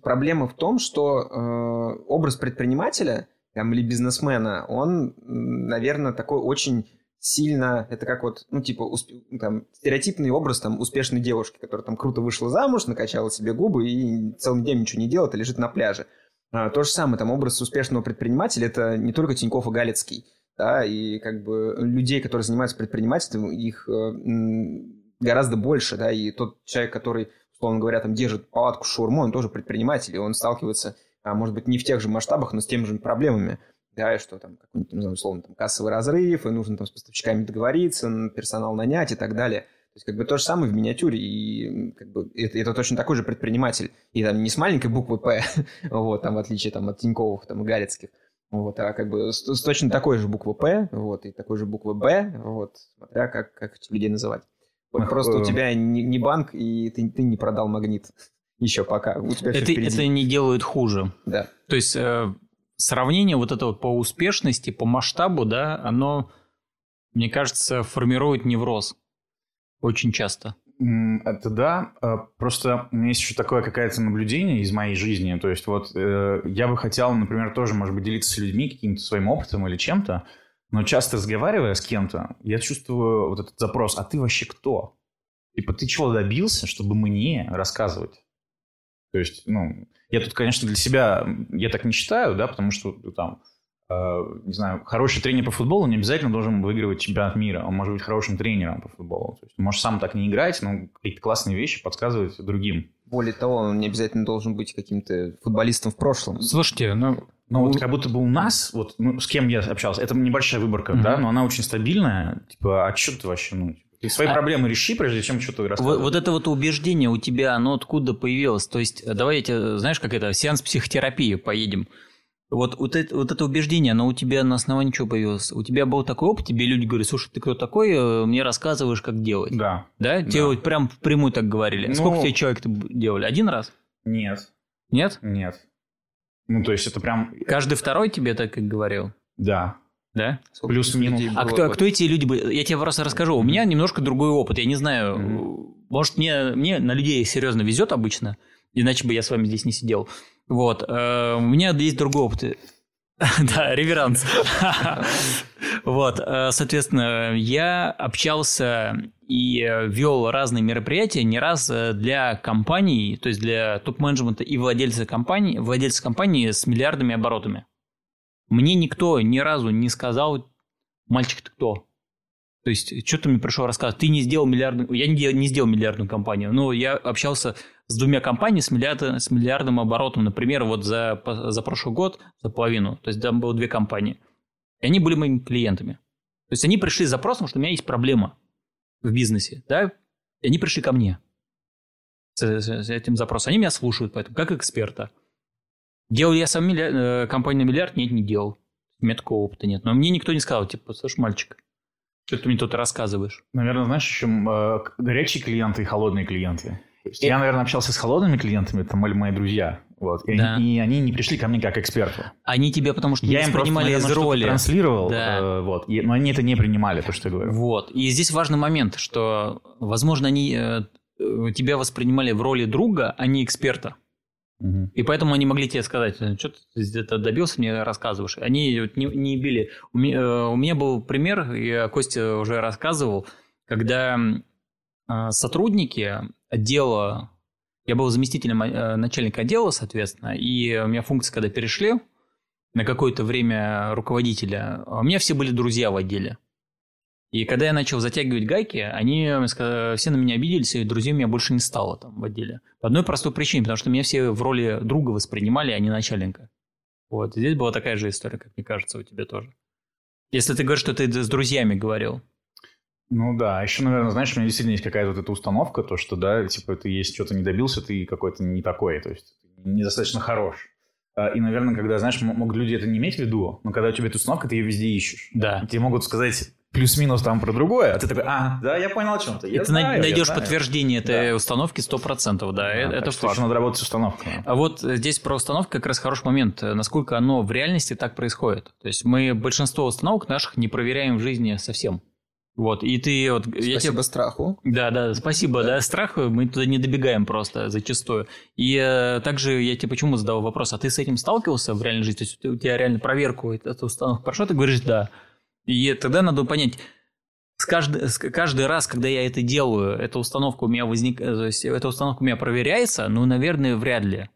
Проблема в том, что э, образ предпринимателя там, или бизнесмена, он, наверное, такой очень сильно, это как вот, ну, типа, усп- там, стереотипный образ там успешной девушки, которая там круто вышла замуж, накачала себе губы и целый день ничего не делает, а лежит на пляже. А, то же самое, там, образ успешного предпринимателя, это не только Тинькофф и Галицкий, да, и как бы людей, которые занимаются предпринимательством, их э, гораздо больше, да, и тот человек, который, условно говоря, там держит палатку с шаурмой, он тоже предприниматель, и он сталкивается, а, может быть, не в тех же масштабах, но с теми же проблемами, да, и что там, какой-нибудь, знаю, условно, там, кассовый разрыв, и нужно там с поставщиками договориться, персонал нанять и так далее. То есть, как бы, то же самое в миниатюре, и как бы, это, это точно такой же предприниматель, и там не с маленькой буквы «П», вот, там, в отличие там, от Тиньковых, там, и Галицких, вот, а как бы с, с точно такой же буквы «П», вот, и такой же буквы «Б», вот, смотря как, как людей называть. Вот просто у э. тебя не, не банк, и ты, ты не продал магнит еще пока, у тебя Это, это не делает хуже. Да. То есть э, сравнение вот это вот по успешности, по масштабу, да, оно, мне кажется, формирует невроз очень часто. Это да. э, Просто у меня есть еще такое какое-то наблюдение из моей жизни. То есть вот э, я бы хотел, например, тоже, может быть, делиться с людьми каким-то своим опытом или чем-то, но часто разговаривая с кем-то, я чувствую вот этот запрос, а ты вообще кто? Типа, ты чего добился, чтобы мне рассказывать? То есть, ну, я тут, конечно, для себя, я так не считаю, да, потому что ну, там, э, не знаю, хороший тренер по футболу не обязательно должен выигрывать чемпионат мира. Он может быть хорошим тренером по футболу. То есть, он может сам так не играть, но какие-то классные вещи подсказывать другим. Более того, он не обязательно должен быть каким-то футболистом в прошлом. Слушайте, ну, Но вот как будто бы у нас, вот ну, с кем я общался, это небольшая выборка, Мгм. да, но она очень стабильная. Типа, а что ты вообще, ну, ты свои А- проблемы реши, прежде чем что-то Вот, рассказывать. вот это вот убеждение у тебя, оно откуда появилось? То есть, э, давай я тебе, знаешь, как это, сеанс психотерапии поедем. Вот, вот, это, вот это убеждение, оно у тебя на основании чего появилось? У тебя был такой опыт, тебе люди говорят, слушай, ты кто такой, э, мне рассказываешь, как делать. Да. Да? Тебе Да. вот прям впрямую так говорили. Ну- Сколько тебе человек делали? Один раз? Нет. Нет? Нет. Ну, то есть это прям... Каждый второй тебе так и говорил? Да. Да? Плюс-минус. А кто, бы? кто эти люди были? Я тебе просто расскажу. У меня немножко другой опыт. Я не знаю, Мгм. может, мне, мне на людей серьезно везет обычно, иначе бы я с вами здесь не сидел. Вот. э, У меня есть другой опыт. Да, реверанс. Вот, э, соответственно, я общался и вел разные мероприятия не раз э, для компаний, то есть для топ-менеджмента и владельца компании, владельца компании с миллиардами оборотами. Мне никто ни разу не сказал, мальчик, ты кто? То есть, что ты мне пришел рассказывать? Ты не сделал миллиардную... Я не, не сделал миллиардную компанию, но я общался с двумя компаниями с, миллиард, с миллиардным оборотом. Например, вот за, за прошлый год, за половину. То есть, там было две компании. И они были моими клиентами. То есть, они пришли с запросом, что у меня есть проблема в бизнесе, да? И они пришли ко мне с, с- с этим запросом. Они меня слушают, поэтому как эксперта. Делал я сам милля- э, компанию на миллиард? Нет, не делал. У меня такого опыта нет. Но мне никто не сказал, типа, слушай, мальчик, что ты мне тут рассказываешь? Наверное, знаешь, еще э, горячие клиенты и холодные клиенты. Есть Я, наверное, общался с холодными клиентами, это были мои друзья. Вот, и, Да. они, и они не пришли ко мне как эксперту. Они тебя потому что не Я воспринимали наверное, из роли. транслировал, Да. э, вот, и- но они это не принимали, то, что я говорю. Вот. И здесь важный момент, что, возможно, они э, э, тебя воспринимали в роли друга, а не эксперта. Мгм. И поэтому они могли тебе сказать, что ты где-то добился, мне рассказываешь. Они не, не били. У меня, э, у меня был пример, я Костя уже рассказывал, когда э, сотрудники отдела, я был заместителем э, начальника отдела, соответственно, и у меня функции, когда перешли на какое-то время руководителя, у меня все были друзья в отделе. И когда я начал затягивать гайки, они ска- все на меня обиделись, и друзей у меня больше не стало там в отделе. По одной простой причине, потому что меня все в роли друга воспринимали, а не начальника. Вот, здесь была такая же история, как мне кажется, у тебя тоже. Если ты говоришь, что ты с друзьями говорил. Ну да, а еще, наверное, знаешь, у меня действительно есть какая-то вот эта установка, то, что, да, типа, ты есть что-то не добился, ты какой-то не такой, то есть недостаточно хорош. А, и, наверное, когда, знаешь, могут люди это не иметь в виду, но когда у тебя эта установка, ты ее везде ищешь. Да. Тебе могут сказать плюс-минус там про другое, а ты такой, а, да, я понял о чем-то. Я ты знаю, найдешь знаю. подтверждение этой да. установки 100%, да, да это, это что надо работать с установкой. А вот здесь про установку как раз хороший момент, насколько оно в реальности так происходит. То есть мы большинство установок наших не проверяем в жизни совсем. Вот, и ты вот... Спасибо я тебе... страху. Да, да, спасибо, да. да, страху, мы туда не добегаем просто зачастую. И э, также я тебе почему задал вопрос, а ты с этим сталкивался в реальной жизни? То есть у тебя реально проверку эту установку прошла, ты говоришь «да». И тогда надо понять, с каждый, каждый раз, когда я это делаю, эта установка у меня возникает, то есть эта установка у меня проверяется, ну, наверное, вряд ли.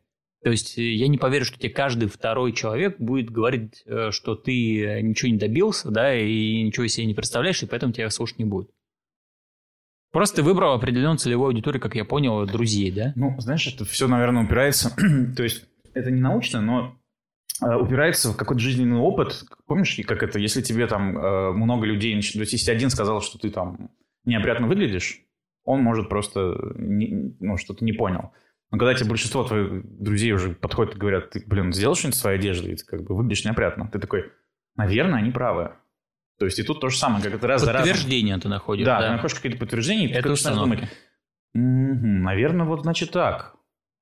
То есть э, я не поверю, что тебе каждый второй человек будет говорить, э, что ты ничего не добился, да, и ничего себе не представляешь, и поэтому тебя слушать не будет. Просто ты выбрал определенную целевую аудиторию, как я понял, друзей, да? Ну, знаешь, это все, наверное, упирается... То есть это не научно, но э, упирается в какой-то жизненный опыт. Помнишь, как это, если тебе там много людей... То есть если один сказал, что ты там неопрятно выглядишь, он может просто не, ну, что-то не понял. Но когда тебе большинство твоих друзей уже подходят и говорят, ты, блин, сделал что-нибудь своей одеждой, и ты как бы выглядишь неопрятно. Ты такой, наверное, они правы. То есть и тут то же самое, как это раз за разом. Подтверждение ты находишь. Да, да, ты находишь какие-то подтверждения, и ты начинаешь думать, угу, наверное, вот значит так.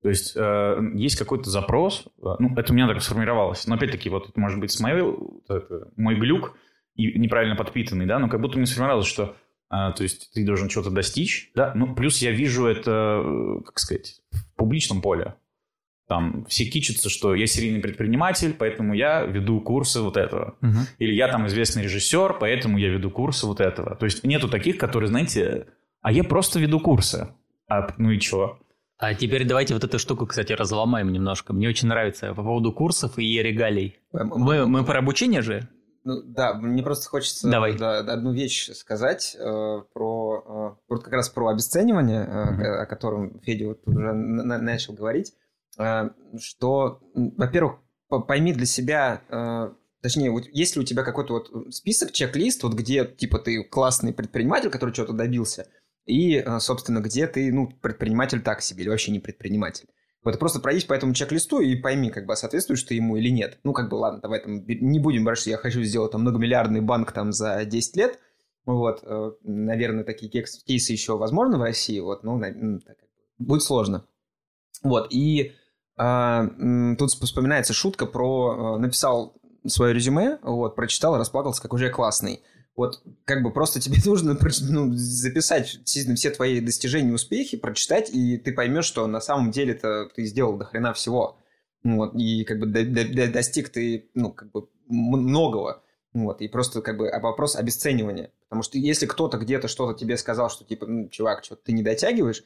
То есть э, есть какой-то запрос, э, ну, это у меня так сформировалось, но опять-таки, вот это может быть с моей, это, мой глюк, и неправильно подпитанный, да, но как будто мне сформировалось, что а, то есть ты должен что-то достичь, да, ну, плюс я вижу это, э, как сказать, в публичном поле. Там все кичатся, что я серийный предприниматель, поэтому я веду курсы вот этого. Угу. Или я там известный режиссер, поэтому я веду курсы вот этого. То есть нету таких, которые, знаете, а я просто веду курсы. А, ну и чего? А теперь давайте вот эту штуку, кстати, разломаем немножко. Мне очень нравится по поводу курсов и регалий. Мы, мы про обучение же? Ну, да, мне просто хочется Давай. Да, одну вещь сказать э, про э, вот как раз про обесценивание, э, mm-hmm. о котором Федя вот уже на- начал говорить, э, что, во-первых, пойми для себя, э, точнее, вот есть ли у тебя какой-то вот список, чек-лист, вот где типа ты классный предприниматель, который чего-то добился, и, э, собственно, где ты, ну, предприниматель так себе или вообще не предприниматель. Вот просто пройдись по этому чек-листу и пойми, как бы, соответствуешь ты ему или нет. Ну, как бы, ладно, давай там не будем брать, что я хочу сделать там многомиллиардный банк там за 10 лет. Вот, э, наверное, такие кейсы еще возможны в России, вот, ну, так, будет сложно. Вот, и а, тут вспоминается шутка про... Э, написал свое резюме, вот, прочитал, расплакался, как уже классный. Вот как бы просто тебе нужно ну, записать все твои достижения успехи, прочитать, и ты поймешь, что на самом деле это ты сделал до хрена всего. Вот, и как бы до, до, достиг ты, ну, как бы многого. Вот, и просто как бы вопрос обесценивания. Потому что если кто-то где-то что-то тебе сказал, что типа, ну, чувак, что ты не дотягиваешь,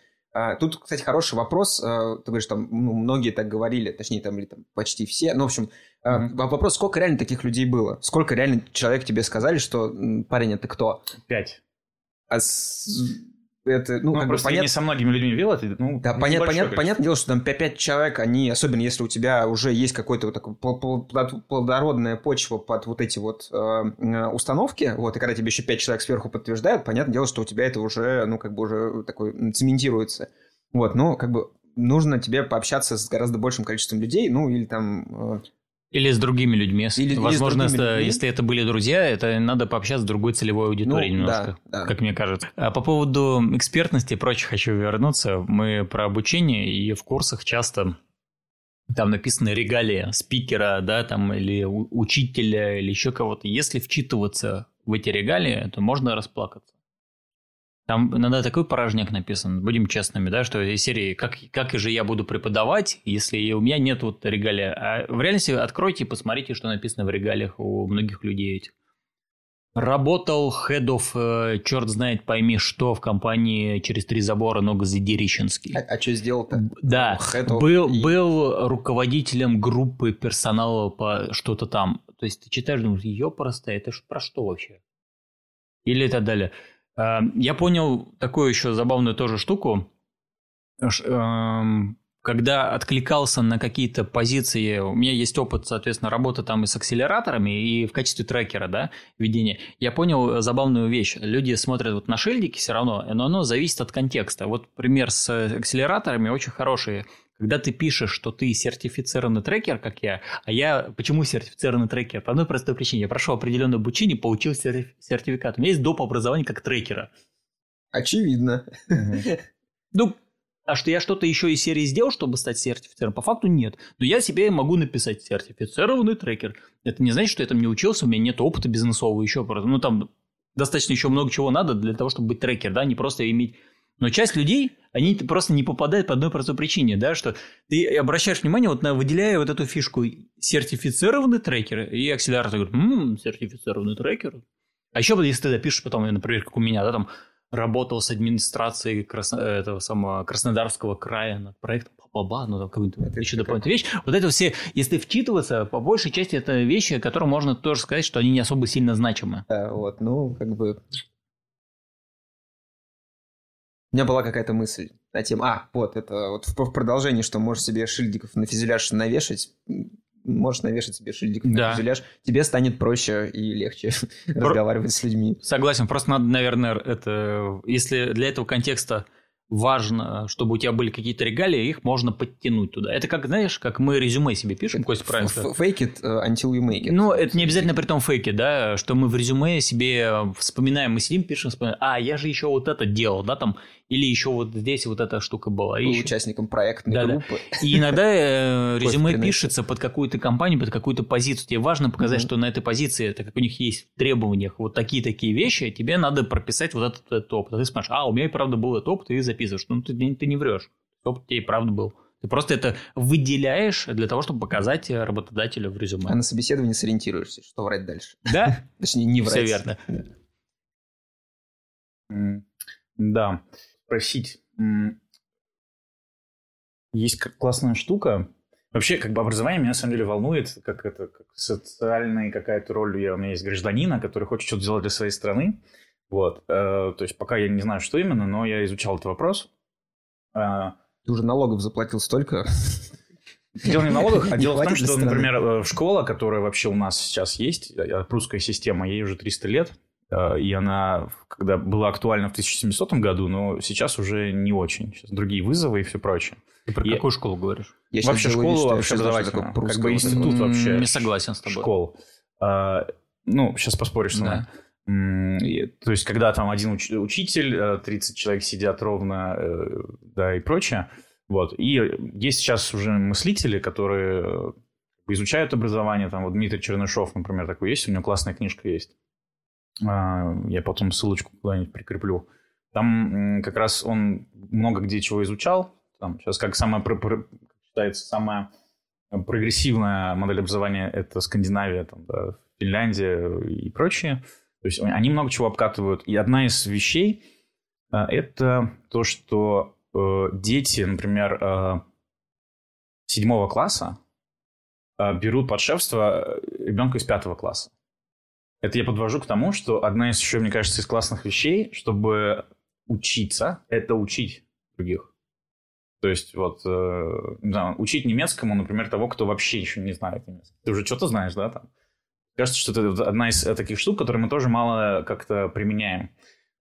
тут, кстати, хороший вопрос. А, ты говоришь, там, ну, многие так говорили, точнее, там, или там почти все. Ну, в общем, mm-hmm. вопрос, сколько реально таких людей было? Сколько реально человек тебе сказали, что парень, это кто? Пять. А с это, ну, ну как просто бы, понят... я не со многими людьми видел это, ну, да, понят, понят, понятное дело, что там 5 человек, они, особенно если у тебя уже есть какой-то вот такой плодородная почва под вот эти вот э, э, установки, вот, и когда тебе еще 5 человек сверху подтверждают, понятное дело, что у тебя это уже, ну, как бы уже такой цементируется. Вот, но как бы нужно тебе пообщаться с гораздо большим количеством людей, ну, или там... Э, или с другими людьми. Или, Возможно, или другими людьми. если это были друзья, это надо пообщаться с другой целевой аудиторией ну, немножко, да, да. как мне кажется. А по поводу экспертности и прочих хочу вернуться. Мы про обучение, и в курсах часто там написано регалия спикера, да, там, или учителя, или еще кого-то. Если вчитываться в эти регалии, то можно расплакаться. Там иногда такой порожняк написан, будем честными, да, что из серии «Как, как же я буду преподавать, если у меня нет вот регалия?» А в реальности откройте и посмотрите, что написано в регалиях у многих людей этих. Работал хедов, э, черт знает пойми что, в компании через три забора Ногозидерищенский. А, а что сделал-то? Да, был, и... был руководителем группы персонала по что-то там. То есть ты читаешь, думаешь, ее просто, это про что вообще? Или так далее. Эм, я понял такую еще забавную тоже штуку. Эм, когда откликался на какие-то позиции, у меня есть опыт, соответственно, работы там и с акселераторами, и в качестве трекера, да, ведения, я понял забавную вещь. Люди смотрят вот на шильдики все равно, но оно зависит от контекста. Вот пример с акселераторами очень хороший. Когда ты пишешь, что ты сертифицированный трекер, как я, а я почему сертифицированный трекер? По одной простой причине. Я прошел определенное обучение, получил сертификат. У меня есть доп. образование как трекера. Очевидно. Ну, а что я что-то еще из серии сделал, чтобы стать сертифицированным? По факту нет. Но я себе могу написать сертифицированный трекер. Это не значит, что я там не учился, у меня нет опыта бизнесового еще. Ну, там достаточно еще много чего надо для того, чтобы быть трекер, да, не просто иметь... Но часть людей, они просто не попадают по одной простой причине, да, что ты обращаешь внимание, вот на, выделяя вот эту фишку сертифицированный трекер, и акселератор говорит, м-м, сертифицированный трекер. А еще, если ты запишешь потом, например, как у меня, да, там, работал с администрацией Красно... этого самого Краснодарского края над проектом баба, ну там какую-нибудь еще дополнительную вещь. Вот это все, если вчитываться, по большей части это вещи, которые можно тоже сказать, что они не особо сильно значимы. Да, вот, ну, как бы... У меня была какая-то мысль на тему... А, вот, это вот в продолжении, что можешь себе шильдиков на фюзеляж навешать можешь навешать себе шильдик да. на фюзеляж, тебе станет проще и легче Про... разговаривать с людьми. Согласен, просто надо, наверное, это, если для этого контекста важно, чтобы у тебя были какие-то регалии, их можно подтянуть туда. Это как, знаешь, как мы резюме себе пишем, Костя правильно Fake it uh, until you make it. Ну, это не обязательно при том фейке, да, что мы в резюме себе вспоминаем, мы сидим, пишем, вспоминаем, а, я же еще вот это делал, да, там, или еще вот здесь вот эта штука была. Был еще... участником проектной да, группы. Да. И иногда э, резюме пишется под какую-то компанию, под какую-то позицию. Тебе важно показать, что на этой позиции, так как у них есть в требованиях вот такие-такие вещи, тебе надо прописать вот этот, этот опыт. А ты смотришь, а, у меня и правда был этот опыт, и записываешь. Ну, ты, ты не врешь. Опыт тебе и правда был. Ты просто это выделяешь для того, чтобы показать работодателю в резюме. А на собеседовании сориентируешься, что врать дальше. Да? Точнее, не врать. Все верно. Да. Спросить, есть классная штука. Вообще, как бы образование меня на самом деле волнует, как это, как социальная какая-то роль. Я, у меня есть гражданина, который хочет что-то сделать для своей страны. Вот. Э, то есть пока я не знаю, что именно, но я изучал этот вопрос. Э, Ты уже налогов заплатил столько? Дело не в налогах, а дело в том, что, например, э, школа, которая вообще у нас сейчас есть, прусская система, ей уже 300 лет, Э, и она, когда была актуальна в 1700 году, но сейчас уже не очень. Сейчас другие вызовы и все прочее. Ты про и... какую школу говоришь? Я вообще школу общеобразовательную, как бы институт вот вообще. Не согласен с тобой. Школ. А, ну, сейчас поспоришь со мной. Да. То есть, когда там один уч- учитель, 30 э, человек сидят ровно, э, да, и прочее. Вот. И есть сейчас уже мыслители, которые изучают образование. Там вот Дмитрий Чернышов, например, такой есть, у него классная книжка есть. А, я потом ссылочку куда-нибудь прикреплю. Там как раз он много где чего изучал. Там сейчас как самая, считается, самая прогрессивная модель образования – это Скандинавия, там, да, Финляндия и прочее. То есть они много чего обкатывают. И одна из вещей а, – это то, что э, дети, например, э, седьмого класса э, берут под шефство ребенка из пятого класса. Это я подвожу к тому, что одна из еще, мне кажется, из классных вещей, чтобы учиться, это учить других. То есть вот, э, не знаю, учить немецкому, например, того, кто вообще еще не знает немецкий. Ты уже что-то знаешь, да, там? Кажется, что это одна из таких штук, которые мы тоже мало как-то применяем.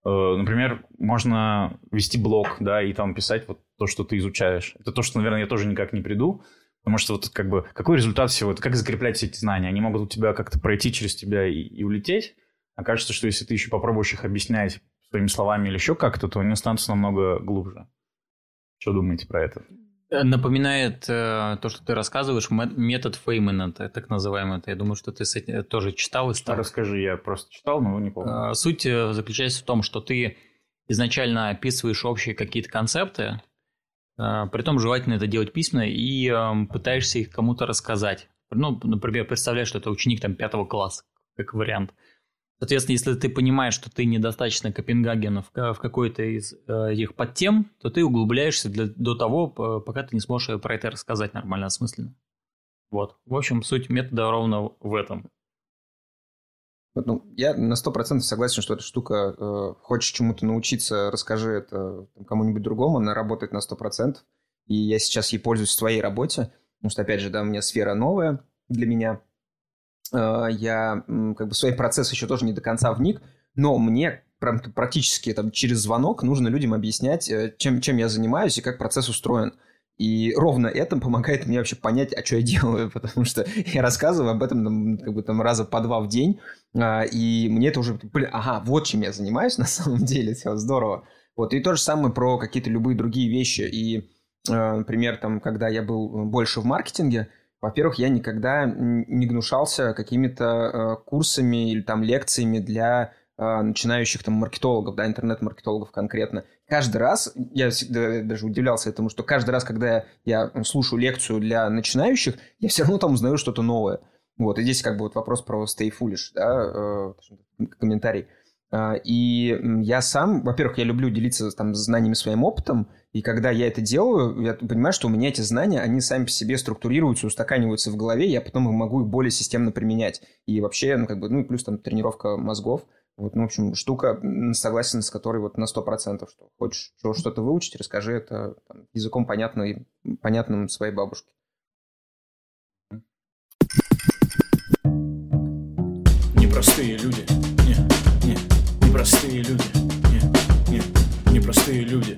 Э, например, можно вести блог, да, и там писать вот то, что ты изучаешь. Это то, что, наверное, я тоже никак не приду, Потому что вот как бы какой результат всего? Это как закреплять все эти знания? Они могут у тебя как-то пройти через тебя и, и улететь. А кажется, что если ты еще попробуешь их объяснять своими словами или еще как-то, то они останутся намного глубже. Что думаете про это? Э, напоминает э, то, что ты рассказываешь, метод Феймана, так называемый. Я думаю, что ты с этим тоже читал и стал. Расскажи, я просто читал, но не помню. Э, суть э, заключается в том, что ты изначально описываешь общие какие-то концепты, а, при том желательно это делать письменно и пытаешься их кому-то рассказать. Ну, например, представляешь, что это ученик там пятого класса, как вариант. Соответственно, если ты понимаешь, что ты недостаточно Копенгагена в, какой-то из э, их подтем, то ты углубляешься для, до того, пока ты не сможешь про это рассказать нормально, осмысленно. Вот. В общем, суть метода ровно в этом. Ну, я на сто процентов согласен, что эта штука, э, хочешь чему-то научиться, расскажи это кому-нибудь другому, она работает на сто процентов. и я сейчас ей пользуюсь в своей работе, потому что, опять же, да, у меня сфера новая для меня. Э, я как бы в свои процессы еще тоже не до конца вник, но мне прям практически там, через звонок нужно людям объяснять, э, чем, чем я занимаюсь и как процесс устроен. И ровно это помогает мне вообще понять, а что я делаю, потому что я рассказываю об этом там, как бы там раза по два в день, а, и мне это уже, блин, ага, вот чем я занимаюсь на самом деле, все здорово. Вот, и то же самое про какие-то любые другие вещи. И, а, например, там, когда я был больше в маркетинге, во-первых, я никогда не гнушался какими-то а, курсами или там лекциями для начинающих там маркетологов, да, интернет-маркетологов конкретно. Каждый раз, я всегда даже удивлялся этому, что каждый раз, когда я слушаю лекцию для начинающих, я все равно там узнаю что-то новое. Вот, и здесь как бы вот вопрос про stay foolish, да, э, комментарий. А, и я сам, во-первых, я люблю делиться там знаниями своим опытом, и когда я это делаю, я понимаю, что у меня эти знания, они сами по себе структурируются, устаканиваются в голове, я потом могу их более системно применять. И вообще, ну, как бы, ну, плюс там тренировка мозгов. Вот, ну, в общем, штука, согласен с которой вот на 100%, что хочешь что-то выучить, расскажи это там, языком понятным, понятным своей бабушке. Непростые люди. Не, не, непростые люди. Не, не, непростые люди.